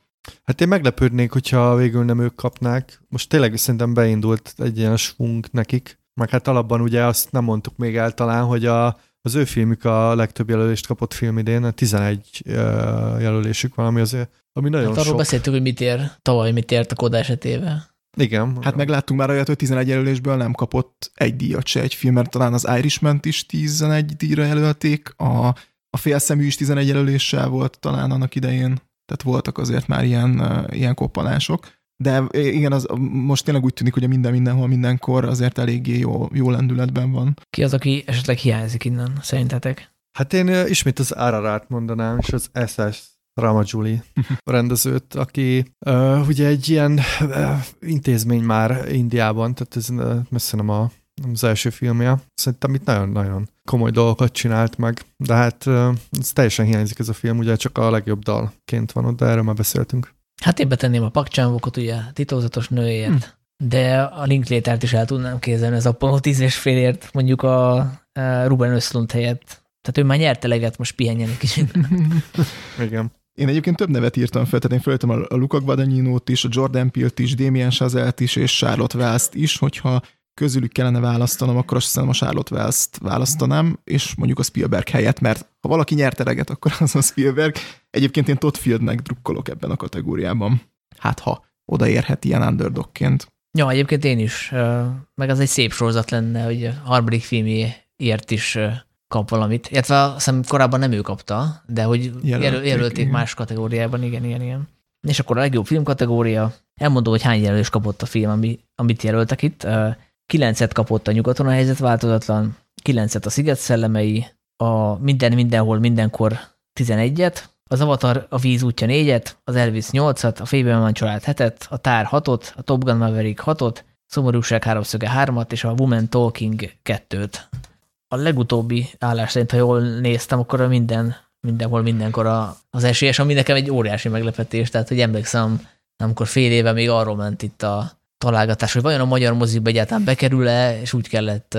Speaker 2: Hát én meglepődnék, hogyha végül nem ők kapnák. Most tényleg szerintem beindult egy ilyen svung nekik, meg hát alapban ugye azt nem mondtuk még el talán, hogy a, az ő filmük a legtöbb jelölést kapott film idén, a 11 uh, jelölésük valami azért, ami nagyon hát
Speaker 1: arról
Speaker 2: sok.
Speaker 1: beszéltük, hogy mit ér, tavaly mit ért a Koda esetében.
Speaker 2: Igen.
Speaker 3: Hát megláttunk már olyat, hogy 11 jelölésből nem kapott egy díjat se egy film, mert talán az irishman is 11 díjra jelölték, a, a félszemű is 11 jelöléssel volt talán annak idején, tehát voltak azért már ilyen, ilyen koppanások. De igen, az, most tényleg úgy tűnik, hogy a minden mindenhol mindenkor azért eléggé jó, jó lendületben van.
Speaker 1: Ki az, aki esetleg hiányzik innen, szerintetek?
Speaker 2: Hát én ismét az Ararat mondanám, és az SS Ramajuli <laughs> rendezőt, aki uh, ugye egy ilyen uh, intézmény már Indiában, tehát ez uh, messze nem a, az első filmje. Szerintem itt nagyon-nagyon komoly dolgokat csinált meg, de hát ez teljesen hiányzik ez a film, ugye csak a legjobb dalként van ott, de erről már beszéltünk.
Speaker 1: Hát én betenném a Pakcsánvokot, ugye titokzatos nőjét, hm. de a Linklétert is el tudnám kézelni, ez Apollo 10 és félért mondjuk a, a Ruben Östlund helyett. Tehát ő már nyerte leget, most pihenjen egy kicsit.
Speaker 2: Igen.
Speaker 3: Én egyébként több nevet írtam fel, tehát én felültem a Luca Guadagnino-t is, a Jordan Peele-t is, Damien Chazelle-t is, és Charlotte Wells-t is, hogyha közülük kellene választanom, akkor azt hiszem a Charlotte Wells-t választanám, és mondjuk a Spielberg helyett, mert ha valaki nyerte leget, akkor az a Spielberg. Egyébként én Todd Fieldnek drukkolok ebben a kategóriában. Hát ha odaérhet ilyen underdogként.
Speaker 1: Ja, egyébként én is. Meg az egy szép sorozat lenne, hogy a harmadik filmért is kap valamit. Illetve azt hiszem korábban nem ő kapta, de hogy jelölték, jelölték igen. más kategóriában, igen, igen, igen. És akkor a legjobb film kategória, elmondom, hogy hány jelölés kapott a film, ami, amit jelöltek itt. Kilencet kapott a nyugaton a helyzet változatlan, kilencet a Sziget szellemei, a Minden mindenhol mindenkor 11-et, az Avatar a víz útja 4-et, az Elvis 8-at, a Fableman család 7-et, a Tár 6-ot, a Top Gun Maverick 6-ot, Szomorúság háromszöge 3-at, és a Woman Talking 2-t a legutóbbi állás szerint, ha jól néztem, akkor minden, mindenhol mindenkor a, az esélyes, ami nekem egy óriási meglepetés, tehát hogy emlékszem, amikor fél éve még arról ment itt a találgatás, hogy vajon a magyar moziba egyáltalán bekerül-e, és úgy kellett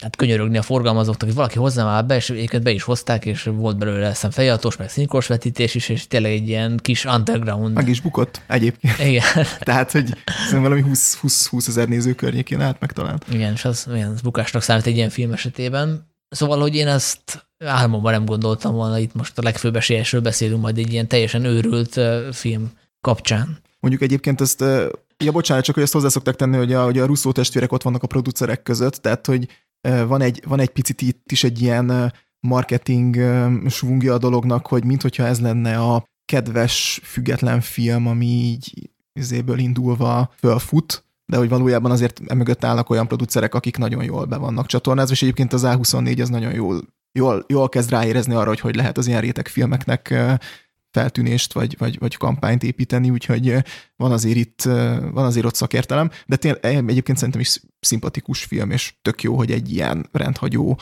Speaker 1: tehát könyörögni a forgalmazóknak, hogy valaki hozzá már be, és egyébként be is hozták, és volt belőle aztán fejatós, meg szinkros vetítés is, és tényleg egy ilyen kis underground.
Speaker 3: Meg is bukott egyébként.
Speaker 1: Igen. <laughs>
Speaker 3: Tehát, hogy szerintem valami 20, 20, 20 ezer néző környékén állt meg talán.
Speaker 1: Igen, és az olyan bukásnak számít egy ilyen film esetében. Szóval, hogy én ezt álmomban nem gondoltam volna, itt most a legfőbb esélyesről beszélünk majd egy ilyen teljesen őrült film kapcsán.
Speaker 3: Mondjuk egyébként ezt, ja bocsánat, csak hogy ezt hozzá szokták tenni, hogy a, hogy a Russo testvérek ott vannak a producerek között, tehát hogy van egy, van egy picit itt is egy ilyen marketing svungja a dolognak, hogy minthogyha ez lenne a kedves, független film, ami így izéből indulva fölfut, de hogy valójában azért emögött állnak olyan producerek, akik nagyon jól be vannak csatornázva, és egyébként az A24 az nagyon jól, jól, jól kezd ráérezni arra, hogy hogy lehet az ilyen réteg filmeknek feltűnést vagy, vagy, vagy kampányt építeni, úgyhogy van azért itt, van azért ott szakértelem, de tényleg egyébként szerintem is szimpatikus film, és tök jó, hogy egy ilyen rendhagyó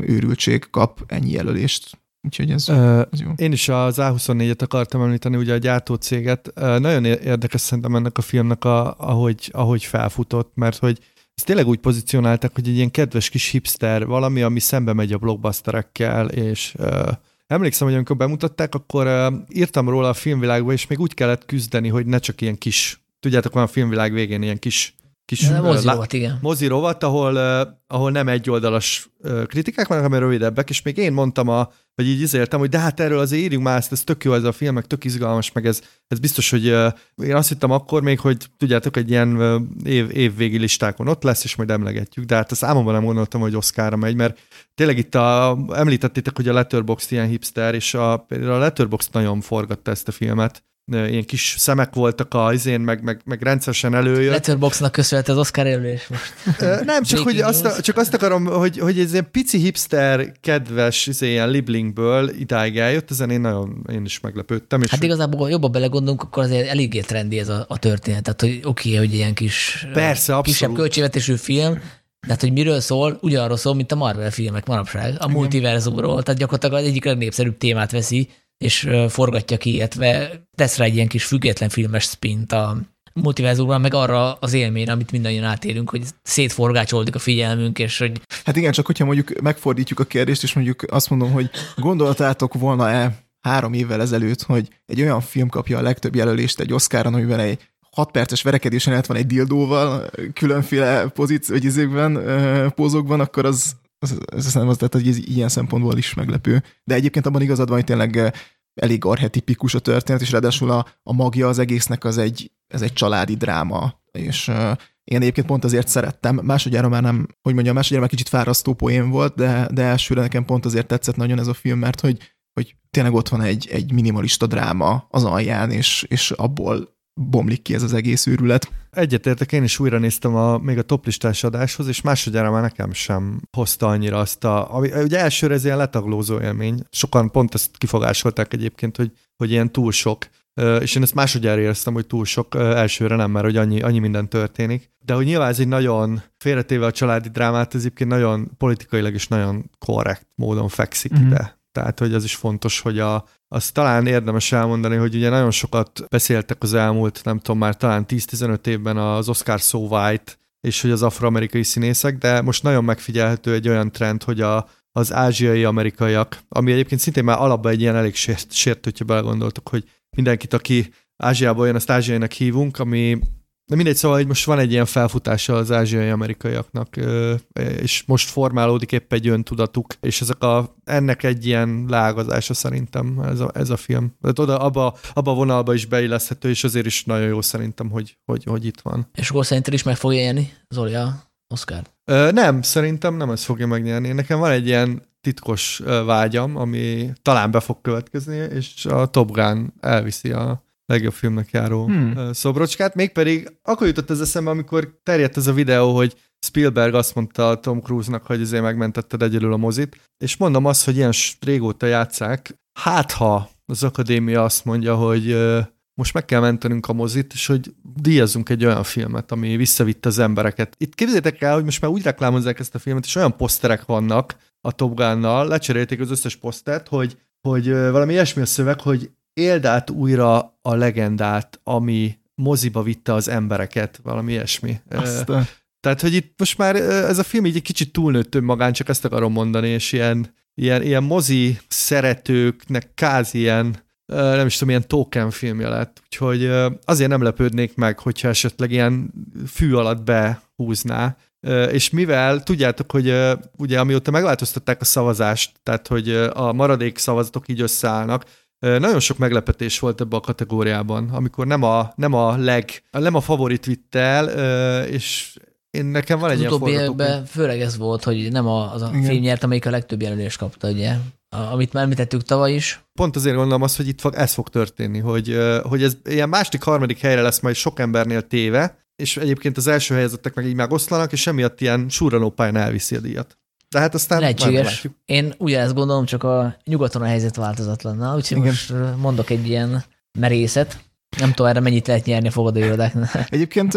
Speaker 3: őrültség kap ennyi jelölést. Úgyhogy ez, uh, ez jó.
Speaker 2: Én is az A24-et akartam említeni, ugye a gyártócéget. Nagyon érdekes szerintem ennek a filmnek, a, ahogy, ahogy felfutott, mert hogy ezt tényleg úgy pozícionálták, hogy egy ilyen kedves kis hipster, valami, ami szembe megy a blockbusterekkel, és uh, Emlékszem, hogy amikor bemutatták, akkor uh, írtam róla a filmvilágba, és még úgy kellett küzdeni, hogy ne csak ilyen kis, tudjátok, van a filmvilág végén ilyen kis kis
Speaker 1: mozirovat, igen.
Speaker 2: Mozirovat, ahol, uh, ahol nem egyoldalas uh, kritikák vannak, hanem rövidebbek, és még én mondtam, a, vagy így izéltem, hogy de hát erről azért írjunk már ezt, ez tök jó ez a film, meg tök izgalmas, meg ez, ez biztos, hogy uh, én azt hittem akkor még, hogy tudjátok, egy ilyen uh, év, évvégi listákon ott lesz, és majd emlegetjük, de hát a számomban nem gondoltam, hogy Oscarra megy, mert tényleg itt a, említettétek, hogy a Letterboxd ilyen hipster, és a, a Letterboxd nagyon forgatta ezt a filmet, ilyen kis szemek voltak a izén, meg, meg, meg rendszeresen előjött.
Speaker 1: Letterboxnak köszönhet az Oscar jelölés most.
Speaker 2: Nem, csak, hogy azt, csak azt akarom, hogy, hogy ez ilyen pici hipster, kedves, izé, ilyen liblingből idáig eljött, ezen én nagyon, én is meglepődtem. És
Speaker 1: hát igazából jobban belegondolunk, akkor azért eléggé trendi ez a, a történet. Tehát, hogy oké, okay, hogy ilyen kis
Speaker 2: Persze,
Speaker 1: kisebb költségvetésű film, de hát, hogy miről szól, ugyanarról szól, mint a Marvel filmek manapság, a multiverzumról. Tehát gyakorlatilag az egyik legnépszerűbb témát veszi, és forgatja ki, illetve tesz rá egy ilyen kis független filmes spint a multiverzumban, meg arra az élményre, amit mindannyian átélünk, hogy szétforgácsolódik a figyelmünk, és hogy...
Speaker 3: Hát igen, csak hogyha mondjuk megfordítjuk a kérdést, és mondjuk azt mondom, hogy gondoltátok volna-e három évvel ezelőtt, hogy egy olyan film kapja a legtöbb jelölést egy Oscaron, amiben egy 6 perces verekedésen át van egy dildóval, különféle pozíció, vagy izékben, pózokban, akkor az, az, az, nem az, tehát, hogy ez ilyen szempontból is meglepő. De egyébként abban igazad van, hogy tényleg elég arhetipikus a történet, és ráadásul a, a magja az egésznek az egy, ez egy családi dráma, és uh, én egyébként pont azért szerettem. Másodjára már nem, hogy mondjam, másodjára már kicsit fárasztó poén volt, de, de elsőre nekem pont azért tetszett nagyon ez a film, mert hogy, hogy tényleg ott van egy, egy minimalista dráma az alján, és, és abból bomlik ki ez az egész őrület.
Speaker 2: Egyetértek, én is újra néztem a, még a toplistás adáshoz, és másodjára már nekem sem hozta annyira azt a... Ami, ugye elsőre ez ilyen letaglózó élmény. Sokan pont ezt kifogásolták egyébként, hogy, hogy ilyen túl sok. És én ezt másodjára éreztem, hogy túl sok elsőre nem, mert hogy annyi, annyi minden történik. De hogy nyilván ez egy nagyon félretéve a családi drámát, ez egyébként nagyon politikailag is nagyon korrekt módon fekszik mm-hmm. ide. Tehát, hogy az is fontos, hogy a, azt talán érdemes elmondani, hogy ugye nagyon sokat beszéltek az elmúlt, nem tudom, már talán 10-15 évben az Oscar So White, és hogy az afroamerikai színészek, de most nagyon megfigyelhető egy olyan trend, hogy a, az ázsiai amerikaiak, ami egyébként szintén már alapban egy ilyen elég sért, sért hogyha belegondoltok, hogy mindenkit, aki Ázsiából jön, azt ázsiainak hívunk, ami de mindegy, szóval hogy most van egy ilyen felfutása az ázsiai amerikaiaknak, és most formálódik épp egy öntudatuk, és ezek a, ennek egy ilyen lágazása szerintem ez a, ez a film. Tehát oda, abba, abba a vonalba is beilleszthető, és azért is nagyon jó szerintem, hogy, hogy, hogy itt van.
Speaker 1: És akkor szerinted is meg fogja élni Zoli a Oscar?
Speaker 2: Nem, szerintem nem ez fogja megnyerni. Nekem van egy ilyen titkos vágyam, ami talán be fog következni, és a Top Gun elviszi a legjobb filmnek járó hmm. szobrocskát, mégpedig akkor jutott ez eszembe, amikor terjedt ez a videó, hogy Spielberg azt mondta Tom Cruise-nak, hogy azért megmentetted egyedül a mozit, és mondom azt, hogy ilyen régóta játszák, hát ha az akadémia azt mondja, hogy most meg kell mentenünk a mozit, és hogy díjazunk egy olyan filmet, ami visszavitte az embereket. Itt képzeljétek el, hogy most már úgy reklámozzák ezt a filmet, és olyan poszterek vannak a Top Gun-nal, lecserélték az összes posztert, hogy, hogy valami ilyesmi a szöveg, hogy éld át újra a legendát, ami moziba vitte az embereket, valami ilyesmi. Aztán. Tehát, hogy itt most már ez a film így egy kicsit túlnőtt önmagán, csak ezt akarom mondani, és ilyen, ilyen, ilyen mozi szeretőknek káz ilyen, nem is tudom, ilyen token filmje lett. Úgyhogy azért nem lepődnék meg, hogyha esetleg ilyen fű alatt behúzná. És mivel tudjátok, hogy ugye amióta megváltoztatták a szavazást, tehát hogy a maradék szavazatok így összeállnak, nagyon sok meglepetés volt ebbe a kategóriában, amikor nem a, nem a leg, nem a favorit vitt el, és én nekem van egy
Speaker 1: az
Speaker 2: ilyen
Speaker 1: utóbbi évben főleg ez volt, hogy nem a, az a Igen. film nyert, amelyik a legtöbb jelölést kapta, ugye? Amit már említettük tavaly is.
Speaker 2: Pont azért gondolom azt, hogy itt fog, ez fog történni, hogy, hogy ez ilyen második, harmadik helyre lesz majd sok embernél téve, és egyébként az első helyezettek meg így megoszlanak, és emiatt ilyen súranó pályán elviszi a díjat. De hát aztán
Speaker 1: Lehetséges. Én ugyanezt gondolom, csak a nyugaton a helyzet változatlan. Na, úgyhogy Igen. most mondok egy ilyen merészet. Nem tudom, erre mennyit lehet nyerni a fogadóirodáknál. <laughs>
Speaker 3: Egyébként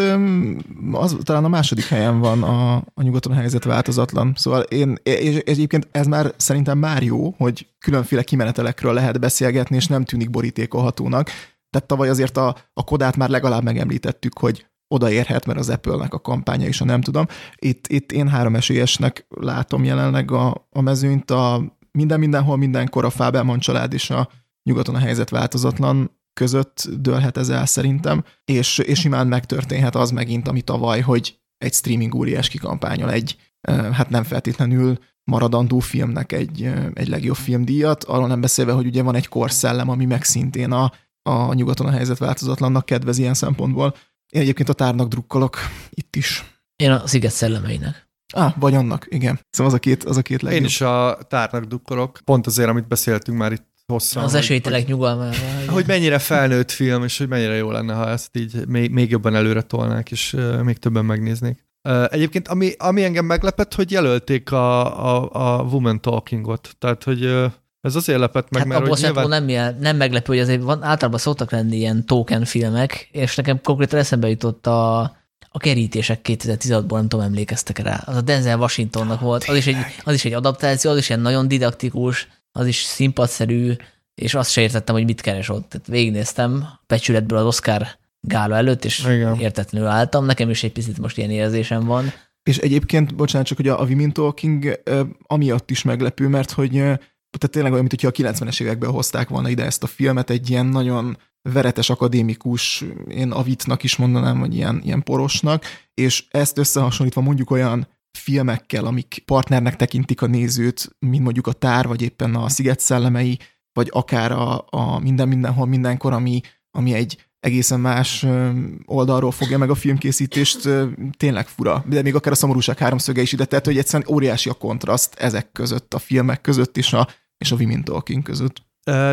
Speaker 3: az, talán a második helyen van a, a nyugaton a helyzet változatlan. Szóval én, és egyébként ez már szerintem már jó, hogy különféle kimenetelekről lehet beszélgetni, és nem tűnik borítékolhatónak. Tehát tavaly azért a, a kodát már legalább megemlítettük, hogy odaérhet, mert az Apple-nek a kampánya is, a nem tudom. Itt, itt én három esélyesnek látom jelenleg a, a mezőnyt, a minden mindenhol mindenkor a Fábelman család és a nyugaton a helyzet változatlan között dőlhet ez el szerintem, és, és imán megtörténhet az megint, ami tavaly, hogy egy streaming óriás kikampányol egy, hát nem feltétlenül maradandó filmnek egy, egy legjobb filmdíjat, arról nem beszélve, hogy ugye van egy korszellem, ami meg szintén a, a nyugaton a helyzet változatlannak kedvez ilyen szempontból. Én egyébként a tárnak drukkolok itt is.
Speaker 1: Én a Sziget szellemeinek.
Speaker 3: Ah, vagy annak, igen. Szóval az a két, az a két legjobb.
Speaker 2: Én is a tárnak drukkolok, pont azért, amit beszéltünk már itt hosszan.
Speaker 1: Az esélytelek nyugalmára.
Speaker 2: Hogy mennyire felnőtt film, és hogy mennyire jó lenne, ha ezt így még, még jobban előre tolnák, és uh, még többen megnéznék. Uh, egyébként, ami, ami engem meglepett, hogy jelölték a, a, a Woman Talkingot. Tehát, hogy uh, ez azért lepett meg,
Speaker 1: hát
Speaker 2: mert
Speaker 1: hogy nyilván... nem, jel, nem meglepő, hogy azért van, általában szoktak lenni ilyen token filmek, és nekem konkrétan eszembe jutott a, a kerítések 2016-ból, nem tudom, emlékeztek rá. Az a Denzel Washingtonnak volt, az is, egy, az is egy adaptáció, az is ilyen nagyon didaktikus, az is színpadszerű, és azt se értettem, hogy mit keres ott. Tehát végignéztem pecsületből az Oscar gála előtt, és Igen. értetlenül álltam. Nekem is egy picit most ilyen érzésem van.
Speaker 3: És egyébként, bocsánat, csak hogy a, a Women Talking amiatt is meglepő, mert hogy tehát tényleg olyan, mintha a 90-es években hozták volna ide ezt a filmet, egy ilyen nagyon veretes akadémikus, én avitnak is mondanám, vagy ilyen, ilyen porosnak, és ezt összehasonlítva mondjuk olyan filmekkel, amik partnernek tekintik a nézőt, mint mondjuk a Tár, vagy éppen a Sziget szellemei, vagy akár a, a Minden Mindenhol Mindenkor, ami, ami egy egészen más oldalról fogja meg a filmkészítést, tényleg fura. De még akár a szomorúság háromszöge is ide tett, hogy egyszerűen óriási a kontraszt ezek között, a filmek között és a, és a Women Talking között.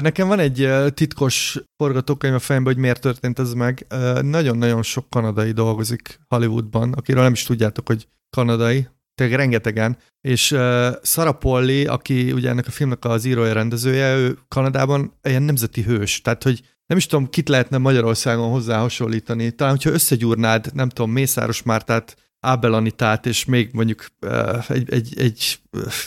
Speaker 2: Nekem van egy titkos forgatókönyv a fejemben, hogy miért történt ez meg. Nagyon-nagyon sok kanadai dolgozik Hollywoodban, akiről nem is tudjátok, hogy kanadai, tényleg rengetegen, és uh, Sarah Polly, aki ugye ennek a filmnek az írója, rendezője, ő Kanadában ilyen nemzeti hős, tehát hogy nem is tudom, kit lehetne Magyarországon hozzá hasonlítani. Talán, hogyha összegyúrnád, nem tudom, Mészáros Mártát, Ábel Anitát, és még mondjuk egy, egy, egy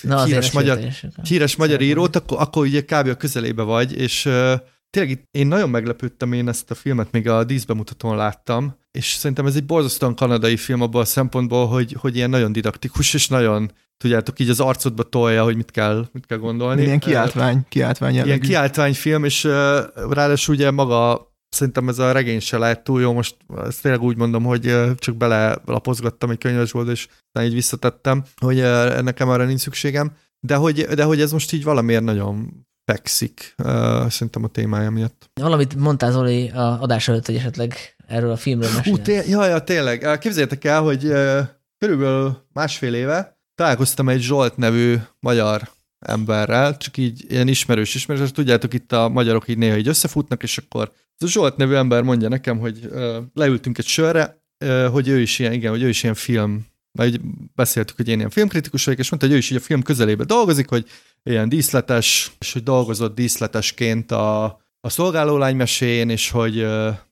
Speaker 2: Na, híres, magyar, híres magyar írót, akkor, akkor ugye kb. a közelébe vagy, és tényleg én nagyon meglepődtem, én ezt a filmet még a díszbemutatón láttam, és szerintem ez egy borzasztóan kanadai film abban a szempontból, hogy, hogy ilyen nagyon didaktikus, és nagyon, tudjátok, így az arcodba tolja, hogy mit kell, mit kell gondolni.
Speaker 3: Ilyen kiáltvány, kiáltvány jellegű.
Speaker 2: Ilyen kiáltványfilm, és ráadásul ugye maga szerintem ez a regény se lehet túl jó, most ezt tényleg úgy mondom, hogy csak bele lapozgattam egy könyvesboltba, és így visszatettem, hogy nekem arra nincs szükségem, de hogy, de hogy ez most így valamiért nagyon fekszik, uh, szerintem a témája miatt.
Speaker 1: Valamit mondtál Zoli a adás előtt, hogy esetleg erről a filmről mesélj.
Speaker 2: té- ja, ja, tényleg. Képzeljétek el, hogy uh, körülbelül másfél éve találkoztam egy Zsolt nevű magyar emberrel, csak így ilyen ismerős ismerős, tudjátok, itt a magyarok így néha így összefutnak, és akkor ez a Zsolt nevű ember mondja nekem, hogy leültünk egy sörre, hogy ő is ilyen, igen, hogy ő is ilyen film, majd beszéltük, hogy én ilyen filmkritikus vagyok, és mondta, hogy ő is így a film közelébe dolgozik, hogy ilyen díszletes, és hogy dolgozott díszletesként a, a szolgálólány mesén, és hogy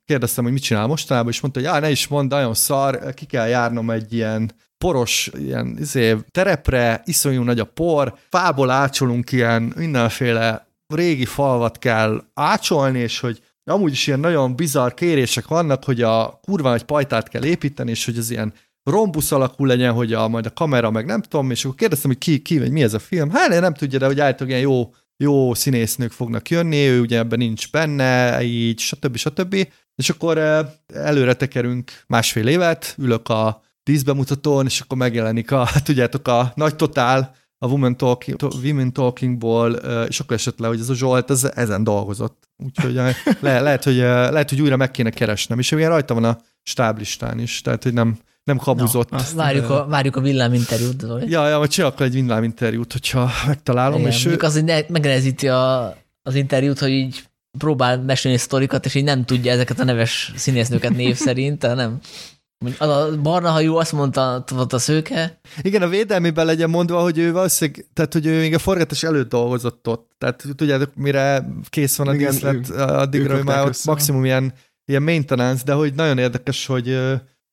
Speaker 2: kérdeztem, hogy mit csinál mostanában, és mondta, hogy já, ne is mond, nagyon szar, ki kell járnom egy ilyen poros ilyen izé, terepre, iszonyú nagy a por, fából ácsolunk ilyen mindenféle régi falvat kell ácsolni, és hogy amúgy is ilyen nagyon bizarr kérések vannak, hogy a kurva egy pajtát kell építeni, és hogy ez ilyen rombusz alakú legyen, hogy a, majd a kamera, meg nem tudom, és akkor kérdeztem, hogy ki, ki vagy mi ez a film. Hát nem tudja, de hogy állítólag ilyen jó, jó színésznők fognak jönni, ő ugye ebben nincs benne, így, stb. stb. És akkor eh, előre tekerünk másfél évet, ülök a díszbemutatón, és akkor megjelenik a, tudjátok, a nagy totál, a Women, Talking, Women Talkingból, eh, és akkor esett le, hogy ez a Zsolt ez, ezen dolgozott. Úgyhogy eh, le, lehet, hogy, lehet, hogy újra meg kéne keresnem. És ugye rajta van a stáblistán is, tehát hogy nem, nem kabuzott. No,
Speaker 1: várjuk, a, várjuk a villáminterjút, Zoli.
Speaker 2: Ja, ja, vagy csinálok egy villáminterjút, hogyha megtalálom. Igen, és ő...
Speaker 1: az így megnehezíti a, az interjút, hogy így próbál mesélni sztorikat, és így nem tudja ezeket a neves színésznőket név szerint, nem. Az a barna hajú azt mondta, volt a szőke.
Speaker 2: Igen, a védelmében legyen mondva, hogy ő valószínűleg, tehát hogy ő még a forgatás előtt dolgozott ott. Tehát tudjátok, mire kész van a Igen, díszlet, addigra ő már ott maximum ilyen, ilyen maintenance, de hogy nagyon érdekes, hogy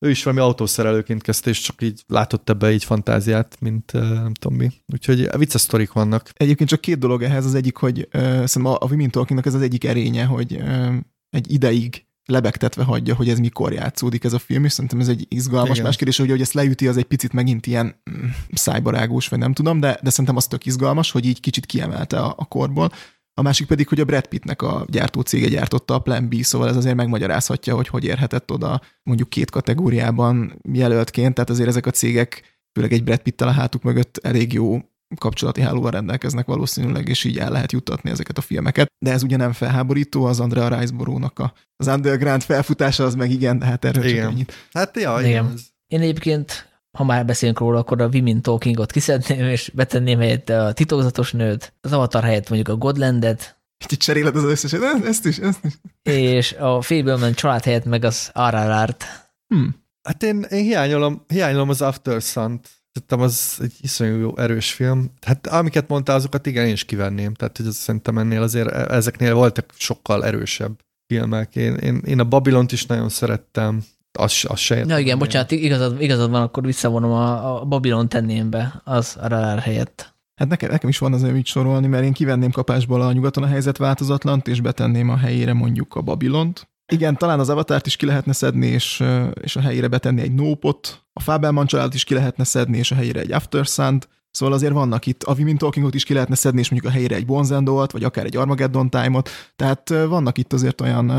Speaker 2: ő is valami autószerelőként kezdte, és csak így látott ebbe így fantáziát, mint nem tudom mi. Úgyhogy vicces sztorik vannak.
Speaker 3: Egyébként csak két dolog ehhez. Az egyik, hogy uh, szerintem a, a Women Talkingnak ez az egyik erénye, hogy uh, egy ideig lebegtetve hagyja, hogy ez mikor játszódik ez a film, és szerintem ez egy izgalmas Igen. más kérdés, hogy, hogy ezt leüti, az egy picit megint ilyen mm, szájbarágós, vagy nem tudom, de, de szerintem az tök izgalmas, hogy így kicsit kiemelte a, a korból. A másik pedig, hogy a Brad Pittnek a gyártócége gyártotta a Plan B, szóval ez azért megmagyarázhatja, hogy hogy érhetett oda mondjuk két kategóriában jelöltként, tehát azért ezek a cégek, főleg egy Brad Pittel a hátuk mögött elég jó kapcsolati hálóval rendelkeznek valószínűleg, és így el lehet juttatni ezeket a filmeket. De ez ugye nem felháborító, az Andrea Riseborough-nak a, az underground felfutása, az meg igen, de hát erről igen. csak ennyit.
Speaker 2: Hát ja,
Speaker 1: igen. igen. Én egyébként ha már beszélünk róla, akkor a Women Talkingot kiszedném, és betenném helyette a titokzatos nőt, az Avatar helyett mondjuk a Godlandet.
Speaker 3: Itt cseréled az összeset, ezt is, ezt is.
Speaker 1: És a Fableman család helyett meg az RRR-t.
Speaker 2: Hmm. Hát én, én hiányolom, hiányolom az After Sun-t. Szerintem az egy iszonyú jó, erős film. Hát amiket mondtál, azokat igen, én is kivenném. Tehát, hogy az szerintem ennél azért e- ezeknél voltak sokkal erősebb filmek. Én, én, én a Babylont is nagyon szerettem az, az se
Speaker 1: Ja, igen, bocsánat, igazad, igazad van, akkor visszavonom a, a Babylon tenném be, az a Radar helyett.
Speaker 3: Hát nekem, nekem is van azért mit sorolni, mert én kivenném kapásból a nyugaton a helyzet változatlant, és betenném a helyére mondjuk a Babilont. Igen, talán az avatárt is ki lehetne szedni, és, és a helyére betenni egy nópot. A Fabelman család is ki lehetne szedni, és a helyére egy After Sun-t. Szóval azért vannak itt, a Women Talkingot is ki lehetne szedni, és mondjuk a helyére egy Bonzendolt, vagy akár egy Armageddon Time-ot, tehát vannak itt azért olyan,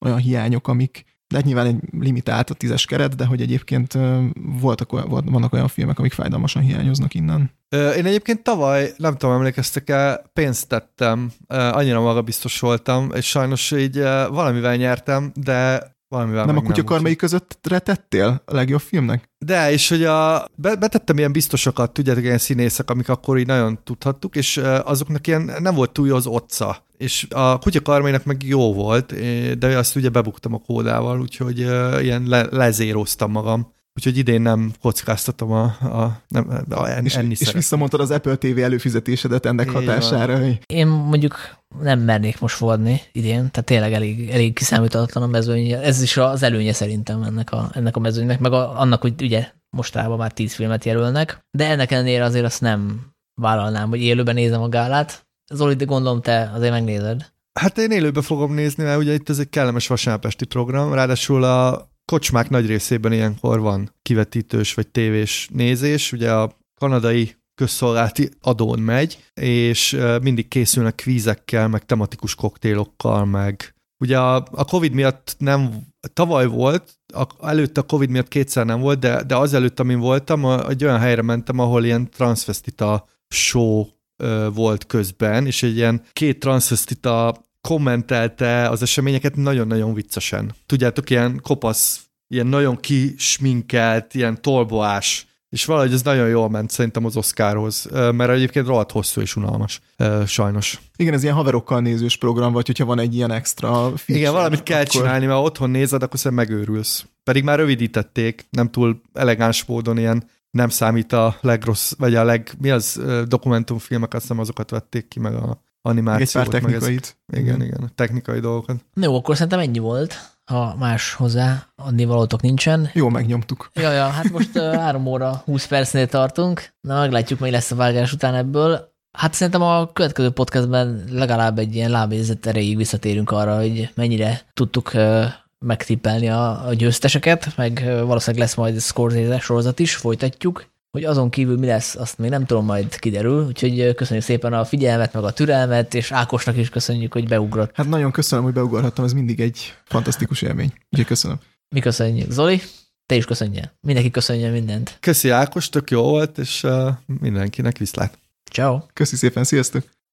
Speaker 3: olyan hiányok, amik, de hát nyilván egy limitált a tízes keret, de hogy egyébként voltak, vannak olyan filmek, amik fájdalmasan hiányoznak innen.
Speaker 2: Én egyébként tavaly, nem tudom, emlékeztek el, pénzt tettem, annyira magabiztos voltam, és sajnos így valamivel nyertem, de valamivel
Speaker 3: Nem a kutyakarmai között tettél a legjobb filmnek?
Speaker 2: De, és hogy a, betettem ilyen biztosokat, tudjátok, ilyen színészek, amik akkor így nagyon tudhattuk, és azoknak ilyen nem volt túl jó az otca. És a kutyakarmainak meg jó volt, de azt ugye bebuktam a kódával, úgyhogy ilyen le, lezéroztam magam. Úgyhogy idén nem kockáztatom a, a, nem, a en,
Speaker 3: és,
Speaker 2: enni
Speaker 3: és visszamondtad az Apple TV előfizetésedet ennek Én hatására. Van.
Speaker 1: Én mondjuk nem mernék most fordni idén, tehát tényleg elég, elég kiszámíthatatlan a mezőny. Ez is az előnye szerintem ennek a, ennek a mezőnynek, meg a, annak, hogy ugye mostában már tíz filmet jelölnek, de ennek ellenére azért azt nem vállalnám, hogy élőben nézem a gálát. Zoli, de gondolom te azért megnézed.
Speaker 2: Hát én élőben fogom nézni, mert ugye itt ez egy kellemes vasárnapesti program, ráadásul a kocsmák nagy részében ilyenkor van kivetítős vagy tévés nézés, ugye a kanadai közszolgálati adón megy, és mindig készülnek kvízekkel, meg tematikus koktélokkal, meg ugye a, a Covid miatt nem, tavaly volt, a, előtte a Covid miatt kétszer nem volt, de, de azelőtt, amin voltam, a, egy olyan helyre mentem, ahol ilyen transvestita show volt közben, és egy ilyen két transvestita kommentelte az eseményeket nagyon-nagyon viccesen. Tudjátok, ilyen kopasz, ilyen nagyon kisminkelt, ilyen tolboás, és valahogy ez nagyon jól ment szerintem az Oscarhoz, mert egyébként rohadt hosszú és unalmas, sajnos.
Speaker 3: Igen, ez ilyen haverokkal nézős program, vagy hogyha van egy ilyen extra feature,
Speaker 2: Igen, valamit kell akkor... csinálni, mert otthon nézed, akkor szerintem megőrülsz. Pedig már rövidítették, nem túl elegáns módon ilyen nem számít a legrossz, vagy a leg, mi az dokumentumfilmek, azt hiszem azokat vették ki, meg a animációt.
Speaker 3: Egy pár technikait.
Speaker 2: Meg ez, igen, igen, technikai dolgokat.
Speaker 1: Jó, akkor szerintem ennyi volt, ha más hozzá adni valótok nincsen.
Speaker 3: Jó, megnyomtuk.
Speaker 1: Ja, ja, hát most uh, 3 óra 20 percnél tartunk. Na, meglátjuk, mi lesz a vágás után ebből. Hát szerintem a következő podcastben legalább egy ilyen lábézet erejéig visszatérünk arra, hogy mennyire tudtuk megtippelni a, a győzteseket, meg valószínűleg lesz majd Scorsese sorozat is, folytatjuk. Hogy azon kívül mi lesz, azt még nem tudom, majd kiderül. Úgyhogy köszönjük szépen a figyelmet, meg a türelmet, és Ákosnak is köszönjük, hogy beugrott.
Speaker 3: Hát nagyon köszönöm, hogy beugorhattam, ez mindig egy fantasztikus élmény. Úgyhogy köszönöm.
Speaker 1: Mi köszönjük. Zoli, te is köszönje. Mindenki köszönje mindent.
Speaker 2: Köszi Ákos, tök jó volt, és uh, mindenkinek viszlát.
Speaker 1: Ciao.
Speaker 3: Köszi szépen, sziasztok.